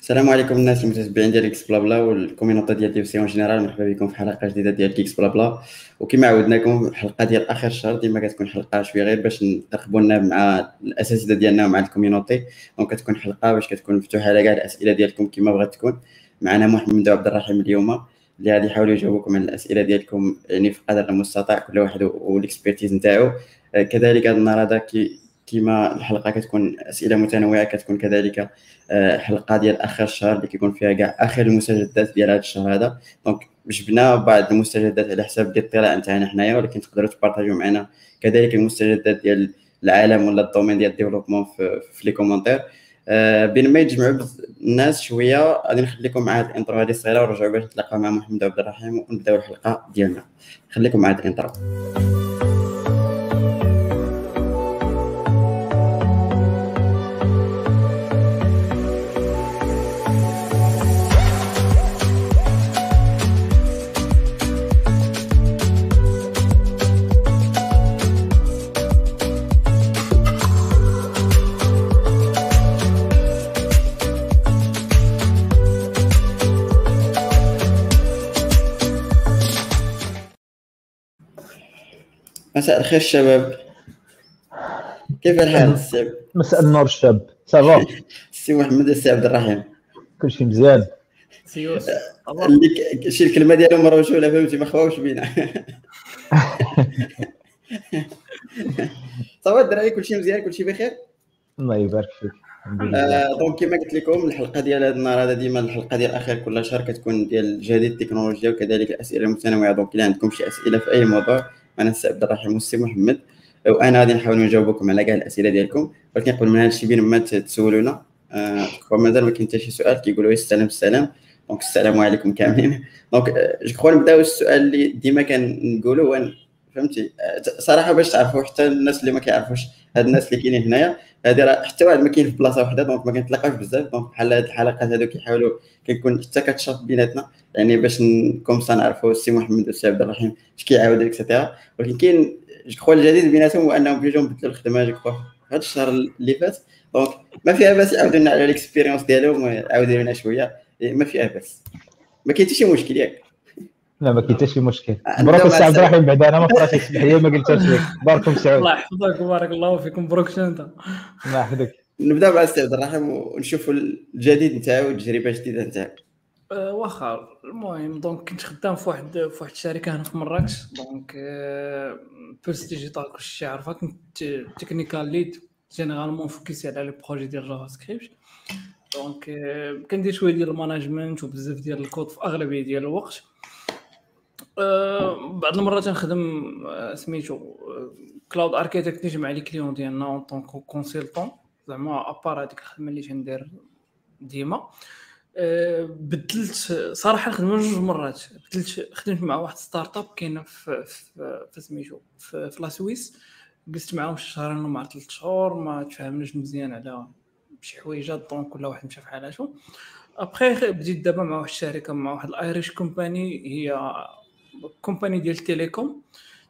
السلام عليكم الناس المتتبعين ديال GeeksBlaBla وال community ديال DevC en général مرحبا بكم في حلقة جديدة ديال GeeksBlaBla. وكما عودناكم الحلقة ديال آخر الشهر ديما كتكون حلقة شوية غير باش نترقبوا لنا مع الأساتذة ديالنا ومع ال community. donc كتكون حلقة باش كتكون مفتوحة على كاع الأسئلة ديالكم كما بغات تكون. معنا محمد عبد الرحيم اليوم. اللي غادي يحاولوا يجاوبوكم على الأسئلة ديالكم يعني في قدر المستطاع كل واحد وال expertise نتاعو. كذلك هذا النهار هذا كما الحلقة كتكون أسئلة متنوعة كتكون كذلك آه، حلقة ديال آخر الشهر اللي كيكون فيها كاع آخر المستجدات ديال هذا الشهر هذا. donc جبنا بعض المستجدات على حساب الاطلاع نتاعنا حنايا ولكن تقدروا تبارطاجيو معنا كذلك المستجدات ديال العالم ولا ال domaine ديال ال développement في, في les commentaires. آه بين ما يتجمعوا الناس شوية غادي نخليكم مع هذه ال intro هذه الصغيره ونرجعوا باش نتلاقاو مع محمد عبد الرحيم ونبداو الحلقة ديالنا. خليكم مع هذه الانترو. مساء الخير الشباب كيف الحال السي مساء النور الشاب ça va السي محمد السي عبد الرحيم. كلشي مزيان. سي اللي شي الكلمة ديالهم مروجوله فهمتي ما خواوش بينا. ça va الدراري؟ كلشي مزيان؟ كلشي بخير؟ الله يبارك فيك. آه donc كما قلت لكم الحلقة ديال هذا النهار هذا ديما الحلقة ديال آخر كل شهر كتكون ديال جديد التكنولوجيا وكذلك الأسئلة المتنوعة. donc إلا عندكم شي أسئلة في أي موضوع أنا السي عبد الرحيم والسي محمد. وأنا غادي نحاول نجاوبكم على كاع الأسئلة ديالكم ولكن قبل من هذا الشيء بين ما تسولونا آه مازال ما كاين حتى شي سؤال كيقولوا السلام السلام. donc السلام عليكم كاملين. donc je crois نبداو السؤال اللي ديما كنقولوا فهمتي؟ صراحة باش تعرفوا حتى الناس اللي ما كيعرفوش هاد الناس اللي كاينين هنايا. هادي راه حتى واحد ما كاين في بلاصة وحدة donc ما كنتلاقاوش بزاف. donc بحال هاد الحلقات هادو كيحاولوا كنكون حتى catch-up بيناتنا. يعني باش comme ça نعرفوا السي محمد والسي عبد الرحيم اش كيعاود et cetera ولكن كاين جو الجديد بيناتهم هو أنهم بجوجهم بدلوا الخدمة جو هذا الشهر اللي فات. donc ما فيها باس يعاودوا لنا على ال expérience ديالهم ويعاودوا لنا شوية ما فيها باس. ما كاين حتى شي مشكل ياك. لا ما كاين حتى شي مشكل مبروك السي عبد الرحيم بعد أنا ما قراتش لي ما قلتهاش لك مبارك ومسعود. الله يحفظك وبارك الله فيكم. مبروك أنت؟ الله يحفظك. نبدأ مع السي عبد الرحيم ونشوفوا الجديد نتاعو والتجربه الجديدة نتاعو. أه واخا. المهم دونك كنت خدام في واحد في واحد الشركة هنا في مراكش. دونك أه Post Digital كلشي عارفها كنت technical lead généralement focusé على les projets ديال جافا سكريبت donc أه كندير شوية ديال ال management وبزاف ديال الكود في أغلبية ديال الوقت. بعض المرات نخدم سميتو cloud architect نجمع les clients ديالنا en tant que consultant زعما à part هذيك الخدمة اللي تندير ديما. بدلت صراحة خدمت جوج مرات. بدلت خدمت مع واحد startup كاينة في في, سميتو في, في la Suisse. جلست معاهم شي شهرين ولا ثلاث شهور ما تفاهمناش مزيان على شي حويجات donc كل واحد مشى في حالاتو. ابخي بديت دابا مع واحد الشركة مع واحد ال Irish company هي company ديال ال télécom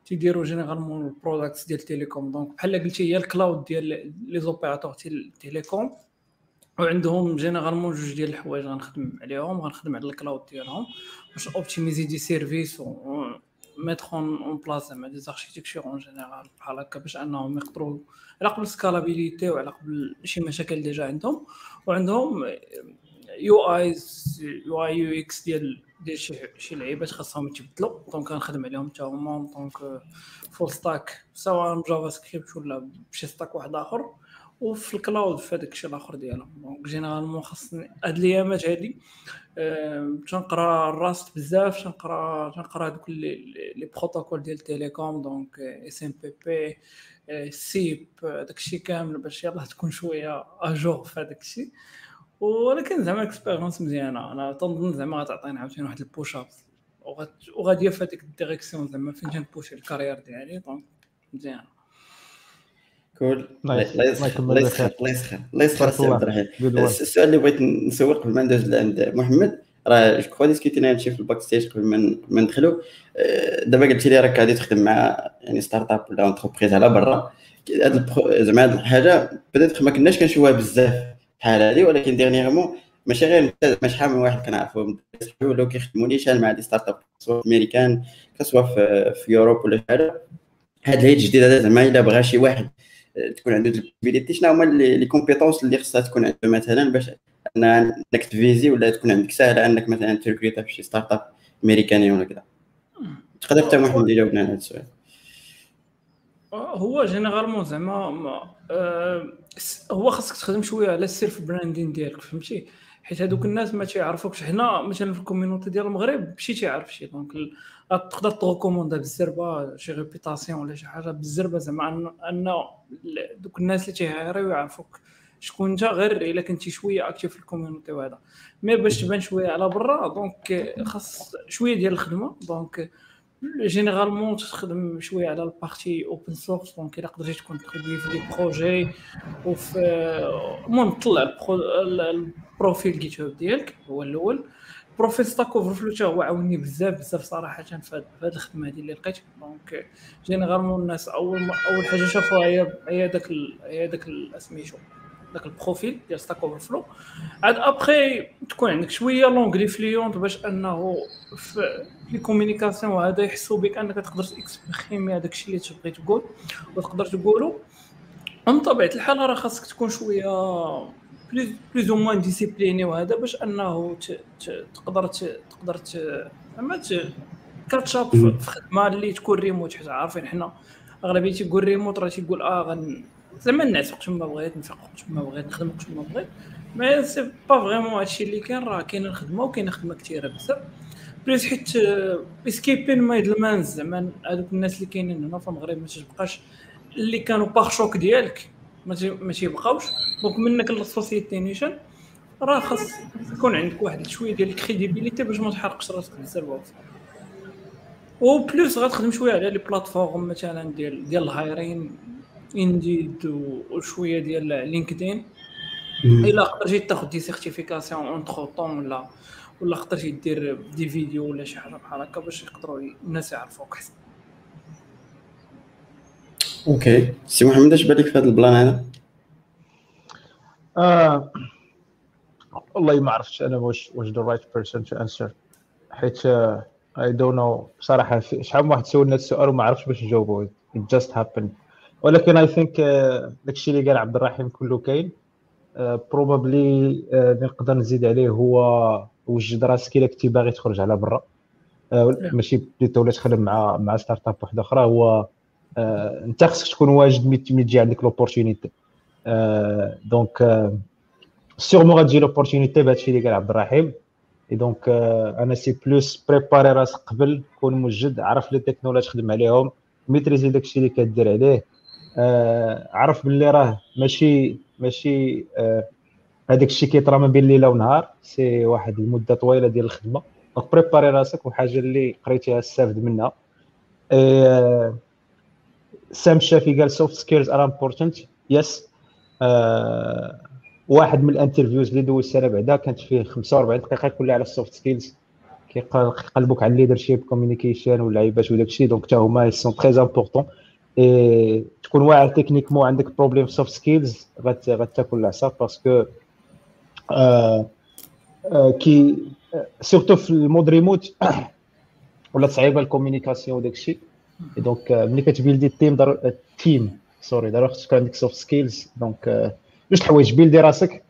تيديروا généralement ال products ديال ال télécom donc بحال قلتي هي ال cloud ديال les opérateurs ال télécom وعندهم généralement جوج ديال الحوايج غنخدم عليهم غنخدم على ال cloud ديالهم. باش optimiser des services و mettre en place زعما des architectures en général بحال هكا باش أنهم يقدروا على قبل scalabilité وعلى قبل شي مشاكل déjà عندهم. وعندهم يو آيز يو آي يو إكس ديال ديال شي لعيبات خاصهم يتبدلوا donc كنخدم عليهم حتى هما. donc full stack سواء ب JavaScript ولا بشي stack واحد آخر. وفي ال cloud في هذاك الشيء الآخر ديالهم. donc généralement خاصني هاد الأيامات هادي تنقرا ال Rust بزاف تنقرا تنقرا هذوك les protocoles ديال ال télécom donc SMPP SIP داك الشيء كامل باش يلاه تكون شوية à jour في هذاك الشيء ولكن زعما expérience مزيانة. أنا تنظن زعما غتعطينا عاوتاني واحد ال push up وغادي في هذيك ال direction زعما فين تن pousser ال carrière ديالي donc مزيانة. cool الله يسخر الله يسخر الله يسخر السي عبد الرحيم السؤال اللي بغيت نسول قبل ما ندوز لعند محمد. راه je crois discuté نا هادشي في ال backstage قبل ما ندخلو. دابا قلتي لي راك غادي تخدم مع يعني startup ولا entreprise على برا. هاد زعما هاد الحاجة بدات ما كناش كنشوفوها بزاف. بحال هادي ولكن dernièrement ماشي غير شحال من واحد كنعرفو. ولاو كيخدموا نيشان مع des startups سواء في أمريكان سواء في, في Europe ولا شي حاجة هاد العيد الجديد هذا زعما إلا بغى شي واحد آه، تكون عنده ال capability شنو هما les compétences اللي خصها تكون عنده مثلا باش انك ت viser ولا تكون عندك سهله انك مثلا ت recruté في شي startup أمريكاني ولا كذا تقدر حتى محمد يجاوبنا على هذا السؤال. هو généralement زعما آه هو خاصك تخدم شوية على ال self branding ديالك فهمتي؟ حيت هذوك الناس ما تيعرفوكش. حنا مثلا في ال community ديال المغرب شي تيعرف شي donc تقدر ت recommandé بالزربة شي réputation ولا شي حاجة بالزربة زعما أن دوك الناس اللي تي hire يو يعرفوك شكون انت غير إلا كنتي شوية actif في ال community وهذا. mais باش تبان شوية على برا donc خاص شوية ديال الخدمة donc généralement تخدم شوية على ال partie open source donc الا قدرتي تكون تخدم في des projets وفي المهم طلع ال profil GitHub ديالك هو الأول profil Stack Overflow هو عاوني بزاف بزاف صراحة في هذه الخدمه هذه اللي لقيت donc généralement الناس اول اول حاجة شافوها هي هي داك هي داك سميتو داك ال profil ديال Stack Overflow عاد ابخي تكون عندك شوية l'anglais fluent باش أنه في les communications هذا يحسوا بك أنك تقدر ت exprimer هذاك الشيء اللي تبغي تقول وتقدر تقولو من طبيعة الحال راه خاصك تكون شوية plus ou moins discipliné وهذا باش أنه تقدر تقدر زعما catch up في خدمه اللي تكون ريموت حيت عارفين حنا أغلبية تيقول ريموت راه تيقول آه غن زعما نعس وقت ما بغيت نفيق وقت ما بغيت نخدم وقت ما بغيت mais c'est pas vraiment هادشي اللي كاين راه كاين الخدمة وكاين خدمة كثيرة بزاف. plus حيت skipping middle mans زعما هذوك الناس اللي كاينين هنا في المغرب ما تبقاش اللي كانوا pare-chocs ديالك ما تيبقاوش. donc منك لل société نيشان راه خاص يكون عندك واحد شوية ديال ال crédibilité باش ما تحرقش راسك بزاف و plus غتخدم شوية على les plateformes مثلا ديال ديال ال hiring Indeed وشويه ديال LinkedIn إلا قدرتي تاخذ des certifications entre-temps ولا ولا قدرتي دير des vidéos ولا شي حاجة بحال هكا باش يقدروا الناس يعرفوك أحسن. okay سي محمد اش بالك في هذا ال plan هذا؟ آه. والله ما عرفتش أنا واش واش the right person to answer حيت I don't know بصراحة شحال من واحد سولنا السؤال وما عرفتش باش نجاوبو. It just happened. ولكن I think داكشي اللي قال عبد الرحيم كله كاين. probably اللي نقدر نزيد عليه هو وجد راسك الا كنتي باغي تخرج على برا. ماشي plutôt ولا تخدم مع مع startup واحدة أخرى. هو أنت خصك تكون واجد ملي تجي عندك l'opportunité donc sûrement غتجي l'opportunité بهذا الشيء اللي قال عبد الرحيم. et donc أنا c'est plus préparer راسك قبل كون موجد عرف les technologies تخدم عليهم maîtriser داكشي اللي كدير عليه. آه عرف باللي راه ماشي ماشي آه هذاك الشيء كيطرا ما بين ليلة ونهار c'est واحد المدة طويلة ديال الخدمة. donc préparer راسك وحاجة اللي قريتيها استافد منها. آه سام شافي قال soft skills are important yes واحد من ال interviews اللي دوزت أنا بعدا كانت فيه 45 دقيقة كلها على ال soft skills كيقلبوك على ال leadership communication واللعيبات وداك الشيء donc حتى هما sont très importants تكون واعر techniquement عندك problème soft skills غتاكل العصا parce que كي surtout في ال mode remote ولا صعيبة ال communication وداك الشيء. donc ملي كت build ي ال team دار ال team sorry دار خصك عندك soft skills donc جوج حوايج build ي راسك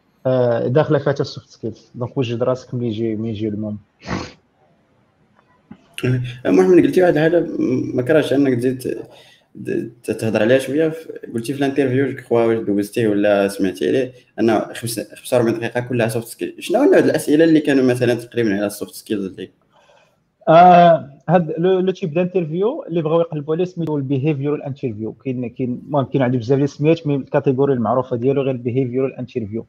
داخله فيها ال soft skills donc وجد راسك ملي يجي ملي يجي الموم محمد قلتي واحد الحاجة ما كرهش أنك تزيد تهضر عليها شوية. قلتي في ال interview crois دوزتيه ولا سمعتي عليه انه 45 دقيقة كلها soft skills شنو هو الأسئلة اللي كانوا مثلا تقريبا على ال soft skills اللي آه هاد le type d'interview اللي بغاو يقلبوا عليه سميتو ال behavioral interview كاين كاين المهم كاين عندي بزاف ديال السميات mais ال category المعروفة ديالو غير ال behavioral interview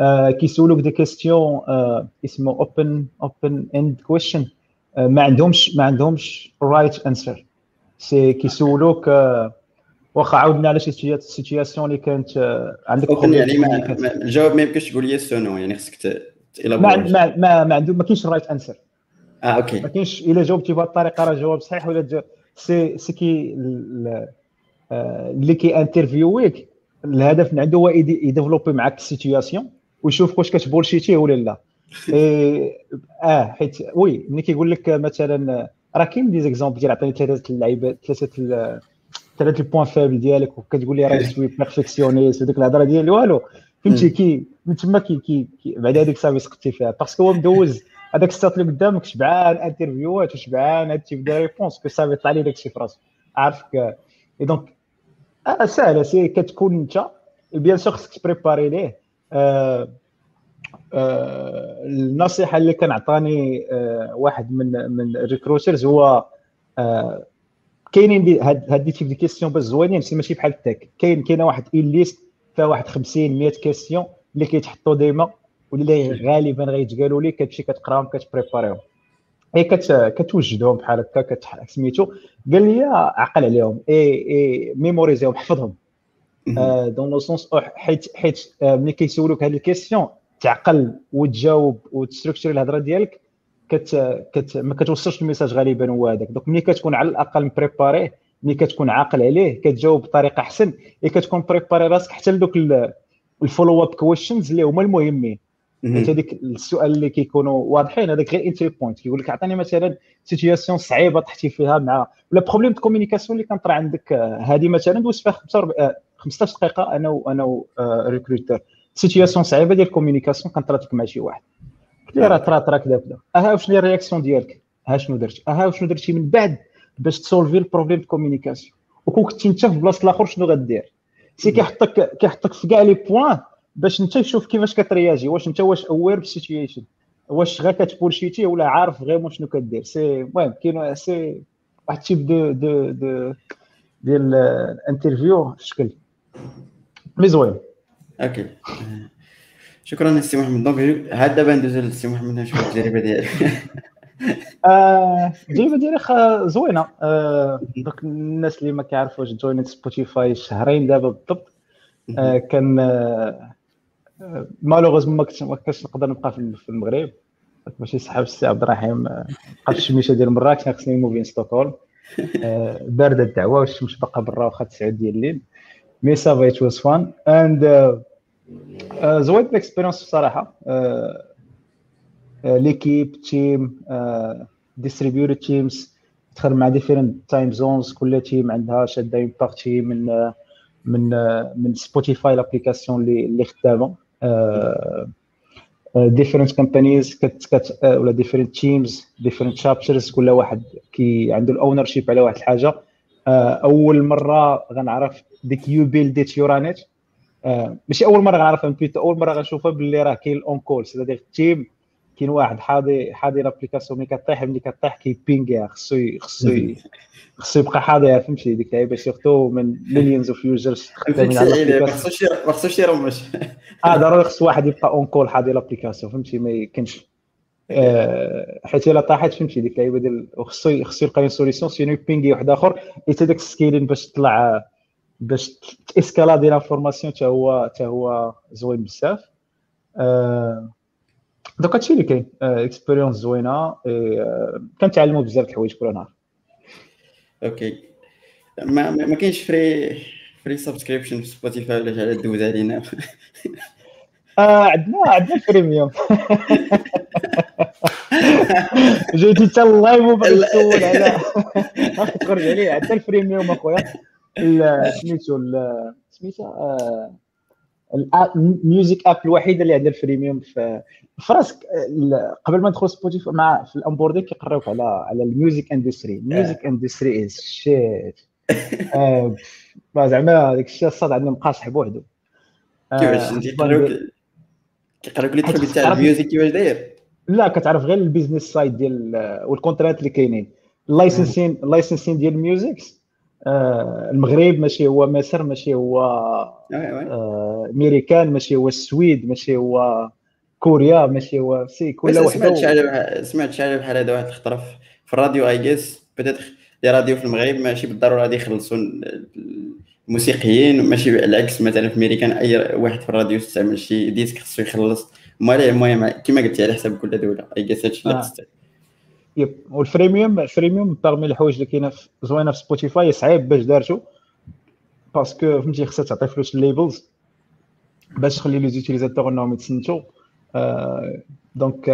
آه كيسولوك des questions آه اسمه open open-ended question ما عندهمش ما عندهمش right answer c'est كيسولوك واخا عاودنا على شي situation اللي كانت عندك يعني ما الجواب ما يمكنش تقول yes no يعني خصك ما ما ما, ما عنده ما كاينش right answer آه okay ما كاينش الا جاوبتي بهذه الطريقة راه جواب صحيح ولا c'est c'est que اللي كي interview يك الهدف من عنده هو ي développ ي معاك ال situation ويشوف واش كت bullshit يه ولا لا آه حيت oui ملي كيقول لك مثلا راه كاين des exemples ديال عطيني ثلاثة اللعيبه ثلاثة ثلاثة ال points faibles ديالك وكتقول لي راه suis perfectionniste وديك الهضره ديال والو فهمتي كي من تما كي كي بعد هذيك صافي سقطتي فيها parce que هو مدوز هذاك الساط اللي قدامك شبعان interview ات وشبعان هاد ال type ديال réponses que صافي يطلع لي داكشي في راسك عارفك اي donc آه سهله c'est كتكون انت bien sûr خصك ت prépar ي ليه آه آه النصيحة اللي كان عطاني آه واحد من من ال recruiters هو آه كاينين هاد type des questions باش زوينين c'est ماشي بحال ال tech كاين كاينة واحد اي liste فيها واحد 50 100 questions اللي كيتحطوا ديما واللي غالبا غيتقالوا لك كتمشي كتقراهم كت prépar يهم. اي كت كتوجدهم بحال هكا سميتو. قال لي عقل عليهم. اي اي ميموريزيهم حفظهم. dans le sens حيت حيت ملي كيسولوك هاد ال question تعقل وتجاوب وت structur ي الهضرة ديالك كت, كت ما كتوصلش ال message غالبا هو هذاك. donc ملي كتكون على الأقل م prépar ي ملي كتكون عاقل عليه كتجاوب بطريقة أحسن إي كتكون prépar ي راسك حتى لدوك ال follow up questions اللي هما المهمين. حيت هذيك السؤال اللي كيكونوا واضحين هذاك غير entry point كيقول لك عطيني مثلا situation صعيبة طحتي فيها مع ولا problème de اللي كنطرا عندك هذه مثلا دوز فيها 15 دقيقة أنا وأنا recruiter situation صعيبة ديال ال communication كنطراتك مع شي واحد. قلت لي راه طرا طرا كذا كذا أها واش هي ال réaction ديالك؟ ها شنو درت؟ أها وشنو درتي من بعد باش ت solv ي ال problème de communication وكون كنتي انت في بلاصة الآخر شنو غدير؟ c'est كيحطك كيحطك في كاع les points باش انت تشوف كيفاش كت réag ي. واش انت واش aware بال situation واش غير كت bullshit ي ولا عارف غير شنو كدير؟ c'est المهم كاين سي واحد ال type de de de ديال ال interview شكل. mais زوين. okay. شكرا السي محمد. donc عاد دابا ندوزو للسي محمد نشوف التجربة ديالك؟ التجربة ديالي زوينة. دوك الناس اللي ما كيعرفوش join ت Spotify شهرين دابا بالضبط. كان malheureusement ما كنتش ما كنتش نقدر نبقى في المغرب. ماشي صحاب السي عبد الرحيم بقى في الشميشة ديال مراكش خصني ن mov ي ستوكهولم باردة الدعوة والشمس باقا برا واخا 9 ديال الليل. mais ça va it was fun and زوينة ال expérience بصراحه l'équipe team distributed teams تخدم مع different time zones كل team عندها شاده une partie من من من Spotify l'application اللي اللي خدامة. different companies كت ولا different teams different chapters كل واحد كي عنده ال ownership على واحد الحاجة. أول مرة غنعرف ديك you build it you run it ماشي أول مرة غنعرفها بيتا أول مرة غنشوفها باللي راه كاين ال on call c'est-à-dire ال team كاين واحد حاضي حاضي l'application ملي كطيح ملي كطيح كي ping يها خصو خصو خصو يبقى حاضر فهمتي؟ ديك اللعيبه surtout من millions of users خدامين على ما خصوش يرمش آه ضروري خص واحد يبقى on call حاضر l'application فهمتي؟ ما يمكنش. حيت إلا طاحت فهمتي؟ ديك اللعيبه ديال خصو خصو يلقى solution sinon ي ping ي واحد آخر حتى داك ال scaling باش تطلع باش ت escalad ي l'information حتى هو حتى هو زوين بزاف. دوك هادشي اللي كاين. expérience زوينة كنتعلموا بزاف د الحوايج كل نهار. okay ما ما كاينش free free subscription في Spotify ولا شي دوز علينا؟ آه عندنا عندنا ال premium جيتي حتى ال live وبغيت تسول على تخرج عليه. عندنا ال premium أخويا. سميتو سميتها ال music app الوحيده اللي عندها ال premium في فراسك. قبل ما ندخل Spotify مع في ال onboarding كيقراوك على على ال music industry ال music industry is shit زعما داك الشيء الصاد عندنا مقاصح بوحدو. كيفاش؟ كيقراوك كيقراوك لي تخبي تاع ال music كيفاش داير؟ لا كتعرف غير ال business side ديال وال contrats اللي كاينين. ال licensing ال licensing ديال ال music آه المغرب ماشي هو مصر ماشي هو آه أمريكان ماشي هو السويد ماشي هو كوريا ماشي هو c'est كل واحد سمعت شي حاجة سمعت شي حاجة بحال هذا واحد الخطره في الراديو I guess peut-être les radios في المغرب ماشي بالضرورة غادي يخلصوا الموسيقيين ماشي العكس مثلا في أمريكان أي واحد في الراديو يستعمل شي disque خصو يخلص. المهم كما قلتي على حسب كل دوله I guess هادشي اللي آه. yep. وال freemium ال freemium parmi الحوايج اللي كاينة زوينة في سبوتيفاي صعيب باش دارتو parce que فهمتي خصها تعطي فلوس لل labels باش تخلي les utilisateurs إنهم يتصنتوا دونك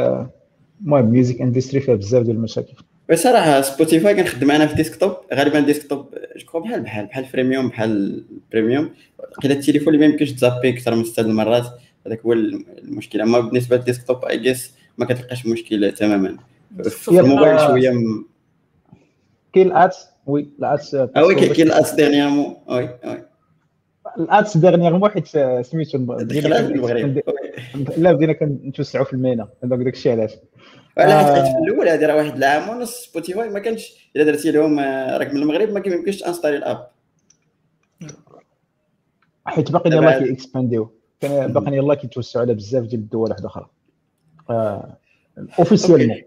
المهم ميوزيك اندستري فيها بزاف ديال المشاكل. بصراحه سبوتيفاي كنخدم أنا في ديسكتوب غالبا ديسكتوب جو بحال بحال بحال فريميوم بحال بريميوم لقيت التليفون اللي ما يمكنش تزابي أكثر من ست المرات. هذاك هو المشكل أما بالنسبة للديسكتوب اي جيس ما كتلقاش مشكل تماما. في الموبايل شوية م... كاين الآتس وي الآتس آه وي كاين الآتس ديرنيامون وي وي الآتس ديرنيغمون حيت سميتو دخلها في المغرب لا بدينا كنتوسعوا في ال MENA donc داكشي علاش. ولا حيت في الأول هذه راه واحد العام ونص سبوتيفاي ما كانش إلا درتي لهم راك من المغرب ما كيمكنش تinstalli ال app. حيت باقي يلاه كي expandيو باقي يلاه كيتوسعوا على بزاف ديال الدول واحدة أخرى. officiellement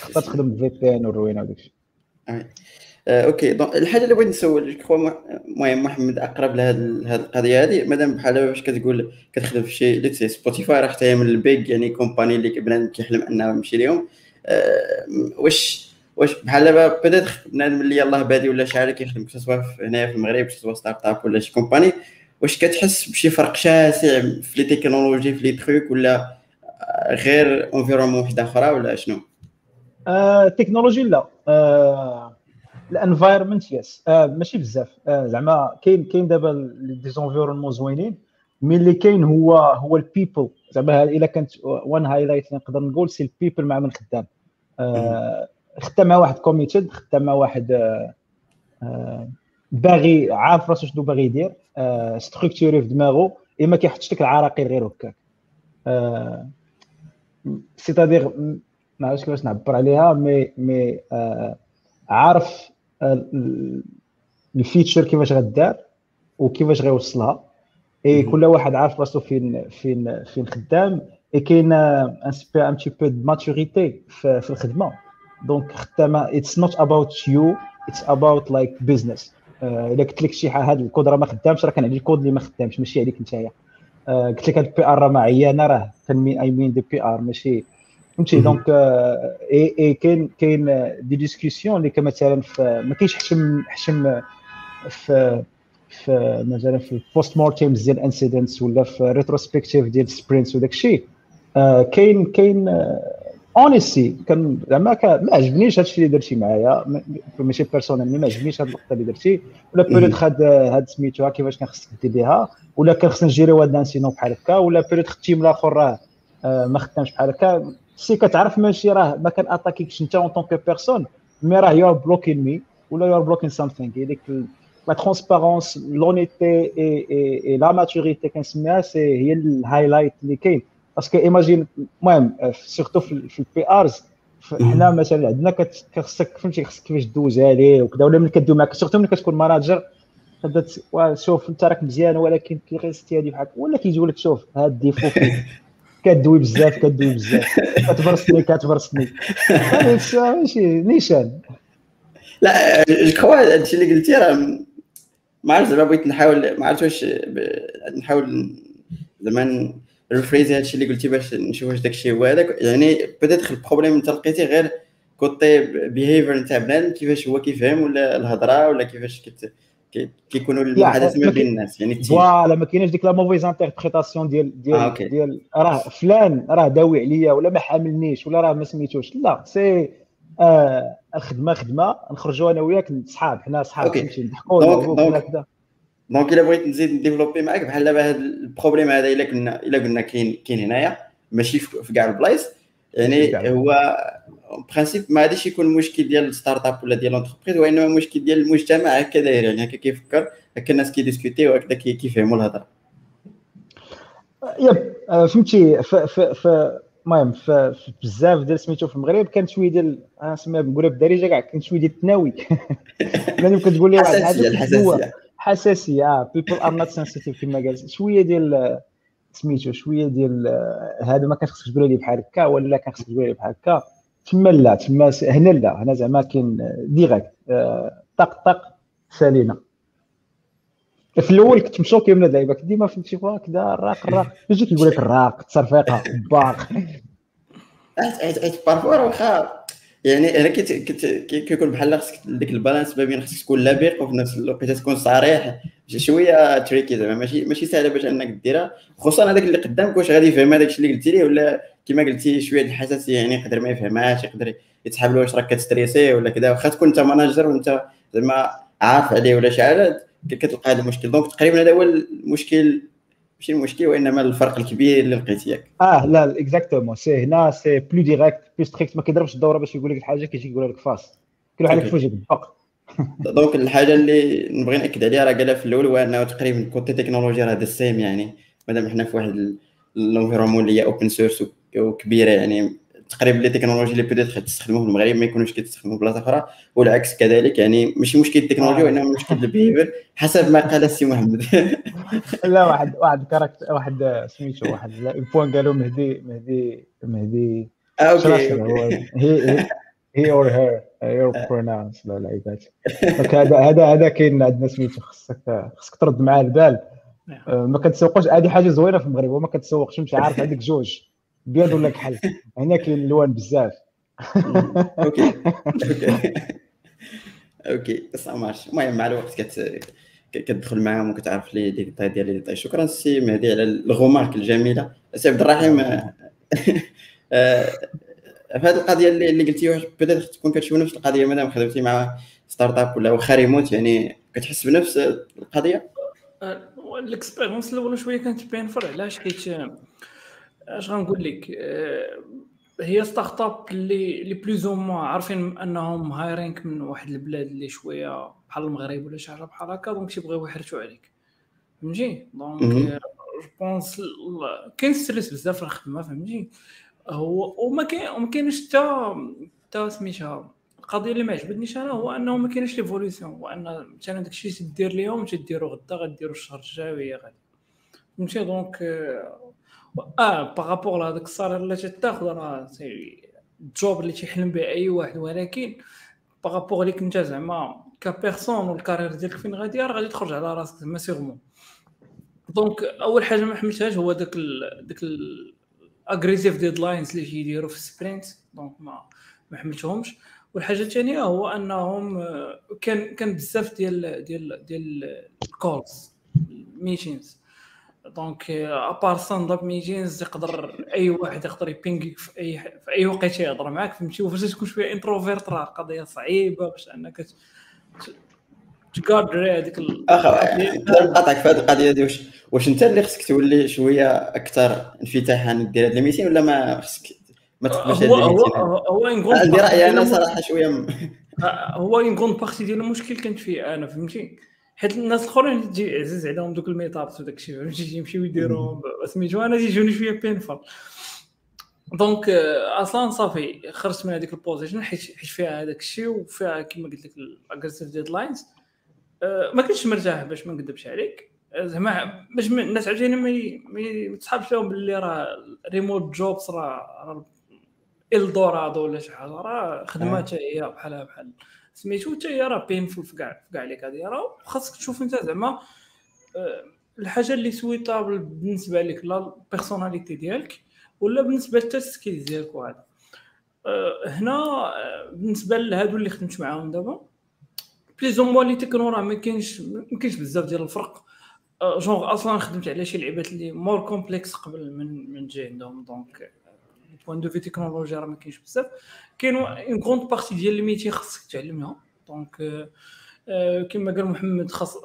تقدر تخدم ب VPN والروينه وداك الشيء OK donc الحاجة اللي بغيت نسول المهم محمد أقرب لهذه القضية هذه مادام بحال باش كتقول كتخدم في شي let's سبوتيفاي راه حتى هي من ال big يعني company اللي بنادم كيحلم انه يمشي ليهم واش واش بحال دابا peut-être بنادم اللي يلاه بادي ولا شحال كيخدم سواء هنايا في المغرب سواء startup ولا شي company واش كتحس بشي فرق شاسع في les technologies في les trucs ولا غير environnement واحدة أخرى ولا شنو؟ التكنولوجي لا. ال environment yes ماشي بزاف. زعما كاين كاين دابا des environnements زوينين. mais اللي كاين هو هو ال people زعما إلا كانت one highlight نقدر نقول c'est ال people مع من خدام. خدام مع واحد committed خدام مع واحد باغي عارف راسو شنو باغي يدير. structuré في دماغه إما ما كيحطش لك العراقيل غير هكاك. c'est-à-dire ما عرفتش كيفاش نعبر عليها مي مي عارف ال feature كيفاش غدار وكيفاش غيوصلها اي كل واحد عارف راسو فين فين فين خدام. et كاين un un petit peu de maturité في الخدمة. donc خدامة it's not about you it's about like business إلا قلت لك شي حاجة هذا الكود راه ما خدامش راه كان عليه الكود اللي ما خدامش ماشي عليك نتايا. قلت لك هاد ال PR راه ما عيانه راه كان I mean the PR ماشي فهمتي؟ donc et et كاين كاين des discussions اللي كمثلا في ما كاينش حشم حشم في في مثلا في ال post-mortems ديال incidents ولا في rétrospectives ديال sprints وداك الشيء. كاين كاين اونيستي كان زعما ما عجبنيش هادشي اللي درتي معايا. ماشي بيرسونيل ما عجبنيش هاد اللقطه اللي درتي. ولا بيريد خد هاد سميتو كيفاش كان خصك دير بها. ولا كان خصنا نجيريو هاد الانسينون بحال هكا. ولا بيريد التيم الآخر راه ما خدامش بحال هكا. سي كتعرف ماشي راه ما كان اتاكيكش انت اون طونك بيرسون مي راه يو ار بلوكين مي ولا يو ار بلوكين سامثينغ ديك لا ترونسبارونس لونيتي اي اي لا ماتوريتي كنسميها سي هي الهايلايت اللي كاين. باسكو ايماجين المهم سيرتو في البي ارز حنا مثلا عندنا خصك فهمتي خصك كيفاش دوزها ليه وكذا ولا ملي كدوي معاك سيرتو ملي كتكون ماناجر شوف انت راك مزيان ولكن كيغيستي هذه بحال ولا كيجيو لك شوف هاد الديفو كدوي بزاف كدوي بزاف كتبرسني كتبرسني ماشي نيشان لا جو هادشي اللي قلتي راه ما عرفت زعما بغيت نحاول ما عرفت واش نحاول زعما rephraser هادشي اللي قلتي باش نشوف واش داكشي هو هذاك. يعني بدات ال problème انت لقيتي غير côté behavior نتاع بنادم كيفاش هو كيفهم ولا الهضرة ولا كيفاش كت كيكونوا المحادثة ما بين الناس. يعني voilà ما كاينش ديك la mauvaise interprétation ديال ديال آه ديال راه فلان راه داوي عليا ولا ما حاملنيش ولا راه ما سميتوش. لا c'est آه الخدمة خدمة. نخرجوا أنا وياك صحاب حنا صحاب نمشي نضحكوا هكذا donc إلا بغيت نزيد نdévelopper معاك بحال دابا هذا ال problème هذا إلا كنا إلا قلنا كاين كاين هنايا ماشي في كاع البلايص. يعني هو principe ما غاديش يكون مشكل ديال ال startup ولا ديال l'entreprise وإنما مشكل ديال المجتمع هكا داير. يعني هكا كيفكر هكا الناس كيdiscuter وهكذا كيفهموا الهضرة. yep فهمتي في المهم في بزاف ديال سميتو في المغرب كان شوية ديال نسميها بنقولها بالدارجه كاع كان شوية ديال التناوي. كتقول لي واحد حساسية. حساسيه بيبل ار نوت سنسيتيف كما قال شوية ديال سميتو شوية ديال هذا ما كان خصك تقول لي بحال هكا ولا كان خصك تقول لي بحال هكا. تما لا تما هنا لا هنا زعما كاين ديريكت طق طق سالينا. في الأول كنت مشوكي من اللعيبة. كنت ديما فهمتي كذا الراق الراق يجي كيقول لك الراق التصرفيقه باق. Parfois واخا يعني أنا كيكون بحال خصك ديك ال balance ما بين خصك تكون لبق وفي نفس الوقت تكون صريح. شوية tricky زعما. ماشي ماشي سهلة باش انك ديرها. خصوصا هذاك اللي قدامك واش غادي يفهم هذاك الشيء اللي قلتي ليه ولا كما قلتي شوية الحساسية يعني يقدر ما يفهمهاش يقدر يتصحاب له واش راك كت stressي ولا كذا. واخا تكون انت manager وانت زعما عارف عليه ولا شي حاجة كتلقى هذا المشكل. donc تقريبا هذا هو المشكل ماشي المشكل وإنما الفرق الكبير اللي لقيت ياك. آه لا exactement c'est هنا c'est plus direct plus strict ما كيضربش الدورة باش يقول لك الحاجة كيجي يقول لك face كل واحد في وجهك بالحق donc الحاجة اللي نبغي نأكد عليها راه قالها في الأول هو انه تقريبا côté technologie راه ال same يعني. مادام حنا في واحد ال environnement اللي هي open source وكبيرة يعني تقريبا les technologies اللي بدات تستخدموه في المغرب ما يكونوش كيتستخدموا في بلاصة أخرى والعكس كذلك يعني ماشي مشكل التكنولوجيا وإنما مشكل ال behavior حسب ما قال السي محمد. لا واحد واحد كاركتر واحد سميتو واحد البوان قالوا مهدي مهدي مهدي آه، أوكي هي هي اور هير يور بروناونس لا العيبات هذا هذا هذا كاين عندنا سميتو خصك خصك ترد معاه البال. نعم. آه، ما كتسوقوش هذه حاجة زوينة في المغرب وما كتسوقش مش عارف عندك جوج. بيض ولا كحل؟ هنا كاين الألوان بزاف. أوكي. أوكي. okay. بس ما عرفتش. المهم مع الوقت كت كتدخل معاهم وكتعرف لي ديك الطاي ديال les détails شكرا سي مهدي على ال remarque الجميلة. سي عبد الرحيم آه، في هذه القضية اللي, اللي قلتي بدات تكون كتشوف نفس القضية مادام خدمتي مع startup ولا واخا ريموت يعني كتحس بنفس القضية؟ آه، ال expérience الاولى شوية كانت painful علاش؟ حيت اش غنقول لك؟ آه، هي startup اللي اللي plus ou عارفين انهم hiring من واحد البلاد اللي شوية بحال المغرب ولا شي حاجة بحال هكا donc تيبغيو يحرتوا عليك. فهمتي؟ donc je pense كاين stress بزاف في الخدمة فهمتي؟ هو وما كاين وما كاينش حتى حتى سميتها القضية اللي ما عجبتنيش أنا هو أنه ما كاينش l'évolution هو ان مثلا داكشي تدير اليوم تديرو غدا غديرو الشهر الجاي وهي غادي. فهمتي؟ donc آه par rapport لهذاك ال salaire اللي تاخذ راه ال job اللي تيحلم به أي واحد ولكن par rapport ليك أنت زعما ك personne وال carrière ديالك فين غادي راه غادي تخرج على راسك زعما sûrement donc أول حاجة ما حملتهاش هو داك داك ال aggressive deadlines اللي تيديروا في ال sprint donc ما ما حملتهمش. والحاجة الثانية هو أنهم آه، كان كان بزاف ديال ديال ديال ال calls meetings donc à part stand-up meetings يقدر أي واحد يقدر ي pingيك في أي في أي وقت يهضر معاك. فهمتي؟ وفاش تكون شوية introvert راه قضيه صعيبة باش أنك ت cadrي هذيك نقدر نقاطعك في هذه القضية دي واش واش أنت اللي خصك تولي شوية أكثر انفتاحا دير هذا ال meeting ولا ما خصك ما تقبلش هو هو هو عندي رأي أنا صراحة شوية هو une grande partie ديال المشكل كانت فيه أنا فهمتي؟ حيت الناس الاخرين تجي عزيز عليهم دوك ال meetups وداك الشيء فهمتي؟ يمشيو يديروا سميتو أنا تيجوني شوية painful donc أصلا صافي خرجت من هذيك ال position حيت حيت فيها هذاك الشيء وفيها كما قلت لك ال aggressive deadlines ما كنتش مرتاح باش ما نكذبش عليك. زعما باش الناس عاوتاني ما تصحابش لهم باللي راه remote jobs راه Eldorado ولا شي حاجة راه خدمات هي بحالها بحال سميتو حتى هي راه painful في كاع في كاع les cas دي راه خاصك تشوف انت زعما آه، الحاجة اللي suitable بالنسبة لك لا ال personality ديالك ولا بالنسبة حتى ال skills ديالك وهذا آه، هنا آه، بالنسبة لهادو اللي خدمت معاهم دابا plus ou moins les technos راه ما كاينش ما كاينش بزاف ديال الفرق. جونغ أصلا خدمت على شي لعيبات اللي more complex قبل من من جاي عندهم. donc point de vue تكنولوجيا راه ما كاينش بزاف كاين une grande partie ديال ال métier خاصك تعلمها donc كما قال محمد خاص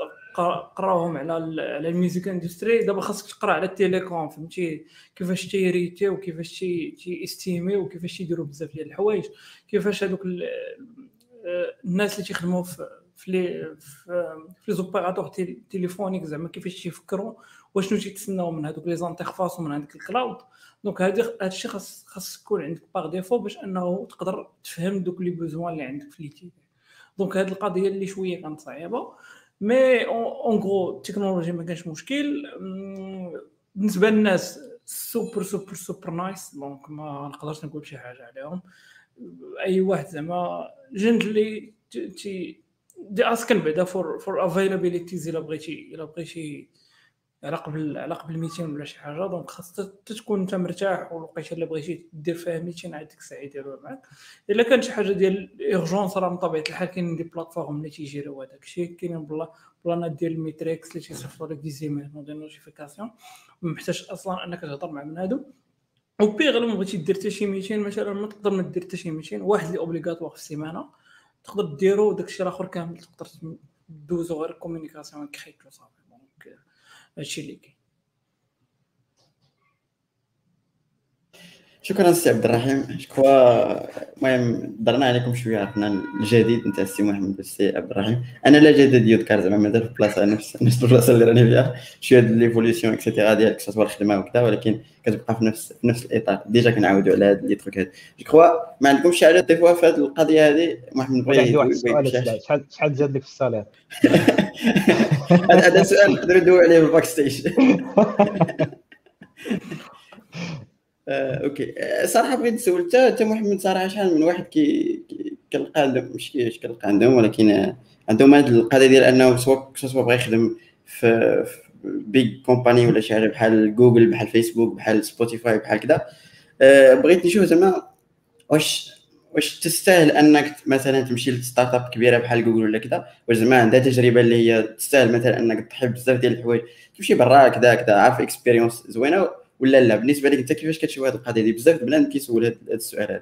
قراوهم على على ال music industry دابا خاصك تقرا على ال telecom فهمتي؟ كيفاش تي traitي وكيفاش تي estimي وكيفاش تيديروا بزاف ديال الحوايج. كيفاش هذوك الناس اللي تيخدموا في في les في les opérateurs téléphoniques زعما كيفاش تيفكروا وشنو تيتسناو من هذوك les interfaces ومن هذاك ال cloud donc هذا الشيء خاص خاص يكون عندك par défaut باش انه تقدر تفهم دوك les besoins اللي عندك في l'IT donc هذه القضية اللي شوية كانت صعيبة mais en gros التكنولوجيا ما كانش مشكل. بالنسبة للناس super super super nice donc ما نقدرش نقول شي حاجة عليهم. أي واحد زعما gentil تي دي اسكن بعدا فور فور افيلابيليتيز إلا بغيتي إلا بغيتي على قبل على قبل 200 ولا شي حاجة دونك خاص تكون أنت مرتاح والوقيتة اللي بغيتي دير فيها 200 عاد ديك الساعة يديروها معاك. إلا كانت شي حاجة ديال ايرجونس راه من طبيعة الحال كاينين دي بلاتفورم اللي تيجيريو هذاك الشيء كاينين بلا بلانات ديال الميتريكس اللي تيصيفطوا لك دي زيميل دي نوتيفيكاسيون ما محتاج أصلا أنك تهضر مع بنادم وبيغ ما بغيتي دير حتى شي 200 مثلا ما تقدر ما دير حتى شي 200 واحد اللي اوبليغاتوار في السيمانة. تقدر ديرو وداك الشيء الآخر كامل تقدر دوزو غير communication correct وصافي. هادشي اللي شكرا سي عبد الرحيم. شكوا المهم درنا عليكم شوية عرفنا الجديد نتاع السي محمد والسي عبد الرحيم. أنا لا جديد يذكر زعما مازال في بلاصة نفس نفس البلاصة اللي راني فيها. شوية ديال l'évolution et cetera ديالك سواء الخدمة وكذا ولكن كتبقى في نفس في نفس الإطار. déjà كنعاودوا على هاد les trucs هاد je crois ما عندكمش شي حاجة تضيفوها في هاد القضية هادي؟ محمد بغي واحد السؤال شحال شحال زاد لك في ال salaire؟ هذا سؤال نقدروا ندوي عليه في ال backstage آه، okay. آه، صراحة بغيت نسول حتى محمد صراحة شحال من واحد كي كنلقى عندهم مش كنلقى عندهم ولكن عندهم هذه القضية ديال أنه سواء سواء بغى يخدم في, big company ولا شي حاجة بحال جوجل بحال فيسبوك بحال سبوتيفاي بحال كذا آه، بغيت نشوف زعما واش واش تستاهل أنك مثلا تمشي ل startup كبيرة بحال جوجل ولا كذا واش زعما عندها تجربة اللي هي تستاهل مثلا أنك تضحي بزاف ديال الحوايج تمشي برا كذا كذا عارف expérience زوينة ولا لا؟ بالنسبة لك أنت كيفاش كتشوف هذه القضية دي؟ بزاف بنادم كيسول هذا السؤال هذا.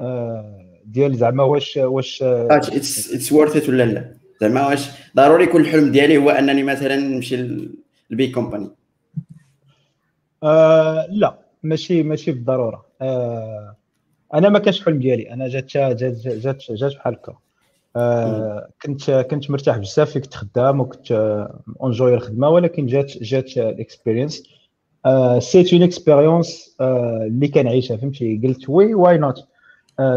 آه، ديال زعما واش واش it's worth it ولا لا؟ زعما واش ضروري يكون الحلم ديالي هو أنني مثلا نمشي لل big company. آه لا ماشي ماشي بالضرورة. آه أنا ما كانش حلم ديالي. أنا جات جات جات جات بحال هكا. آه كنت كنت مرتاح بزاف فيك تخدم وكنت enjoy الخدمة ولكن جات جات ال experience c'est une expérience اللي كنعيشها فهمتي؟ قلت oui why not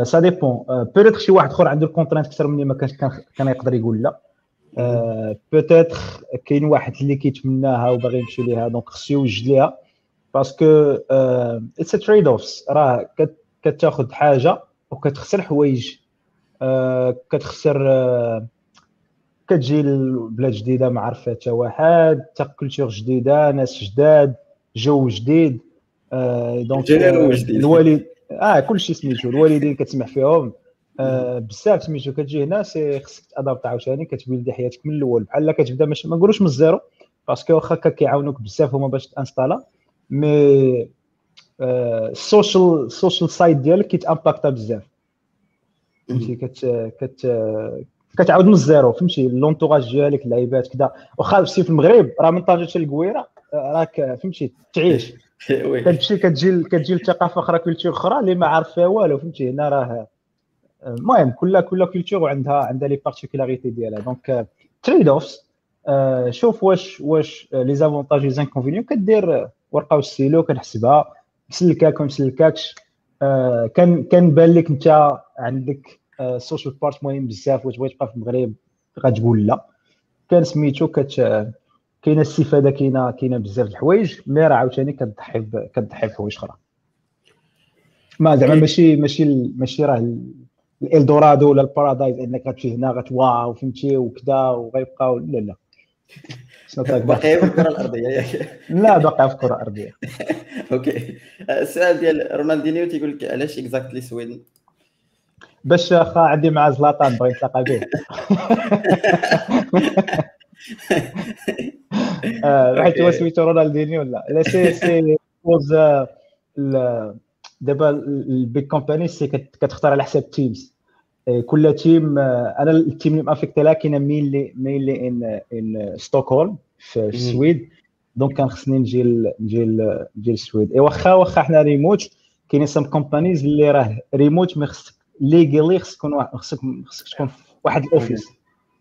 ça dépend peut-être شي واحد أخر عنده الـ contraintes أكثر مني ما كانش كان يقدر يقول لا. peut-être كاين واحد اللي كيتمناها وباغي يمشي ليها donc خصو يوجد ليها parce que it's trade-offs راه كتاخذ حاجة وكتخسر حوايج. كتخسر كتجي لبلاد جديدة ما عارفه حتى واحد حتى culture جديدة ناس جداد. jeu جديد donc الوالد آه كلشي سميتو الوالدين كتسمع فيهم آه بزاف سميتو. كتجي هنا si خصك t'adapter عاوتاني كت build ي حياتك من الأول. بحال كتبدا مش ما نقولوش من الزيرو parce que واخا كيعاونوك بزاف هما باش t'installer mais ال social ال social side ديالك كيت impacter بزاف. فهمتي؟ كت كت كتعاود من الزيرو فهمتي؟ l'entourage ديالك اللعيبات كذا واخا في المغرب راه من طنجه حتى للكويره راك فهمتي تعيش. كتمشي كتجي كتجي لثقافة أخرى culture أخرى اللي ما عارف فيها والو فهمتي؟ هنا راه المهم كل كل culture وعندها عندها les particularités ديالها. donc trade-offs شوف واش واش les avantages les inconvénients كدير ورقة وستيلو كنحسبها. مسلكاك وما مسلكاكش كان كان بان لك انت عندك social part مهم بزاف وتبغي تبقى في المغرب غتقول لا. كان سميتو كت كاينة الاستفاده كاينة كاينة بزاف د الحوايج mais راه عاوتاني كتضحي كتضحي بحوايج أخرى. ما زعما ماشي ماشي ماشي راه الإلدورادو ولا ال paradise إنك غتمشي هنا غتواو فهمتي وكذا وغيبقاو لا لا. باقي في الكرة الأرضية. ياك لا باقي في الكرة الأرضية. okay. السؤال ديال رونالدينيو تيقول لك علاش exactly Sweden باش خا عندي مع زلاطان بغيت نتلاقى به حيت هو سميتو رونالدينيو ولا لا؟ si si ووز دابا البيك كومباني سي كتختار على حساب تيمز كل تيم أنا التيم اللي مافيكتي لها كاينة مينلي مينلي ان ان ستوكهولم في السويد دونك كان خصني نجي نجي نجي للسويد إي واخا واخا حنا ريموت كاينين سام كومبانيز اللي راه ريموت مي خصك ليغالي خصك تكون خصك خصك تكون واحد الاوفيس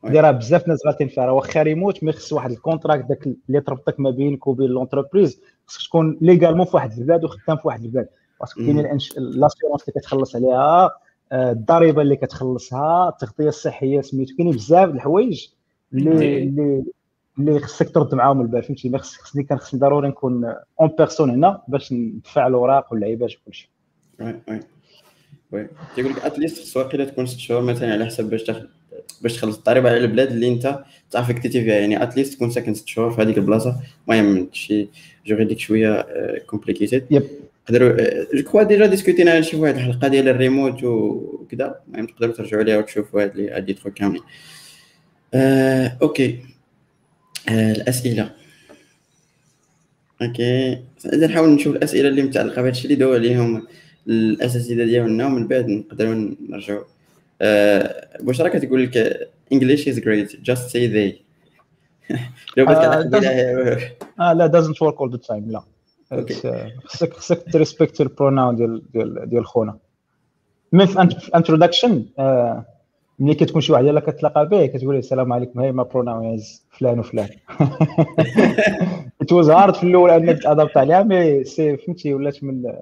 اللي راه بزاف ناس فيها راه واخا ريموت مي خص واحد الكونتراكت داك اللي تربطك ما بينك وبين لونتربريز خصك تكون légalement في واحد البلاد وخدام في واحد البلاد. parce que كاين l'assurance اللي كتخلص عليها آه، الضريبة اللي كتخلصها التغطية الصحية سميتو كاينين بزاف د الحوايج اللي اللي اللي خصك ترد معاهم البال فهمتي؟ ما خصك خصني كان خصني ضروري نكون en personne هنا باش ندفع الأوراق واللعيبات وكلشي oui oui. oui. تيقول لك at least في السواق تكون ست شهور مثلا على حسب باش تاخذ باش تخلص الضريبه على البلاد اللي انت t'affecté يتي فيها يعني at least تكون ساكن ست شهور في هذيك البلاصة. المهم شي juridique شوية complicated yep نقدروا je crois déjà discut ينا على شي واحد الحلقة ديال الريموت وكذا المهم تقدروا ترجعوا ليها وتشوفوا هاد les هاد trucs كاملين. آه، okay آه، الأسئلة. okay نحاول نشوف الأسئلة اللي متعلقة بهذا الشيء اللي دوا عليهم الأساتذة ديالنا ومن بعد نقدروا نرجعوا. بشرى كتقول لك English is great just say they. لو بغيت آه، آه لا doesn't work all the time لا. آه، خصك خصك ت respect ال pronoun ديال ديال ديال خونا. من في introduction ملي كتكون شي واحد يلاه كتلاقى به كتقول له السلام عليكم hi my pronouns فلان وفلان. It was hard في الأول انك t'adapter عليها mais c'est فهمتي ولات من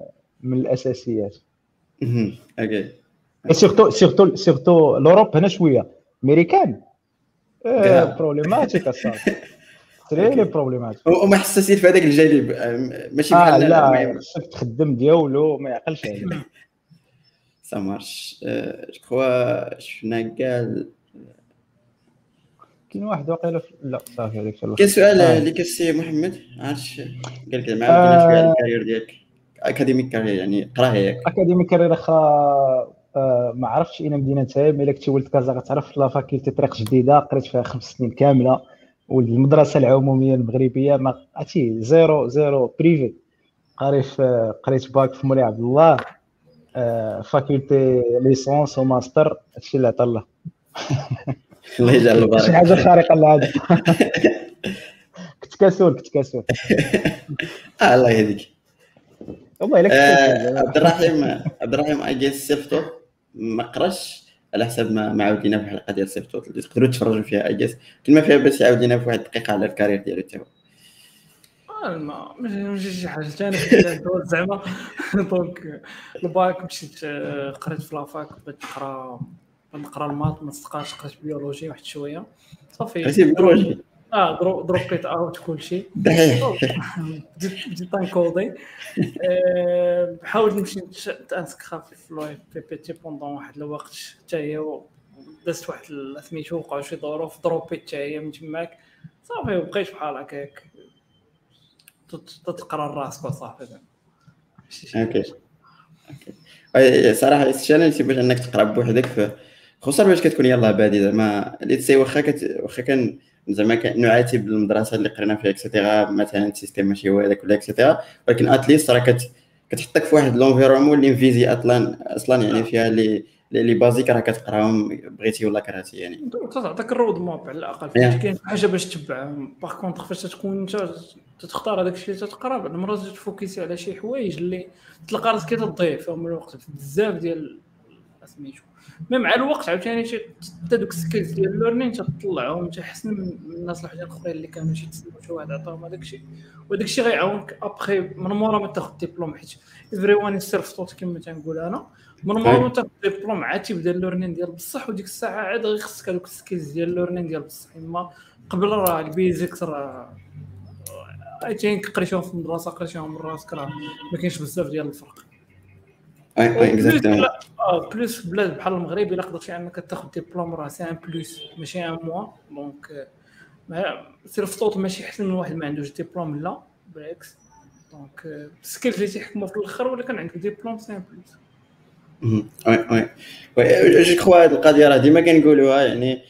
من الأساسيات. OK. surtout surtout surtout l'Europe هنا شوية امريكان كاع. problématique اصاحبي très problématique هوما حساسين في هذاك الجانب آه، ماشي آه بحال لا خصك تخدم ديالو ما يعقلش عليه ça marche je crois شفنا كاع كاين واحد واقيلا لا صافي هذيك في كاين سؤال آه. اللي كسي محمد عرفتش قال لك آه. عاودنا شوية على ال carrière ديالك academic career يعني قراها ياك academic career اخا آه، ما عرفتش اين mais إلا كنتي ولد كازا غتعرف la faculté طريق جديدة قريت فيها خمس سنين كاملة والمدرسة العمومية المغربية ما عرفتي zéro zéro privé. قاري في قريت باك في مولاي عبد الله آه، faculté licence و master هادشي اللي عطا الله. الله يجعل شي البركه حاجة خارقة للعاده كنت كسول كنت كسول. آه الله يهديك. والله إلا آه، كنت عبد الرحيم عبد الرحيم I guess self-taught ما قراش على حسب ما ما عاودينا في الحلقة ديال توت اللي تقدروا تفرجوا فيها I guess كلمه فيها بس عاودينا في واحد الدقيقة على ال carrière ديالو حتى هو. آه، ما ماشي شي حاجة. ثاني زعما donc ال bac مشيت آه، قريت في la fac بغيت نقرا نقرا ال maths ما صدقاش قريت biologie واحد شوية. صافي. قريتي biologie آه درو دروبيت out كلشي. دحيح بديت تنكودي حاولت نمشي نتانسكخا في l'OFPPT pendant واحد الوقت حتى هي دازت واحد سميتو وقعوا شي ظروف دروبيت حتى هي من تماك. صافي وبقيت بحال هكاك. تت- تتقرا راسك وصافي. OK. أي- صراحة ال challenge باش إنك تقرأ بوحدك خصوصا باش كتكون يلاه بادي. زعما اللي تسي واخا. واخا كان زعما نعاتب المدرسة اللي قرينا فيها et cetera مثلا ال système ماشي هو هذاك ولا et cetera ولكن at least راه كت... كتحطك في واحد l'environnement اللي مفيزي أصلا أصلا يعني فيها اللي les basiques راه كتقراهم بغيتي ولا كرهتي يعني. تعطيك ال roadmap على الأقل. فاش كاين حاجة باش تتبع. par contre فاش تكون أنت تختار هذاك الشيء اللي تتقرا بعد المرات تفوكسي على شي حوايج اللي تلقى راسك تضيع. فيهم الوقت. بزاف ديال سميتو mais مع الوقت عاوتاني شي حتى دوك ال skills ديال ال learning تطلعهم تحسن من الناس الأخرين اللي كانوا شي تسناو شي واحد عطاهم هذاك الشيء. وداك الشيء غيعاونك أبخي من مورا ما تاخذ ديبلوم حيت everyone self-taught كما تنقول أنا. من مورا ما تاخذ ديبلوم عاد تبدا ال learning ديال بصح وديك الساعة عاد غير خصك هذوك ال skills ديال ال learning ديال بصح. إما قبل راه ال basics راه I think قريتهم في المدرسة قريتهم من راسك راه ما كاينش بزاف ديال الفرق اي اي اكزاكتومون لا، آه plus في بلاد بحال المغرب إلا قدرتي أنك تاخذ ديبلوم راه c'est un plus ماشي un moins. donc آه، self-taught ماشي احسن من واحد ما عندوش ديبلوم لا بالعكس. donc آه، ال skills اللي تيحكموا في الآخر ولا كان عندك diplôme c'est un plus. oui oui oui je crois هاد القضية راه ديما كنقولوها يعني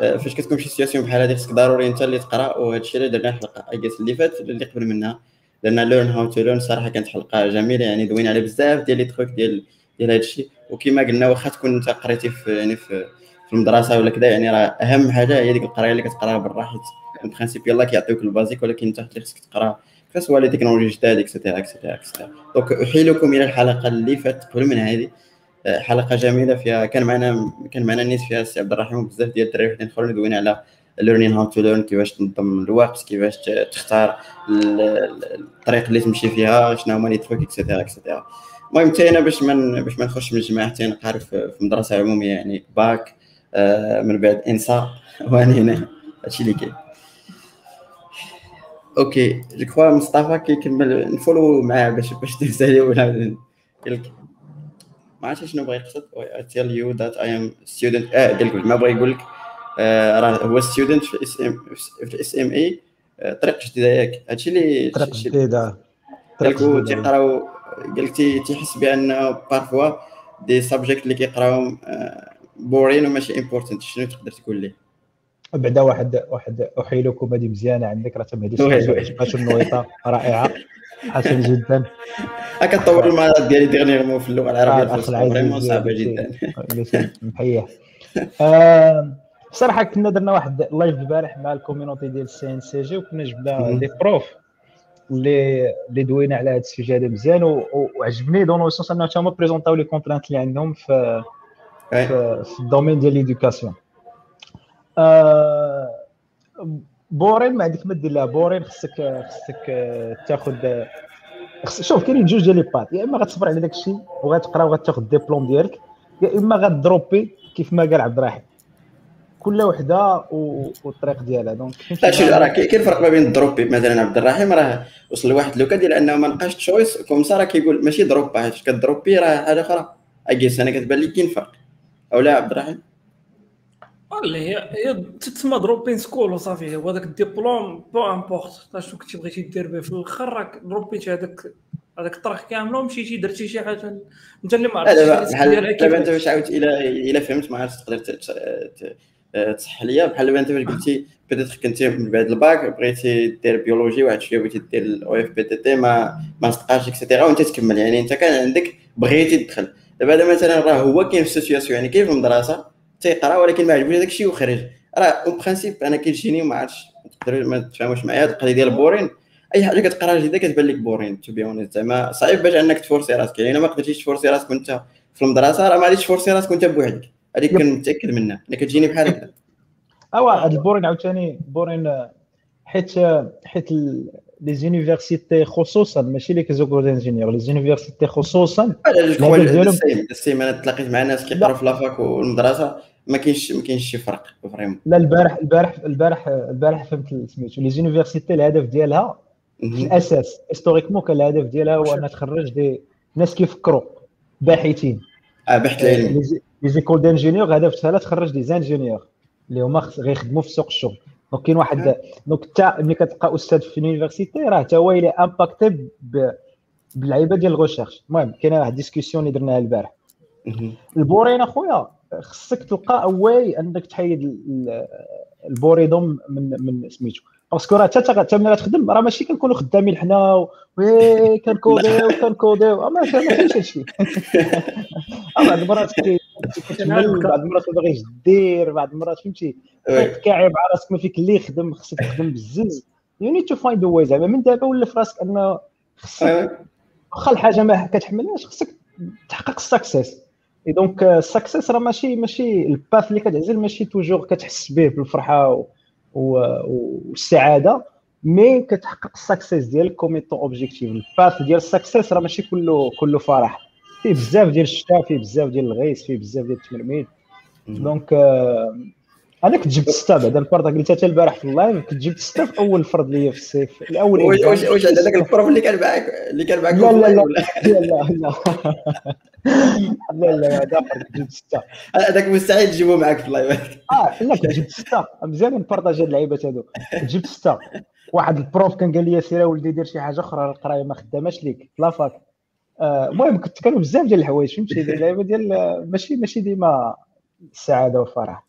آه، فاش كتكون شي situation بحال هذه خصك ضروري أنت اللي تقرا وهذا الشيء اللي درنا الحلقة اللي فات اللي قبل منها. درنا learn how to learn صراحة كانت حلقة جميلة يعني دوينا على بزاف ديال les trucs ديال ديال هذا الشيء وكما قلنا واخا تكون أنت قريتي في يعني في في المدرسة ولا كذا يعني راه أهم حاجة هي ديك القراية اللي كتقراها برا حيت ال principe يلاه كيعطيوك ال basique ولكن أنت اللي خصك تقرا سواء les technologies جداد et cetera et cetera et cetera donc أحيلكم إلى الحلقة اللي فاتت قبل من هذه. حلقة جميلة فيها كان معنا كان معنا نيت فيها السي عبد الرحيم وبزاف ديال الدراري وحدين دوينا على learning how to learn كيفاش تنظم الوقت كيفاش تختار ال- ال- الطريق اللي تمشي فيها شنو هما les trucs et cetera et cetera المهم حتى أنا باش ما باش ما نخش من الجماعة حتى قاري في مدرسة عمومية يعني باك آه، من بعد ENSA وأنا هنا. هادشي اللي كاين. OK je crois مصطفى كيكمل نفولو معاه باش باش تنسى لي ولا ما عرفتش شنو بغا يقصد. tell you that I am student آه قال لك ما بغا يقول لك. راه هو student في SM في SMI. طريق جديدة ياك. هادشي اللي طريق جديدة. قال لك تيقراو قال لك تيحس بأن parfois des subjects اللي كيقراوهم boring وماشي important شنو تقدر تقول ليه؟ بعدا واحد واحد أحيلكم هذه مزيانة عندك راه تمهدي عجبات النويطه رائعة. حسن جدا. كطور المهارات ديالي dernièrement في اللغة العربية vraiment صعبه جدا. محيه آه، صراحة كنا درنا واحد live البارح مع ال community ديال السي ان سي جي وكنا جبنا des profs اللي اللي دوينا على هذا ال sujet هذا مزيان وعجبني. dans le sens انهم هما بريزونطاو les contraintes اللي عندهم في في, في ال domaine ديال l'éducation آه boring ما عندك ما دير لها. boring خصك خصك تاخذ شوف كاينين جوج ديال les paths يا إما غتصبر على داك الشيء وغتقرا وغتاخذ ديبلوم ديالك يا إما غدروبي كيف ما قال عبد الرحيم. كل وحدة والطريق ديالها. donc لا شوف راه كاين فرق ما بين الدروبي مثلا عبد الرحيم راه وصل لواحد le cas ديال أنه ما لقاش choice comme راه كيقول ماشي drop حيت كدروبي راه حاجة أخرى. I guess أنا كتبان لي كاين فرق. أو لا عبد الرحيم؟ والله هي هي تسمى dropping school وصافي هو داك الـ diplôme peu importe شنو كنتي بغيتي دير به في الأخر راك drop يتي هذاك هذاك الطريق كامل ومشيتي درتي شي حاجة. انت اللي ما عرفتش دابا انت باش عاودت إلى إلى فهمت ما عرفتش تقدر تصح ليا. بحال دابا انت باش قلتي بدات كنتي من بعد الباك بغيتي دير biologie واحد شوية بغيتي دير الاو اف بي تي تي ما ما صدقاش et cetera وانت تكمل. يعني انت كان عندك بغيتي تدخل. دابا هذا مثلا راه هو كاين في الـ situation يعني كاين في المدرسة تيقرا ولكن ما عجبوش داك الشيء وخرج. راه en principe أنا كيجيني وما عرفتش تقدروا ما تفهموش معايا القضية ديال boring أي حاجة كتقرا جديدة كتبان لك boring to be honest زعما صعيب باش أنك t forcer راسك. يعني ما قدرتيش t forcer راسك وأنت في المدرسة راه ما غاديش t forcer راسك وأنت بوحدك. هذيك كنتاكد منها. أنا كتجيني بحال هكا. أوا هذا الـ boring عاوتاني boring حيت حيت les universités خصوصا ماشي les écoles d'ingénieurs les universités خصوصا الـ same أنا تلاقيت مع ناس كيقراو في la fac والمدرسة ما كاينش ما كاينش شي فرق vraiment. لا البارح البارح البارح البارح فهمت سميتو. les universités الهدف ديالها في الاساس historiquement كان الهدف ديالها هو انها تخرج des ناس كيفكروا باحثين. آه بحث علمي. les écoles d'ingénieurs هدفها تخرج des ingénieurs اللي هما غيخدموا في سوق الشغل. donc كاين واحد donc حتى ملي كتلقى أستاذ في الـ université راه حتى هو إلى impacté باللعيبه ديال الـ recherche المهم كاينة واحد الـ discussion اللي درناها البارح. الـ boring اخويا خصك تلقى way انك تحيد الـ boredom من من سميتو. parce que راه حتى ملي غتخدم راه ماشي كنكونوا خدامين حنا وي كنكوديو كنكوديو. ما كاينش هادشي. بعض المرات بعض المرات ما باغيش دير بعض المرات فهمتي كاعب على راسك ما فيك اللي يخدم خصك تخدم بزز. you need to find way زعما من دابا ولا في راسك انه خصك واخا الحاجة ما كتحملهاش خصك تحقق الـ success اي donc الـ success راه ماشي ماشي الـ path اللي كتعزل ماشي toujours كتحس به بالفرحة والسعادة mais كتحقق الـ success ديالك comme ton objectif الـ path ديال الـ success راه ماشي كله كله فرح. فيه بزاف ديال الشتاء فيه بزاف ديال الغيس فيه بزاف ديال التمرميد donc أنا كنت جبت سته بعد الفرد قلت حتى البارح في الـ live كنت جبت سته في أول فرد ليا في الصيف. الأول واش واش هذاك الـ prof اللي كان معاك اللي كان معاك لا لا لا. لا لا لا. لا هذا كنت جبت سته هذاك مستحيل تجيبه معاك في الـ live. آه لا كنت جبت سته مزيان نـ partager هاد اللعيبات هادو. كنت جبت سته واحد الـ prof كان قال لي سير ولدي دير شي حاجة أخرى القرايه ما خداماش ليك. في la fac المهم كنت كانوا بزاف ديال الحوايج فهمتي؟ اللعيبه ديال ماشي ماشي ديما السعاده والفرح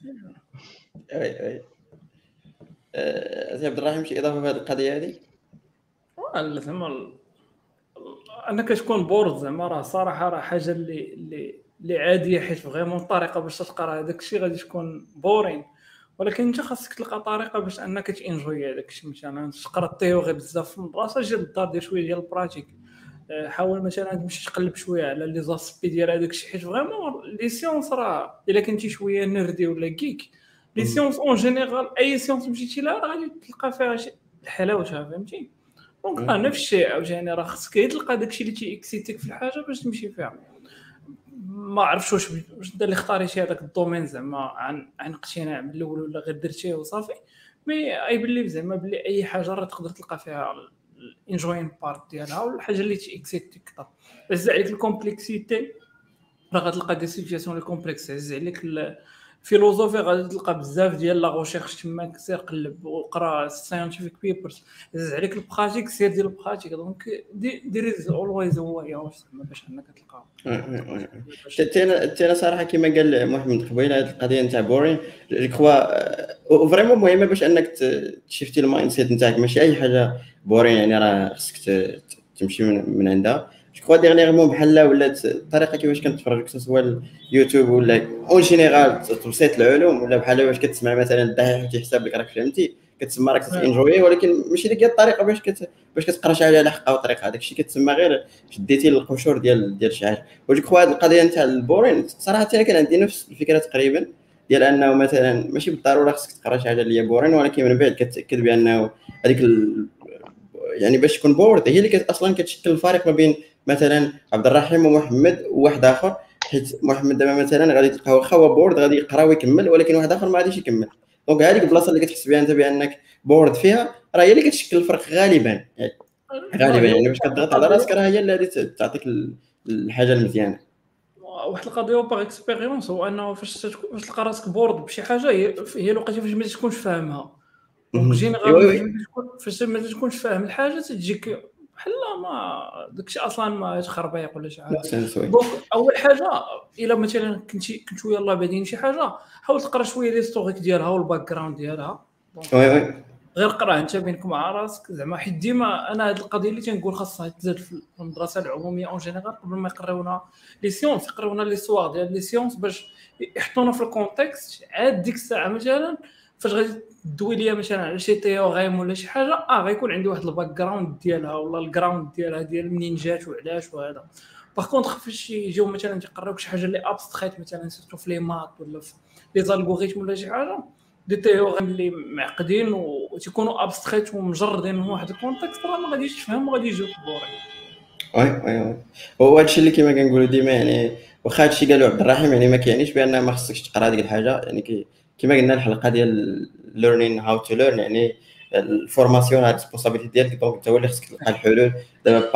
أي أي. سي عبد الرحيم شي إضافة في هذه القضية هذه؟ زعما أنا كتكون bored زعما راه صراحة راه حاجة اللي اللي اللي عادية حيت vraiment الطريقة باش تقرأ هذاك الشيء غادي تكون boring ولكن انت خاصك تلقى طريقة باش أنك t enjoy ي هذاك الشيء. مثلا تقرأ الـ théorie بزاف في المدرسة جي للدار دير شوية ديال الـ pratique. آه، حاول مثلا تمشي تقلب شوية على les aspects ديال هذاك الشيء حيت vraiment les sciences راه إلا كنتي شوية nerdy ولا كيك les sciences en général أي science مشيتي لها راه غادي تلقى فيها شي حلاوتها فهمتي donc راه نفس الشيء عاوتاني راه خصك تلقى داكشي اللي ت excite يك في الحاجة باش تمشي فيها. ما عرفتش واش واش انت اللي اختاريتي هذاك الـ domaine زعما عن عن اقتناع من الأول ولا غير درتيه وصافي mais I believe زعما بلي أي حاجة راه تقدر تلقى فيها الـ enjoying part ديالها والحاجة اللي ت excite يك أكثر عزيز عليك الـ complexité راه غتلقى des situations les complexes عزيز عليك الـ philosophie غادي تلقى بزاف ديال la recherche تماك سير قلب وقرا scientific papers عزيز عليك الـ pratique سير ديال الـ pratique. donc there always هو يا باش انك تلقى. أنا صراحة كما قال محمد قبيلة هذه القضية نتاع boring je crois vraiment مهمة باش انك تشيفتي المايند سيت نتاعك. ماشي أي حاجة بورين يعني راه خصك تمشي من عندها. كخوا ديغنيغمون بحال ولات الطريقة كيفاش كنتفرج؟ سواء اليوتيوب ولا اون جينيرال توسيط العلوم ولا بحال واش كتسمع مثلا الدحيح تيحسب لك راك فهمتي؟ كتسمى راك تنجوي ولكن ماشي ديك الطريقة باش كت... باش كتقرا شي حاجة على حقها وطريقه هذاك الشيء كتسمى غير شديتي القشور ديال ديال شي حاجة وجو كخوا هذه القضية نتاع البورين صراحة أنا كان عندي نفس الفكرة تقريبا ديال أنه مثلا ماشي بالضرورة خصك تقرا شي حاجة اللي هي boring ولكن من بعد كتاكد بانه هذيك ال... يعني باش تكون bored هي اللي أصلا كتشكل الفارق ما بين مثلا عبد الرحيم ومحمد وواحد آخر حيت محمد دابا مثلا غادي تلقاه واخا هو bored غادي يقرا ويكمل ولكن واحد آخر ما غاديش يكمل. donc هذيك البلاصة اللي كتحس بها أنت بأنك bored فيها راه هي اللي كتشكل الفرق غالبا. غالبا يعني باش كتضغط على راسك راه هي اللي غادي تعطيك الحاجة المزيانة. واحد القضية par expérience هو أنه فاش تلقى راسك bored بشي حاجة هي الوقيتة فاش ما تكونش فاهمها. donc général فاش ما تكونش فاهم الحاجة تجيك بحال ما داكشي أصلا ما خربيق ولا شي حاجة donc أول حاجة إلا مثلا كنتي كنتو يلاه بادين شي حاجة حاول تقرأ شوية l'historique ديالها والـ background ديالها. oui oui. غير قرأ أنت بينك مع راسك. زعما حيت ديما أنا هذه القضية اللي تنقول خاصها تزاد في المدرسة العمومية en général قبل ما يقراونا les sciences يقراونا l'histoire ديال les sciences باش يحطونا في ال contexte عاد ديك الساعة مثلا فاش غادي دوي ليا مثلا على شي théorème ولا شي حاجة آه غيكون عندي واحد ال background ديالها ولا ال background ديالها ديال منين جات وعلاش وهذا. par contre فاش يجيو مثلا تيقراوك شي حاجة اللي abstraite مثلا surtout في les maths ولا في les algorithmes ولا شي حاجة دي تيوغيم اللي معقدين وتيكونوا abstraits ومجردين من واحد ال contexte راه ما غاديش تفهم وغادي يجيوك boring oui oui oui هو هادشي اللي كيما كنقولوا ديما يعني واخا هادشي قالو عبد الرحيم يعني ما كيعنيش بأن ما خصكش تقرأ هذيك الحاجة يعني كي كما قلنا الحلقة ديال learning how to learn يعني ال formation هاد responsibility ديالك donc انت هو اللي خصك تلقى الحلول. دابا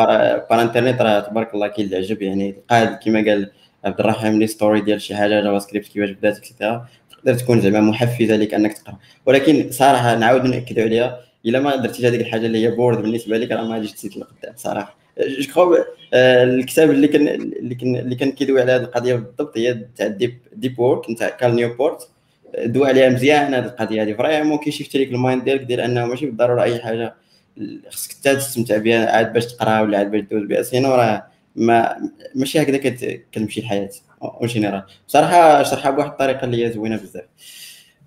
par internet راه تبارك الله كاين العجب يعني تلقى كما قال عبد الرحيم l'histoire ديال شي حاجة JavaScript كيفاش بدات et cetera تقدر تكون زعما محفزة لك أنك تقرأ. ولكن صراحة نعاود ناكدوا عليها إلا ما درتيش هذيك الحاجة اللي هي boring بالنسبة لك راه ما غاديش تزيد لقدام صراحة. je crois الكتاب اللي كان اللي كان اللي كان كيدوي على هذه القضية بالضبط هي تاع deep deep work نتاع Cal Newport دوا عليها مزيان هذه القضية هذه vraiment كي shift لك ال mind ديالك ديال أنه ماشي بالضرورة أي حاجة. خصك حتى تستمتع بها عاد باش تقرا ولا عاد باش دوز بها. sinon راه ما ماشي هكذا كتمشي الحياة en général. بصراحة شرحها بواحد الطريقة اللي هي زوينة بزاف.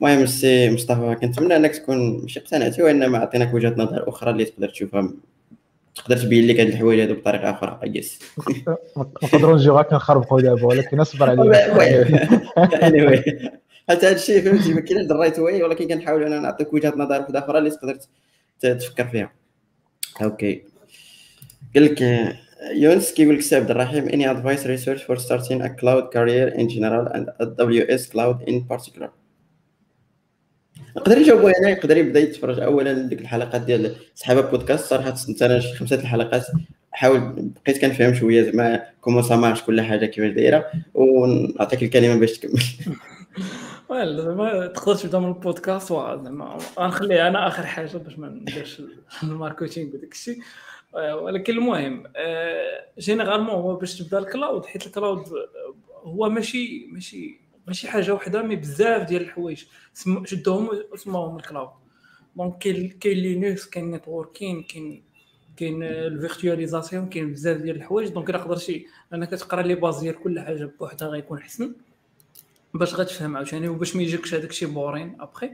المهم السي مصطفى كنتمنى أنك تكون ماشي اقتنعتي وإنما عطيناك وجهة نظر أخرى اللي تقدر تشوفها. تقدر تبين لك هاد الحوايج هادو بطريقة أخرى ايس نقدروا نجيو غير كنخربقوا دابا ولكن اصبر عليا حتى هذا الشيء فهمتي ما كاينش ال right way ولكن كنحاول أنا نعطيك وجهة نظر واحدة أخرى اللي تقدر تفكر فيها. okay. قال لك يونس كيقول لك سي عبد الرحيم any advice resource for starting a cloud career in general and AWS cloud in particular? نقدر نجاوبو أنا يقدر يبدأ يتفرج اولا ديك الحلقات ديال السحابة بودكاست. صراحة أنا شي خمسة الحلقات. حاول بقيت كنفهم شوية زعما comment ça كل حاجة كيفاش دايرة. ونعطيك الكلمة باش تكمل. زعما تقدر تبدا من البودكاست زعما غنخليها أنا آخر حاجة باش ما نديرش ال marketing وداك الشيء. ولكن المهم généralement هو باش تبدا ال cloud حيت ال cloud هو ماشي ماشي ماشي حاجة وحدة mais بزاف ديال الحوايج شدوهم وسموهم ال cloud. donc كاين كاين Linux كاين networking كاين كاين ال virtualisation كاين بزاف ديال الحوايج. donc إلا قدرتي أنك تقرا les bases ديال كل حاجة بوحدها غيكون احسن باش غتفهم عاوتاني وباش ما يجيكش هذاك الشيء boring après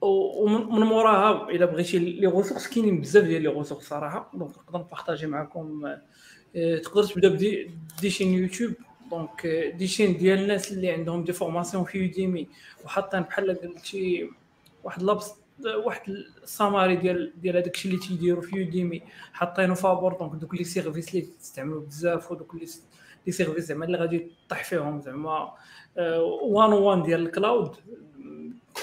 ومن موراها إلا بغيتي les ressources كاينين بزاف ديال les ressources صراحة. donc نقدر نبارطاجي معكم آه، تقدر تبدأ ب des des chaînes YouTube donc des chaînes ديال الناس اللي عندهم des formations في Udemy وحاطين بحال قلتي واحد لابس واحد ال summary ديال ديال هذاك الشيء اللي تيديروا في Udemy حاطينه فابور donc دوك les services اللي تستعملوا بزاف ودوك les services زعما اللي غادي طيح فيهم زعما one one ديال الكلاود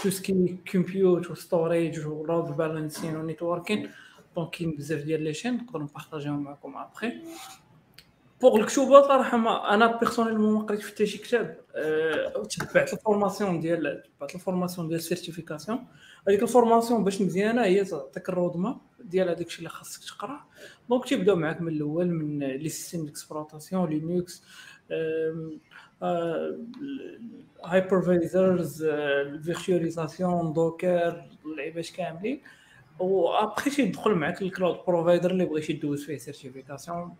تو سكي كومبيوت وستوريج ولود بالانسين ونيتوركين donc كاين بزاف ديال les chaînes نقدر نبارطاجيهم معكم après pour الكتوبه صراحة ما أنا personnellement ما قريتش حتى شي كتاب تبعت ال formation ديال تبعت ال formation ديال ال certification هذيك ال formation باش مزيانة هي تعطيك ال roadmap ديال هذاك الشيء اللي خاصك تقرا. donc تيبداو معاك من الأول من les systèmes d'exploitation Linux hypervisors ال virtualisation Docker اللعيبات كاملين. و ابخي تيدخل معاك ال cloud provider اللي بغيتي دوز فيه certification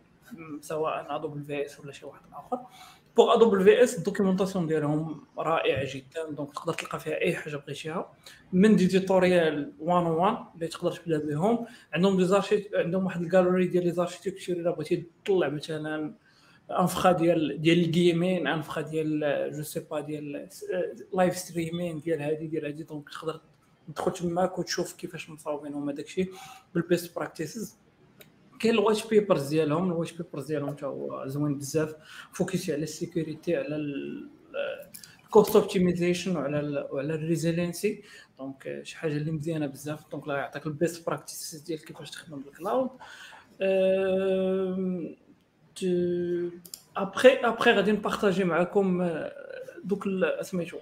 سواء AWS ولا شي واحد آخر. pour AWS ال documentation ديالهم رائعة جدا. donc تقدر تلقى فيها أي حاجة بغيتيها. من des tutoriels 1 1 اللي تقدر تبدأ بهم. عندهم des archi عندهم واحد الجاليري ديال les architectures إلا بغيتي تطلع مثلا infra ديال ديال ال gaming infra ديال je sais pas ديال live streaming ديال هادي ديال هادي. donc تقدر تدخل تماك وتشوف كيفاش مصاوبين هما داكشي بال best practices كاين ال white papers ديالهم ال white papers ديالهم حتى هو زوين بزاف. focusé على ال security على ال cost optimization وعلى وعلى ال resiliency donc شي حاجة اللي مزيانة بزاف. donc لا يعطيك ال best practices ديال كيفاش تخدم بال cloud ابخي ابخي غادي نبارطاجي معكم دوك سميتو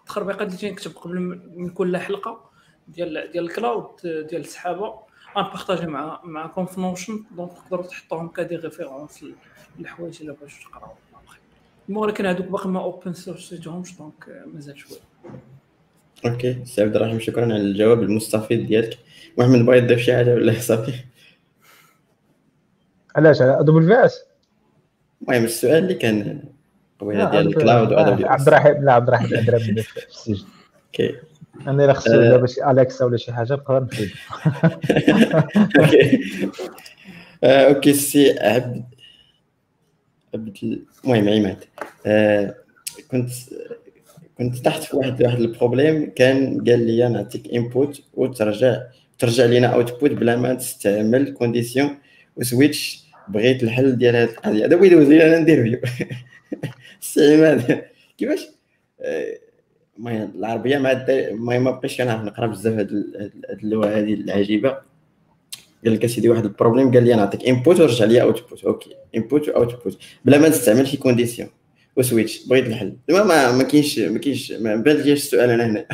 التخربيقات اللي تنكتب قبل من كل حلقة ديال ديال ال cloud ديال السحابة. غنبارطاجي مع معكم في Notion donc تقدروا تحطوهم ك des références للحوايج اللي بغيتو تقراو. ولكن هذوك باقي ما open source يتهمش donc مازال شوية. okay سي عبد الرحيم شكرا على الجواب المستفيض ديالك. محمد بغا يضيف شي حاجة ولا؟ صافي. علاش؟ على ادوبل في اس المهم السؤال اللي كان قبيله ديال الكلاود وادوبل عبد الرحيم لا عبد الرحيم في السجن أوكي. أنا إلا خصو دابا شي أليكسا ولا شي حاجة نقدر نفيد أوكي أوكي سي عبد عبد المهم عماد. كنت كنت تحت في واحد واحد البروبليم كان قال لي نعطيك انبوت وترجع ترجع لينا output بلا ما تستعمل condition و switch بغيت الحل ديال هذه القضية. هذا بغيت لي أنا ندير view. سي عماد كيفاش؟ المهم العربية ما المهم ما بقيتش كنعرف نقرا بزاف هاد اللغة هذه العجيبة. قال لك أسيدي واحد ال problème قال لي نعطيك input ورجع لي output أوكي input و output بلا ما تستعمل شي condition و switch بغيت الحل. ما ما كاينش ما كاينش ما بانش السؤال أنا هنا.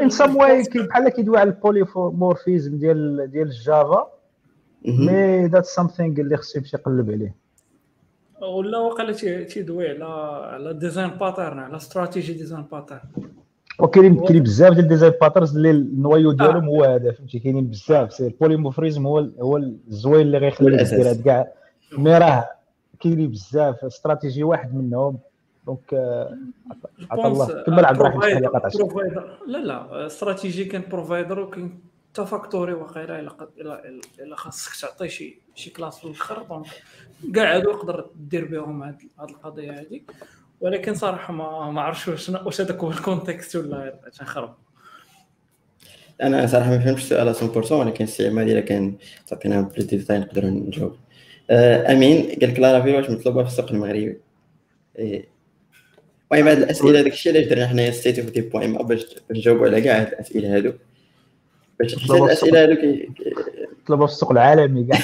in some way بحال كيدوي على ال polymorphisme ديال ديال الجافا. mais that's something اللي خصو يمشي يقلب عليه. ولا وقال تيدوي على على design pattern على strategy design pattern وكاين كاين بزاف ديال design patterns اللي ال noyau ديالهم هو هذا فهمتي؟ كاينين بزاف. c'est ال polymorphisme هو هو الزوين اللي غيخليك دير هاد كاع. mais راه كاينين بزاف. استراتيجي واحد منهم. donc عطا الله. كمل عبد الرحيم شحال لا لا استراتيجي كان provider وكاين حتى factory واقيلا الا إلا خاصك تعطي شي شي classe في الأخر donc كاع هادو يقدر دير بهم هاد القضية هادي. ولكن صراحة ما ما عرفتش واش واش هذاك هو ال context ولا تنخرب أنا صراحة ما فهمتش السؤال 100% ولكن السي عماد إلا كان تعطينا plus détails نقدروا نجاوب. آه أمين قال لك لارافيل واش مطلوبة في السوق المغربي. إيه. المهم هاد الأسئلة داك الشيء علاش درنا حنايا State of Dev بوين باش نجاوبوا على كاع هاد الأسئلة هادو. باش الأسئلة هادو طلبوا في السوق العالمي كاع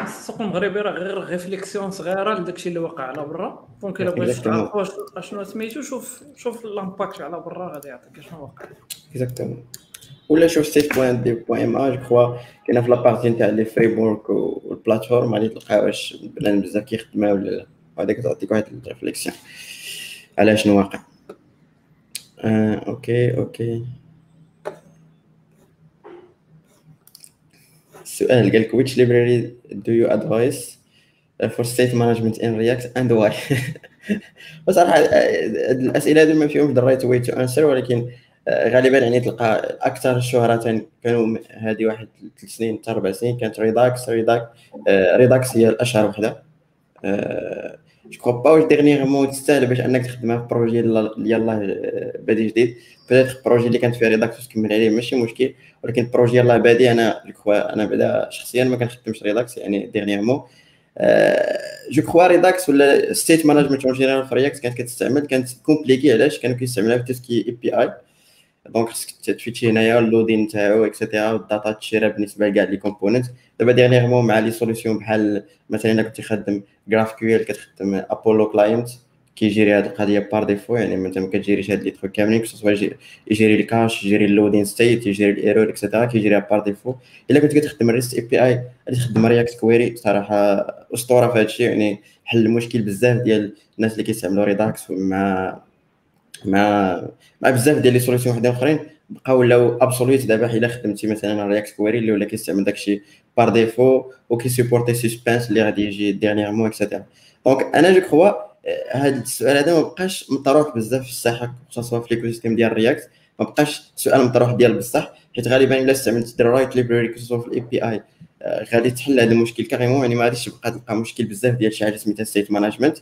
السوق المغربي راه غير réflexion صغيرة لداك الشيء اللي وقع على برا. donc إلا بغيتي تعرف شنو سميتو شوف شوف ال impact على برا غادي يعطيك شنو وقع exactement ولا شوف stateofdev point ma je كاينة في la partie نتاع les frameworks وال plateformes غادي تلقى واش بنادم بزاف كيخدمها ولا لا هذاك تعطيك واحد ال réflexion على شنو واقع آه، أوكي أوكي السؤال قال لك which library do you advise for state management in React and why? بصراحة الأسئلة هذه ما فيهمش the right way to answer ولكن غالبا يعني تلقى أكثر الشهرة كانوا هذه واحد ثلاث سنين حتى أربع سنين كانت Redux Redu Redux هي الأشهر وحدة. je crois pas واش dernièrement تستاهل باش أنك تخدمها في projet يلاه بادي جديد. peut-être projet اللي كانت فيه Redux تكمل عليه ماشي مشكل. ولكن projet يلاه بادي أنا je أنا بعدا شخصيا ما كنخدمش Redux يعني dernièrement je crois Redux ولا state management en général في React كانت كتستعمل كانت compliquée علاش؟ كانوا كيستعملوها في tout ce qui est API donc خصك ت fetchي هنايا ال loading تاعو اكسيتيرا والداتا تشيرها بالنسبة لكاع les components دابا dernièrement مع les solutions بحال مثلا إلا كنتي خادم GraphQL كتخدم Apollo Client كي gérer هاد القضية par défaut يعني ما كت gérerش هاد les trucs كاملين سوا يجيري الكاش يجيري اللودين ستيت يجيري الايرور اكسيتيرا كيجيريها بار ديفو الا كنت كتخدم ال REST API غادي تخدم React Query صراحة اسطوره في هادشي يعني حل المشكل بزاف ديال الناس اللي كيستعملوا Redux مع مع مع بزاف ديال les solutions وحدين اخرين بقاو ولاو obsolètes دابا الا خدمتي مثلا React Query اللي ولا كيستعمل داكشي par défaut وكي supporter Suspense اللي غادي يجي dernièrement et cetera donc أنا je crois هذا السؤال هذا ما بقاش مطروح بزاف في الساحه خصوصا في l'écosystème ديال React ما بقاش سؤال مطروح ديال بصح حيت غالبا إلا استعملت the right library خصوصا في ال API غادي تحل هذا المشكل carrément يعني ما غاديش تبقى تلقى مشكل بزاف ديال شي حاجة سميتها state management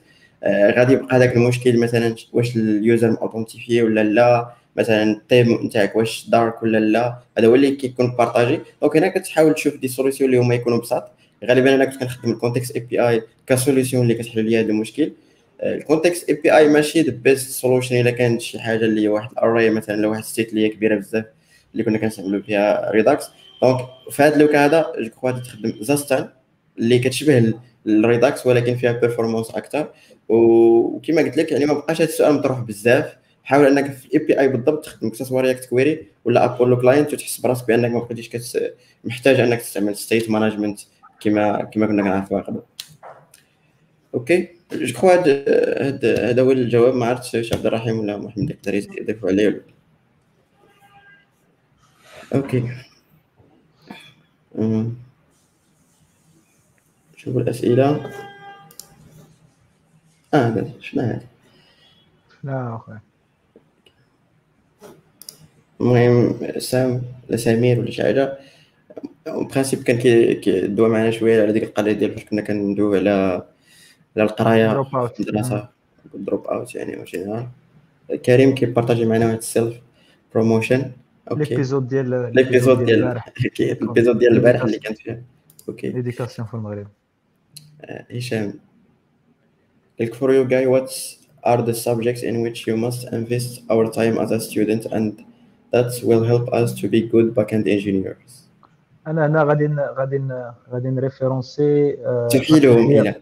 غادي يبقى داك المشكل مثلا واش ال user authentifié ولا لا. مثلا التيم نتاعك واش dark ولا لا؟ هذا هو اللي كيكون partagé. donc هنا كتحاول تشوف des solutions اللي هما يكونوا بساط. غالبا أنا كنت كنخدم ال Context API ك solution اللي كتحل لي هذا المشكل. ال Context API ماشي the best solution إلا كانت شي حاجة اللي واحد ال array مثلا لو واحد state اللي هي كبيرة بزاف اللي كنا كنستعملوا فيها Redux donc في هذا le cas هذا je crois تخدم Zustand اللي كتشبه ال Redux ولكن فيها performance أكثر وكما قلت لك يعني ما بقاش هذا السؤال مطروح بزاف. حاول إنك في ال API بالضبط تخدم سواء React Query ولا Apollo Client وتحس براسك بأنك ما بقيتيش. محتاج إنك تستعمل state management كما كما كنا كنعرفوها قبل. أوكي؟ je crois هذا هذا هو الجواب. ما عرفتش واش عبد الرحيم ولا محمد يقدر يضيفوا عليه ولا أوكي. شوف الأسئلة. آه شنو هذا لا اخويا المهم سام ولا سمير ولا شي حاجة. principe كان كيدوى معنا شوية على ديك القضية ديال فاش كنا كندويو على على القراية في المدرسة. drop out يعني ماشي نهار كريم كي partager معنا واحد ال self promotion أوكي. l'épisode ديال l'épisode ديال l'épisode ديال البارح اللي كانت فيها. أوكي. éducation في المغرب. هشام. Like for you guy what are the subjects in which you must invest our time as a student and that will help us to be good backend engineers. أنا هنا غادي غادي غادي ن référencer تحيلهم إلى.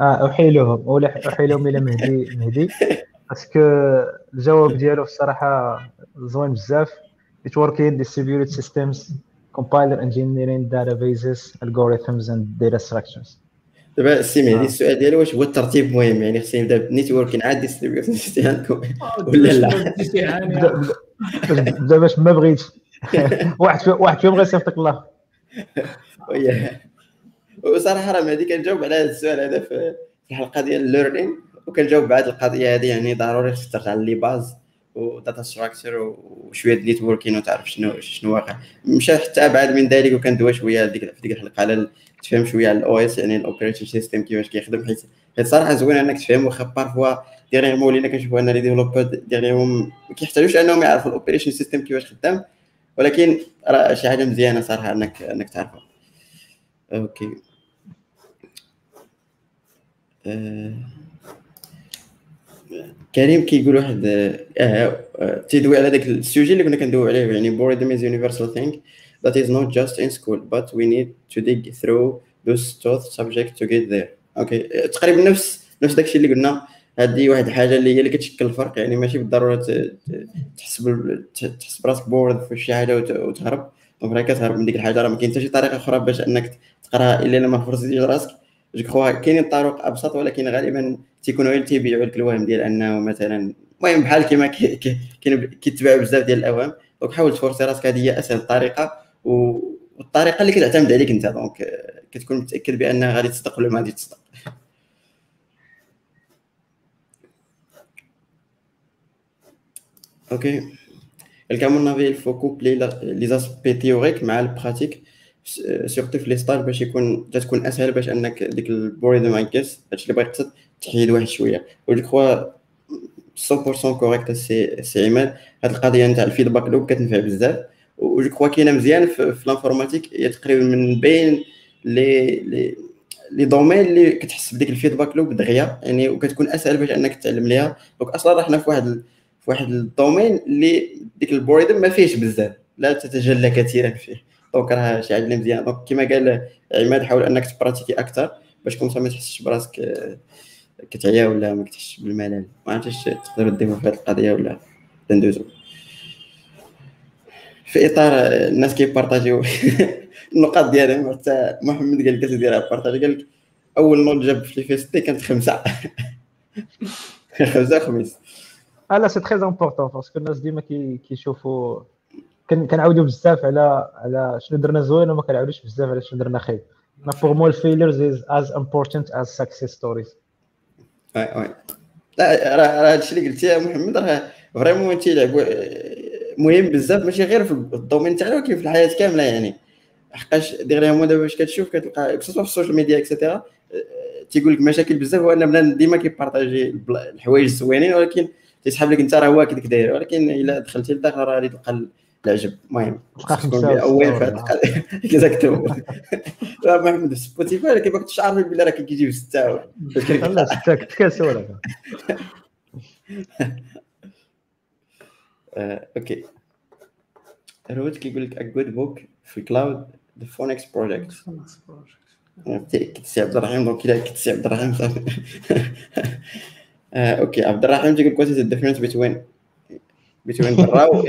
آه أحيلهم ولا أحيلهم إلى مهدي مهدي. parce que الجواب ديالو الصراحة زوين بزاف. Networking distributed systems compiler engineering databases algorithms and data structures. دابا السي مهدي السؤال ديالو واش هو الترتيب مهم؟ يعني خصني نبدأ بال networking عاد distributed system عندكم. ولا لا؟ بدا باش ما بغيتش. واحد واحد فيهم غيصيفطك الله وصراحة راه مهدي كنجاوب على هذا السؤال هذا في الحلقة ديال ال learning وكنجاوب على هذه القضية هذه يعني ضروري خصك ترجع les bases و data structure وشويه د networking وتعرف شنو شنو واقع. مشى حتى ابعد من ذلك وكندوي شوية في ديك الحلقة على تفهم شوية على ال OS يعني ال operating system كيفاش كيخدم حيت حيت صراحة زوين إنك تفهم واخا parfois dernièrement ولينا كنشوفوا أن les développeurs dernièrement ما كيحتاجوش أنهم يعرفوا ال operating system كيفاش خدام ولكن راه شي حاجة مزيانة صراحة انك إنك تعرفها. okay. أه... كريم كيقول واحد آه, آه، تيدوي على داك ال sujet اللي كنا كندويو عليه يعني boredom is universal thing. That is not just in school but we need to dig through those tough subject to get there. okay تقريبا نفس نفس داكشي اللي قلنا. هذه واحد الحاجة اللي هي اللي كتشكل الفرق يعني ماشي بالضرورة تحس تحس براسك bored في شي حاجة وتهرب. donc راه كتهرب من ديك الحاجة. راه ما كاين حتى شي طريقة أخرى باش إنك تقرأها إلا ما فرصتيش راسك je crois كاينين طرق أبسط ولكن غالبا تيكونوا غير تيبيعوا لك الوهم ديال أنه مثلا المهم بحال كيما كيتباعوا بزاف ديال الأوهام. donc حاول تفرسي راسك. هذه هي أسهل طريقة. والطريقة اللي كتعتمد عليك انت donc كتكون متأكد بأنها غادي تصدق ولا ما غادي تصدق. okay également à mon avis il faut coupler les aspects théoriques مع la pratique surtout في les stages باش يكون تكون أسهل باش أنك ديك ال boredom مانكيس هادشي اللي بغيت يقصد تحيد واحد شوية. و je crois 100% correct سي سي عماد. هاد القضية نتاع ال feedback loop كتنفع بزاف. و je crois كاينة مزيان في, في l'informatique هي تقريبا من بين les les les domaines اللي كتحس بديك ال feedback loop دغيا يعني وكتكون أسهل باش أنك تتعلم ليها. donc أصلا راه حنا في واحد في واحد ال domaine اللي ديك ال boredom ما فيهش بزاف لا تتجلى كثيرا فيه. donc راه شي عندنا مزيان. donc كما قال عماد حاول أنك تبراتيكي أكثر باش كون ما تحسش براسك كتعيا ولا ما كتحسش بالملل. ما عرفتش تقدر ديما في هذه القضية ولا؟ ندوزو في إطار الناس كيبارطاجيو. النقاط ديالهم حتى محمد قال لك déjà partagé قال لك أول note جاب في ال FST كانت خمسة. خمسة خميس. لا c'est très important parce que الناس ديما كيشوفوا كنعاودوا بزاف على على شنو درنا زوين وما كنعاودوش بزاف على شنو درنا خايب pour moi ال failures is as important as success stories oui oui لا راه هادشي اللي قلتي يا محمد راه vraiment تيلعبوا مهم بزاف ماشي غير في ال domaine تاعنا ولكن في الحياة كاملة يعني. حقاش dernièrement دابا باش كتشوف كتلقى que ce soit في ال social media et cetera تيقول لك مشاكل بزاف هو ان بنادم ديما كيبارطاجي الحوايج الزوينين ولكن تيسحب لك أنت راه هو هكذاك داير ولكن إلا دخلتي لداخل راه غادي تلقى العجب. المهم تكون اول في هذا exactement محمد في Spotify ولكن ما كنتش عارف بلي راه كيجيب ستة لا سته كنت كنسول okay. روت كيقول لك a good book في cloud The Phoenix Project كنت سي عبد الرحيم donc الا كنت سي عبد الرحيم. صافي okay. عبد الرحيم تيقول لك the difference بين بين برا و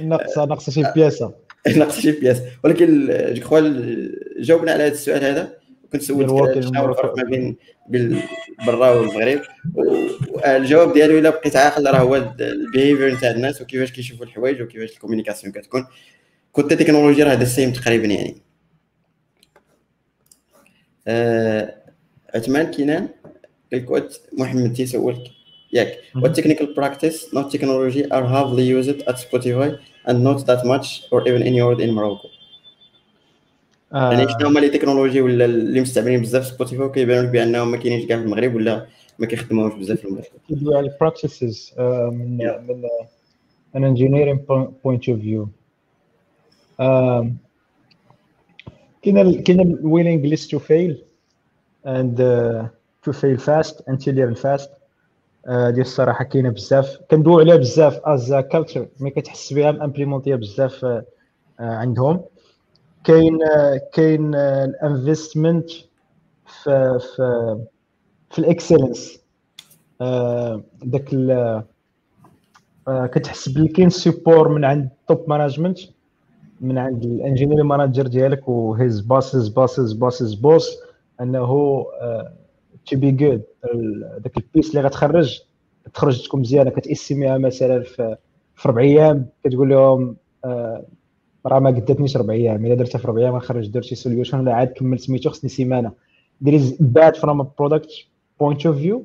ناقصه ناقصه شي بياسة. ناقصه شي بياسة. ولكن je crois جاوبنا على هذا السؤال هذا. كنت سولت الفرق ما بين برا والمغرب. والجواب ديالو إلا بقيت عاقل راه هو ال behavior نتاع الناس وكيفاش كيشوفوا الحوايج وكيفاش ال communication كتكون. كنت تكنولوجيا راه ال same تقريبا يعني. آه عثمان كينان الكوت محمد تيسولك. ياك. what technical practice not technology are heavily used at Spotify and not that much or even anywhere in Morocco. آه. يعني شنو هما les technologies ولا اللي مستعملين بزاف Spotify وكيبانوا لك بأنهم ما كاينينش كاع في المغرب ولا ما كيخدموهمش بزاف في المغرب. كيدوي على ال practices من. من an engineering point of view. كاين كاين fail and uh, to fail fast and to learn fast. Uh, ديال الصراحة كاينة بزاف. كندويو عليها بزاف as culture ملي كتحس بها مامبليمونتيها بزاف uh, عندهم. كاين كاين ال investment في في في ال excellence. داك كتحس بلي كاين support من عند ال top management من عند ال engineering manager ديالك و he's pushes pushes pushes push انه to be good داك ال piece اللي غتخرج تخرج تكون مزيانه كتاسميها مثلا في في ربع أيام كتقول لهم راه ما قدتنيش ربع أيام. الا درتها في ربع أيام غنخرج درت شي solution ولا عاد كملت سميتو خصني سيمانة. Bad from a product point of view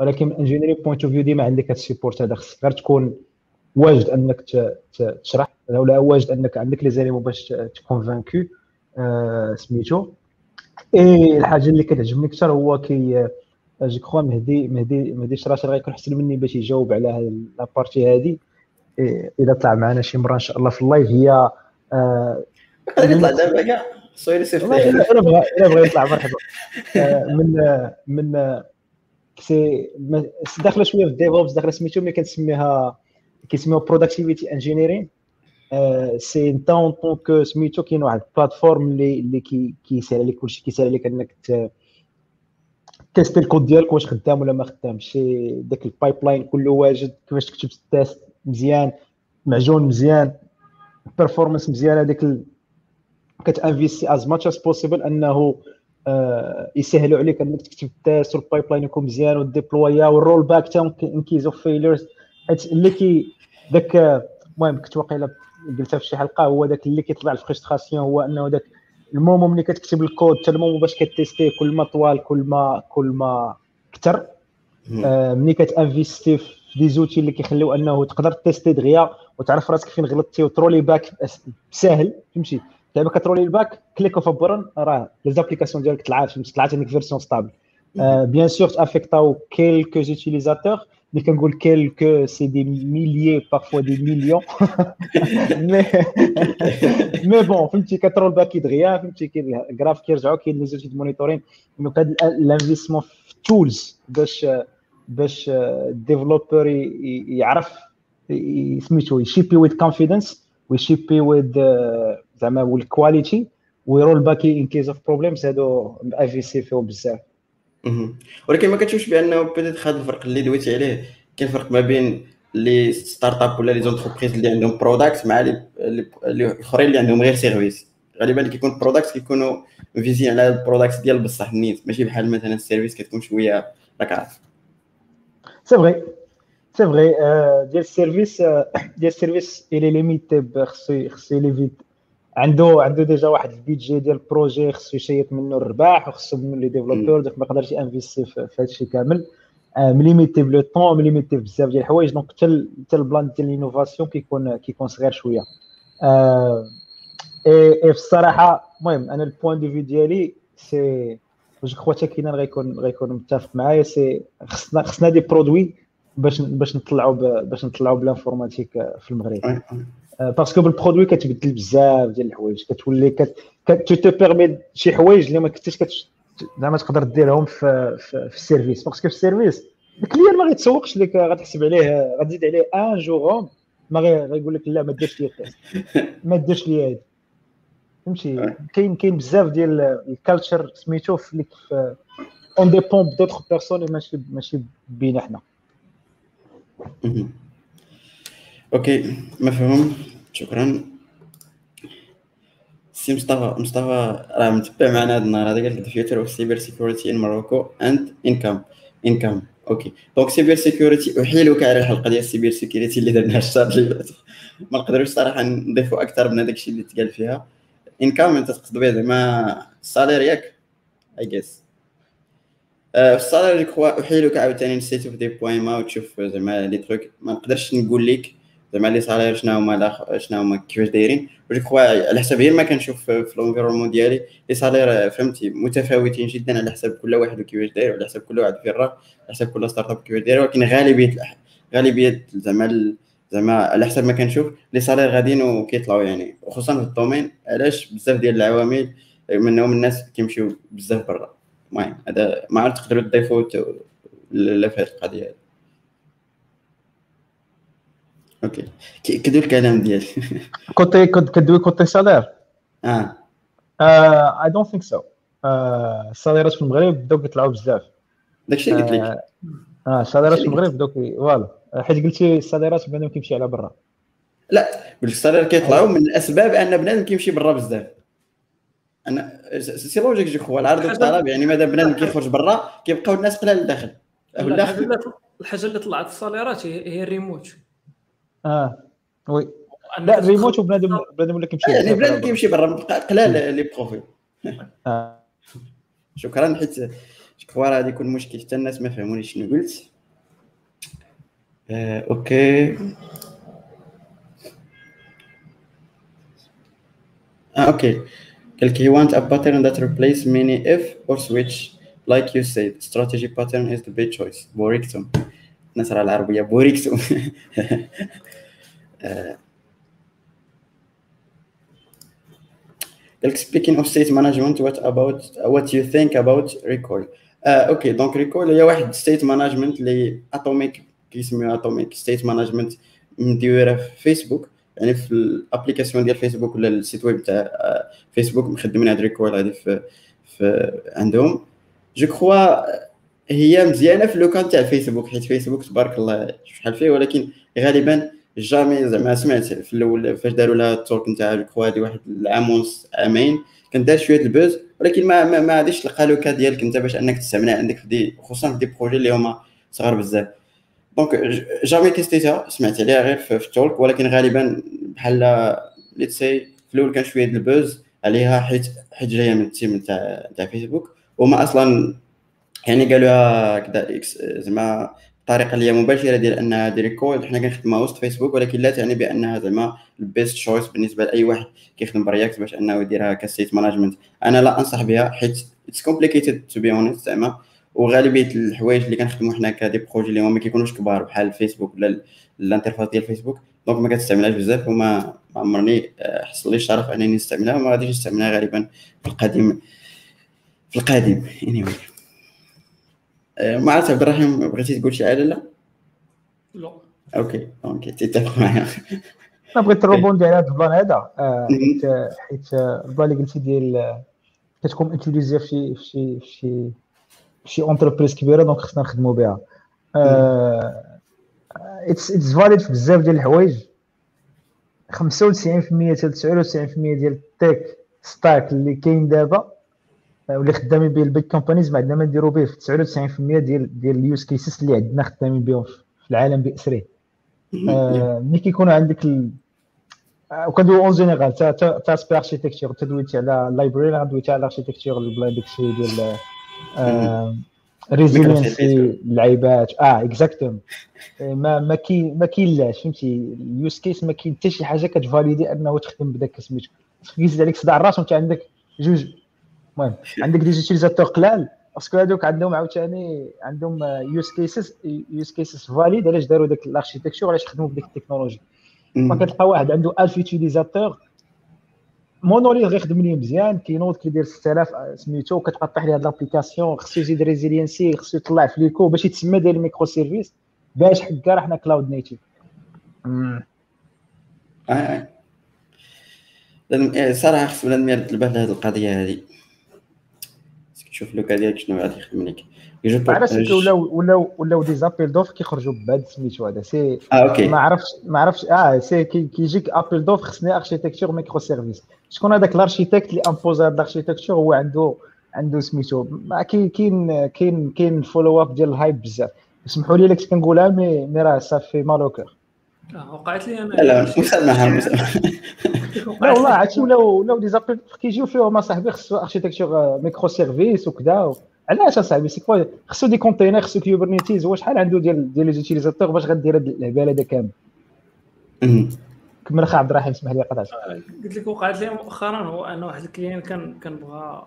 ولكن من engineering point of view ديما عندك هذا ال support هذا. خصك غير تكون واجد انك تشرح ولا واجد انك عندك les éléments باش ت convaincre آه سميتو. إي الحاجة اللي كتعجبني أكثر هو كي je crois مهدي مهدي مهدي شراشر غيكون أحسن مني باش يجاوب على la partie هذه إذا طلع معنا شي مرة إن شاء الله في ال live هي آه يطلع دابا كاع Sorry سيف أنا أنا بغا يطلع مرحبا. آه من من سي داخلة شوية في ال DevOps داخلة سميتو ملي كنسميها كيسميوها productivity engineering c'est أنت en tant que سميتو كاين واحد ال plateforme اللي اللي كيسهل عليك كلشي كيسهل عليك إنك تيستي الكود ديالك واش خدام ولا ما خدامش داك ال pipeline كله واجد كيفاش تكتب ال test مزيان معجون مزيان. performance مزيان هذيك. كتانفيستي as much as possible أنه آه يسهلوا عليك أنك تكتب ال test وال pipeline يكون مزيان والديبلويا وال rollback تاعهم in case of failures حيت اللي كي داك المهم كنت واقيلا قلتها في شي حلقة هو داك اللي كيطلع ال frustration هو أنه داك المومو ملي كتكتب الكود حتى المومو باش كتيستيه كل ما طوال كل ما كل ما كثر آه ملي كتانفيستي في des outils اللي كيخليو انه تقدر تيستي دغيا وتعرف راسك فين غلطتي وت rollي back ساهل فهمتي؟ دابا كت rollي back click of button راه les applications ديالك طلعات فهمتي؟ طلعت عندك version stable bien sûr تافيكتاو quelques utilisateurs ملي كنقول quelques c'est des milliers parfois des millions mais mais bon فهمتي؟ كت rollback دغيا فهمتي؟ ال graph كيرجعوا كاين les outils monitoring Donc هاد ال investment في tools باش باش ال developer يعرف سميتو يشيبي ويز كونفيدنس ويشيبي ويز زعما وال quality وي rollbackي in case of problems هادو اي في سي فيهم بزاف. ولكن ما كتشوفش بأنه peut-être هذا الفرق اللي دويتي عليه كاين فرق ما بين les startups ولا les entreprises اللي عندهم product مع الاخرين اللي عندهم غير service غالبا اللي كيكون product كيكونوا فيزين على ال product ديال بصح النيت. ماشي بحال مثلا ال service كتكون شوية راك عارف. c'est vrai c'est vrai ديال ال service ديال ال service الي limité خصو خصو livrer vite عنده عنده déjà واحد ال budget ديال ال projet خصو يشيط منه الرباح وخصو منه les développeurs donc ما يقدرش انفيستي في هذا الشيء كامل م limité plutôt م limité بزاف ديال الحوايج دونك حتى حتى ال plan ديال ال innovation كيكون كيكون صغير شوية اي في الصراحه المهم أنا ال point de vue ديالي سي جو كخوا حتى كاين غيكون غيكون متفق معايا c'est خصنا خصنا des produits باش باش نطلعوا باش نطلعوا بال informatique في المغرب. Parce que بال produit كتبدل بزاف ديال الحوايج كتولي كت te te permet شي حوايج اللي ما كنتيش زعما تقدر ديرهم في في, في السيرفيس. باسكو في السيرفيس الكليان ما غيتسوقش لك غتحسب عليه غتزيد عليه un jour ما غيقول لك لا ما ديرش لي ما ديرش لي هادي فهمتي؟ كاين كاين بزاف ديال ال culture سميتو في on dépend d'autres personnes ماشي ماشي بينا حنا. Okay مفهوم شكرا. سي مصطفى مصطفى راه متبع معنا هذا النهار. هذا قال لك future of cyber security in Morocco and income Income okay. Donc cyber security أحيلك على الحلقة ديال ال cyber security اللي درناها الشهر اللي فات. ما نقدروش صراحة نضيفوا أكثر من هذاك الشيء اللي تقال فيها. Income انت تقصد به زعما ال salaire ياك I guess في ال salaire je احيلك عاوتاني نسيتو في developers.ma وتشوف زعما les trucs ما نقدرش نقول لك زعما les salaires شنو هما شنو هما كيفاش دايرين je crois على حسب غير ما كنشوف في ال environnement ديالي لي سالير فهمتي متفاوتين جدا على حسب كل واحد وكيفاش داير وعلى حسب كل واحد في الراه على حسب كل ستارت اب كيفاش داير ولكن غالبيه غالبيه زعما زعما على حسب ما كنشوف لي سالير غاديين وكيطلعوا يعني. وخصوصا في الدومين علاش بزاف ديال العوامل منهم الناس كيمشيو بزاف برا. المهم هذا ما عرفت تقدروا تضيفوا لا في هذه القضية هذه. أوكي. كدو الكلام ديالي. كوتي كدوي كوتي سالير آه. اي دونت ثينك سو الساليرات في المغرب بداو كيطلعوا بزاف. داكشي اللي قلت لك. آه الساليرات في المغرب بداو فوالا حيت قلتي الساليرات بنادم كيمشي على برا. لا بالسالير كيطلعوا من الأسباب أن بنادم كيمشي برا بزاف. أنا سي لوجيك جو كخوا العرض والطلب يعني مادام بنادم كيخرج برا كيبقاو الناس قلال لداخل الحاجة اللي طلعت ال salaireات هي الريموت. آه. Oui. لا الريموت وبنادم بنادم ولا كيمشي يعني بنادم كيمشي برا قلال les profils. شكرا حيت راه غادي يكون مشكل حتى الناس ما فهمونيش شنو قلت. آه، اوكي اه اوكي قال لك he want a pattern that replace many if or switch like you said strategy pattern is the best choice بوريكتم نصر العربية بوريكتم قال لك speaking of state management what about what you think about recall اوكي دونك ريكول هي واحد ستيت مانجمنت اللي اتوميك كيسميوها atomic state management مديوره في فيسبوك يعني في ال application ديال فيسبوك ولا ال site web تاع فيسبوك مخدمين هاد Recoil هادي في, في عندهم je crois هي مزيانه في le cas نتاع فيسبوك حيت فيسبوك تبارك الله شحال فيه ولكن غالبا jamais زعما سمعت في الأول فاش داروا لها ال talk نتاع je crois هادي واحد العام ونص عامين كان دار شوية ال buzz ولكن ما ما, ما غاديش تلقى le cas ديالك انت باش انك تستعملها عندك في des خصوصا في des projets اللي هما صغار بزاف donc jamais تيستيتها سمعت عليها غير في ال talk ولكن غالبا بحال let's say في الأول كان شوية ال buzz عليها حيت حيت جاية من ال team تاع تاع فيسبوك وما أصلا يعني قالوها كذا زعما الطريقة اللي هي مباشرة ديال أنها دي Recoil حنا كنخدمها وسط فيسبوك ولكن لا تعني بأنها زعما ال best choice بالنسبة لأي واحد كيخدم ب React باش أنه يديرها ك state management أنا لا أنصح بها حيت it's complicated to be honest زعما. وغالبية الحوايج اللي كنخدموا حنا ك des projets اللي هما ما كيكونوش كبار بحال فيسبوك ولا ال interface ديال فيسبوك donc ما كتستعملهاش بزاف وما ما عمرني حصل لي الشرف أنني نستعملها وما غاديش نستعملها غالبا في القديم. في القادم anyway. آه، ما عرفت عبد الرحيم بغيتي تقول شي حاجة لا؟ لا. okay okay تتفق معايا. أنا بغيت نروبوندي على هذا ال plan هذا آه، حيت ال plan اللي قلتي ديال آه، كتكون utilisée في شي في شي في شي شي entreprise كبيرة donc خصنا نخدموا بها. it's it's valid في بزاف ديال الحوايج. 95% حتى 99% ديال ال tech stack اللي كاين دابا آه، واللي خدامين به ال big companies ما عندنا ما نديرو به في 99% ديال ديال ال use cases اللي عندنا خدامين بهم في العالم باسره آه، ملي كيكونوا عندك ال... وكندوي en général تا تا سبي architecture تدويتي على ال library غندويتي على ال architecture بلا داكشي ديال resiliency اللعيبات آه exactement ما ما كي ما كاينلاش فهمتي؟ ال use case ما كاين حتى شي حاجة كتفاليدي أنه تخدم بداك سميتو كيزيد عليك صداع الراس وانت عندك جوج. المهم عندك des utilisateurs قلال. parce que هذوك عندهم عاوتاني عندهم use cases use cases valid علاش داروا داك ال architecture علاش خدموا بديك التكنولوجي؟ فكتلقى واحد عنده 1000 utilisateur monolith غيخدم لي مزيان كينوض كيدير 6000 سميتو كتقطع ليه هاد l'application خصو يزيد resiliency خصو يطلع في les coûts باش يتسمى داير ال micro services باش حكا راه حنا cloud native. صراحة خص بنادم يرد البال لهاد القضية هادي. تشوف le cas ديالك شنو غادي يخدم لك. علاش ولاو ولاو ولاو des appels d'offres كيخرجوا بهذا سميتو هذا. c'est آه okay. ما عرفتش ما عرفتش آه c'est كيجيك appel d'offres خصني architecture micro services شكون هذاك ال architecte اللي impose هذا ال architecture هو عنده عنده سميتو. كاين كاين كاين كاين follow up ديال ال hype بزاف. اسمحوا لي لك كنقولها مي مي راه صافي مالوكر وقعت لي أنا. لا مسامحه مسامحه لا والله عرفتي ولاو ولاو des appels كيجيو فيهم اصاحبي خصو architecture micro services وكذا علاش اصاحبي c'est quoi خصو des containers خصو Kubernetes هو شحال عنده ديال ديال les utilisateurs باش غدير هاد الهبال هذا كامل؟ كمل أخي عبد الرحيم اسمح لي قطعت قلت لك وقعت لي مؤخرا هو أن واحد ال client كان كنبغى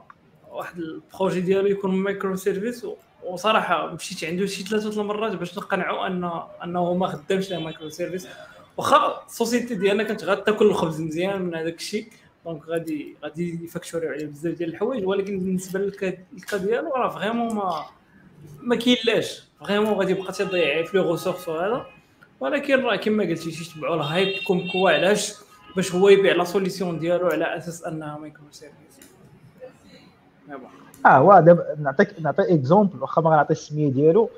واحد ال projet ديالو يكون micro services وصراحة مشيت عنده شي ثلاثة المرات باش نقنعوا ان أنه ما خدامش micro services واخا ال société ديالنا كانت غتاكل الخبز مزيان من هذاك الشيء. donc غادي غادي يفكتوريو عليه بزاف ديال الحوايج ولكن بالنسبة لل cas ديالو راه vraiment ما ما كاينلاش. vraiment غادي يبقى تيضيع في les ressources وهذا ولكن راه كما قلتي تيتبعوا ال hype comme quoi علاش؟ باش هو يبيع la solution ديالو على أساس أنها micro services آه هو دابا نعطيك نعطي exemple واخا ما غنعطي السمية ديالو.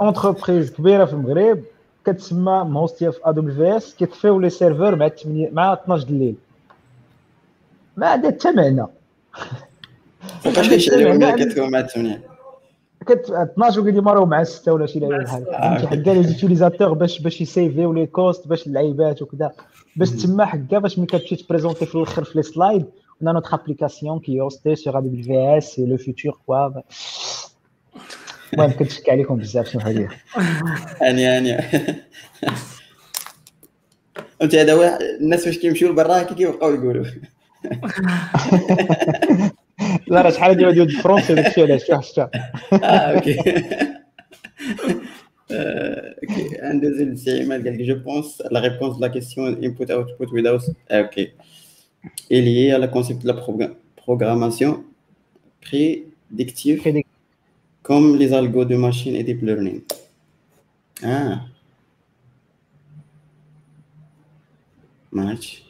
entreprise كبيرة في المغرب كتسمى مهوستيه في AWS كيطفيو les serveurs مع 8 مع 12 الليل. ما عندها حتى معنى. فاش كيشريو ملي كتكون مع 8 كت 12 وكيديمارو مع 6 ولا شي لعيبه بحال هكا فهمتي؟ حكا les utilisateurs باش باش يسيفيو les coûts باش اللعيبات وكذا. باش تما حكا باش ملي كتمشي تبريزونتي في الآخر في les slides on a notre application qui est hostée sur AWS et le futur quoi. المهم كنتشكي عليكم بزاف شنو هذه هاني هاني أنت هذا الناس فاش كيمشيو لبرا كي كيبقاو يقولوا. لا راه شحال هادي ديال ال français داكشي علاش شوف شتا آه okay okay عنده زيد سي عماد قال لك je pense la réponse la question input output without okay est lié à la concept de la programmation prédictive comme les algos de machine et deep learning. Ah. Match.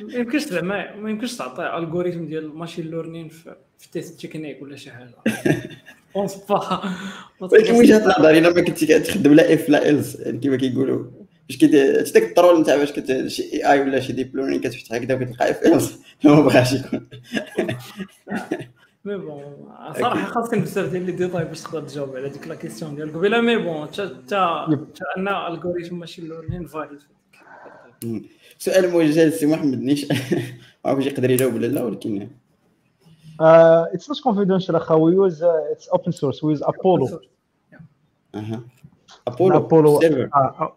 ما يمكنش زعما ما يمكنش تعطي algorithm ديال ال machine learning في في test technique ولا شي حاجة. pense pas ولكن وجهة نظري إلا ما كنتي كتخدم لا if لا else يعني كما كيقولوا. باش كي داك الترول نتاع باش كت شي AI ولا شي deep learning كتفتح هكذا وكتلقى if else ما بغاش يكون. mais bon صراحة خاصك بزاف ديال les détails باش تقدر تجاوب على ديك la question ديال قبيلة. mais bon حتى حتى أن algorithm machine learning valide سؤال موجه لسي محمد نيش. ما عرفتش يقدر يجاوب ولا لا ولكن. it's not confidential اخا we use it's open source we use Apollo أها. Apollo Apollo server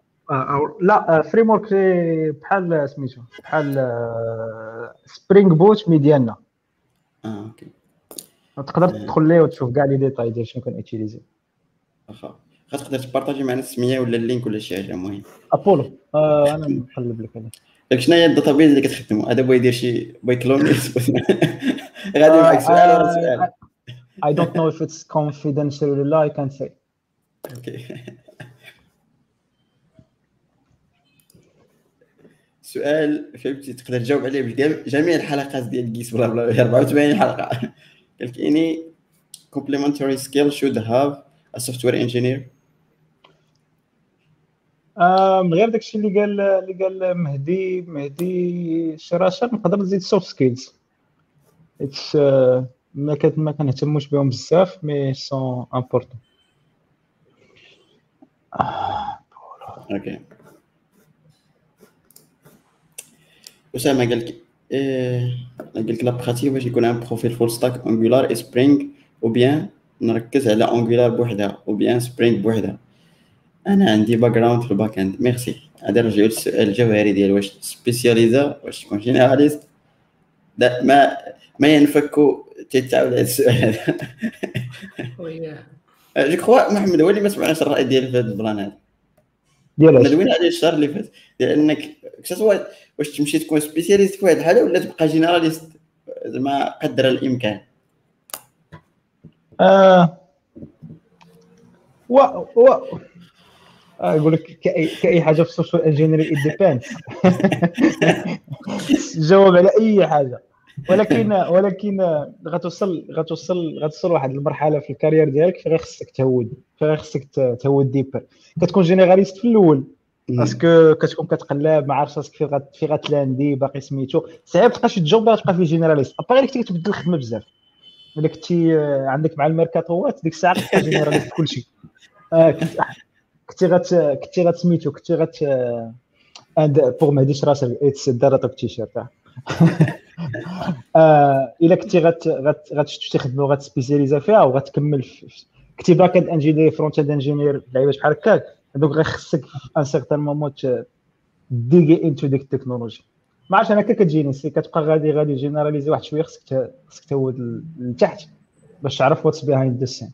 لا framework بحال سميتو بحال Spring Boot mais ديالنا آه okay. تقدر تدخل ليه وتشوف كاع les détails ديال شنو كان utilisé واخا غتقدر تبارطاجي معنا السمية ولا ال link ولا شي حاجة المهم. أبولو. آه أنا نقلب لك أنا داك شنو هي ال database اللي كتخدموا هذا بغا يدير شي بغا يكلوني غادي معك سؤال ورا سؤال. I don't know if it's confidential or not I can't say. okay سؤال فهمتي تقدر تجاوب عليه بجميع الحلقات ديال كيس بلا بلا 84 حلقة. قال لك any complementary skill should have a software engineer. آم، غير داكشي اللي قال اللي قال مهدي مهدي شراشر نقدر نزيد soft skills ما كت ما كنهتموش بهم بزاف mais sont importants okay اسامه قال لك قال لك la pratique باش يكون un profil full stack Angular et Spring ou bien نركز على Angular بوحدها ou bien Spring بوحدها أنا عندي background في ال back end merci. هذا نرجعو للسؤال الجوهري ديال واش سبيسياليزا واش تكون généraliste لا ما ما ينفكو تتعاود هذا السؤال هذا. je crois محمد هو اللي ما سمعناش الرأي ديالي في هذا ال plan هذا. ديال دوينا عليه الشهر اللي فات. ديال إن que ce soit واش تمشي تكون spécialiste في واحد الحالة ولا تبقى généraliste زعما قدر الإمكان. آه. و و آه، يقول لك كاي كأي حاجة في ال software engineering depend جاوب على أي حاجة. ولكن ولكن غتوصل غتوصل غتوصل لواحد المرحلة في الكارير ديالك فين خصك تهود فين خصك تهود ديبر كتكون جينيراليست في الأول باسكو كتكون كتقلب ما عارف راسك فين فين غتلاندي باقي سميتو. صعيب تلقى شي جوب اللي غتبقى فيه جينيراليست ابا غير كنتي كتبدل الخدمة بزاف. الا كنتي آه، عندك مع الميركاتوات ديك الساعة كتبقى جينيراليست في كلشي. آه، كنت- كنتي كنتي غتسميتو كنتي غت بوغ هديش راسك اتس داراتوك تيشيرت إلا كنتي غت غت غتشوف شي خدمه وغتسبيسياليزا فيها وغتكمل كنتي back end engineer front end engineer لعيبات بحال هكاك. هذوك غير خصك un certain moment dig into ديك ال technology ما عرفتش أنا كتجيني سي كتبقى غادي غادي généraliser واحد شوية خصك خصك تهود لتحت باش تعرف what's behind the scene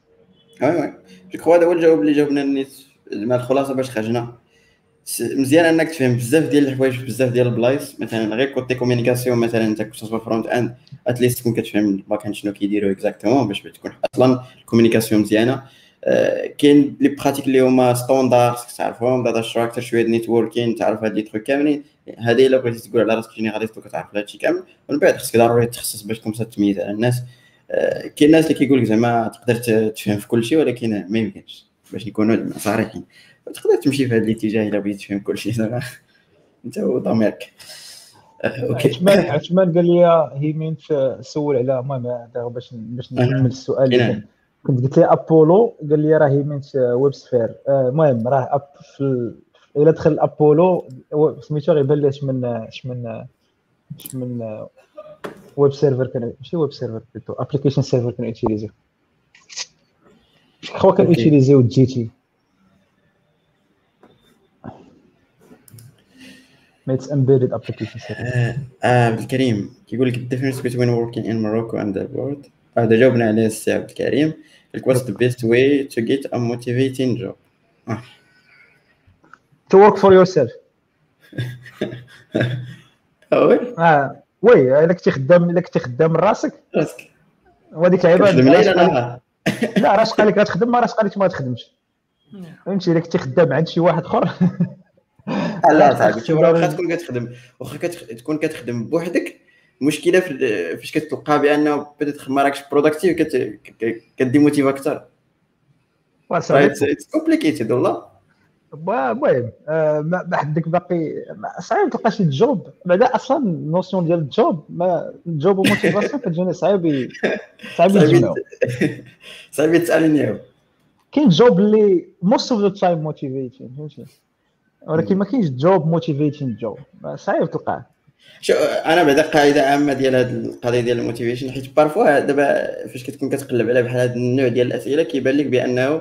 oui oui je crois هذا هو الجواب اللي جاوبنا النيت زعما الخلاصة باش خرجنا. مزيان أنك تفهم بزاف ديال الحوايج بزاف ديال البلايص. مثلا غير côté communication مثلا أنت كنت front end at least تكون كتفهم ال back end شنو كيديروا exactement باش تكون أصلا ال communication مزيانة. آه، كاين les pratiques اللي هما standard خصك تعرفهم؟ data structure شوية networking تعرف هاد les trucs كاملين. هذه إلا بغيتي تقول على راسك généraliste وكتعرف هادشي كامل. ومن بعد خصك ضروري تخصص باش تكون تميز على الناس. آه، كاين الناس اللي كيقول لك زعما تقدر تفهم في كل شيء ولكن ما يمكنش. باش نكونوا صريحين تقدر تمشي في هذا الاتجاه إلا بغيتي تفهم كل شيء زعما أنت وضميرك آه، أوكي. عثمان عثمان قال لي هي مين سول على المهم هذا باش باش نكمل السؤال. اللي. كان. كنت قلت لي أبولو قال لي راه هي ويب سفير آه، المهم راه أب في ال... إلا دخل أبولو سميتو غيبان لي من اش من اش من ويب سيرفر كان ماشي ويب سيرفر بلوتو ابليكيشن سيرفر كان يوتيليزي هو كان. يوتيليزيو جي تي application server. آه، آه، عبد الكريم كيقول لك difference between working in Morocco and abroad. هذا جاوبنا عليه السي عبد الكريم what's the best way to get a motivating job? To work for yourself. آه، oui آه oui الا كنتي خدام الا كنتي خدام راسك. راسك وهذيك اللعيبه لا راه شقال لك غتخدم ما راه شقال لك ما تخدمش. فهمتي؟ إلا كنتي خدام عند شي واحد آخر. لا صاحبي شوف واخا تكون كتخدم واخا تكون كتخدم بوحدك المشكلة في فاش كتلقى بأنه بدات ما راكش productive ك demotive أكثر it's complicated والله. المهم ما حدك باقي صعيب تلقى شي job بعدا أصلا النوسيون ديال الجوب ما الجوب وموتيفاسيون كتجيني صعيب صعيب يتجمعوا صعيب يتالينيو كاين job اللي most of the time motivating فهمتي ولكن ما كاينش job motivating job صعيب تلقاه شو أنا بعدا قاعدة عامه ديال هذه القضية ديال ال motivation حيت parfois دابا فاش كتكون كتقلب على بحال هذا النوع ديال الاسئله كيبان لك بانه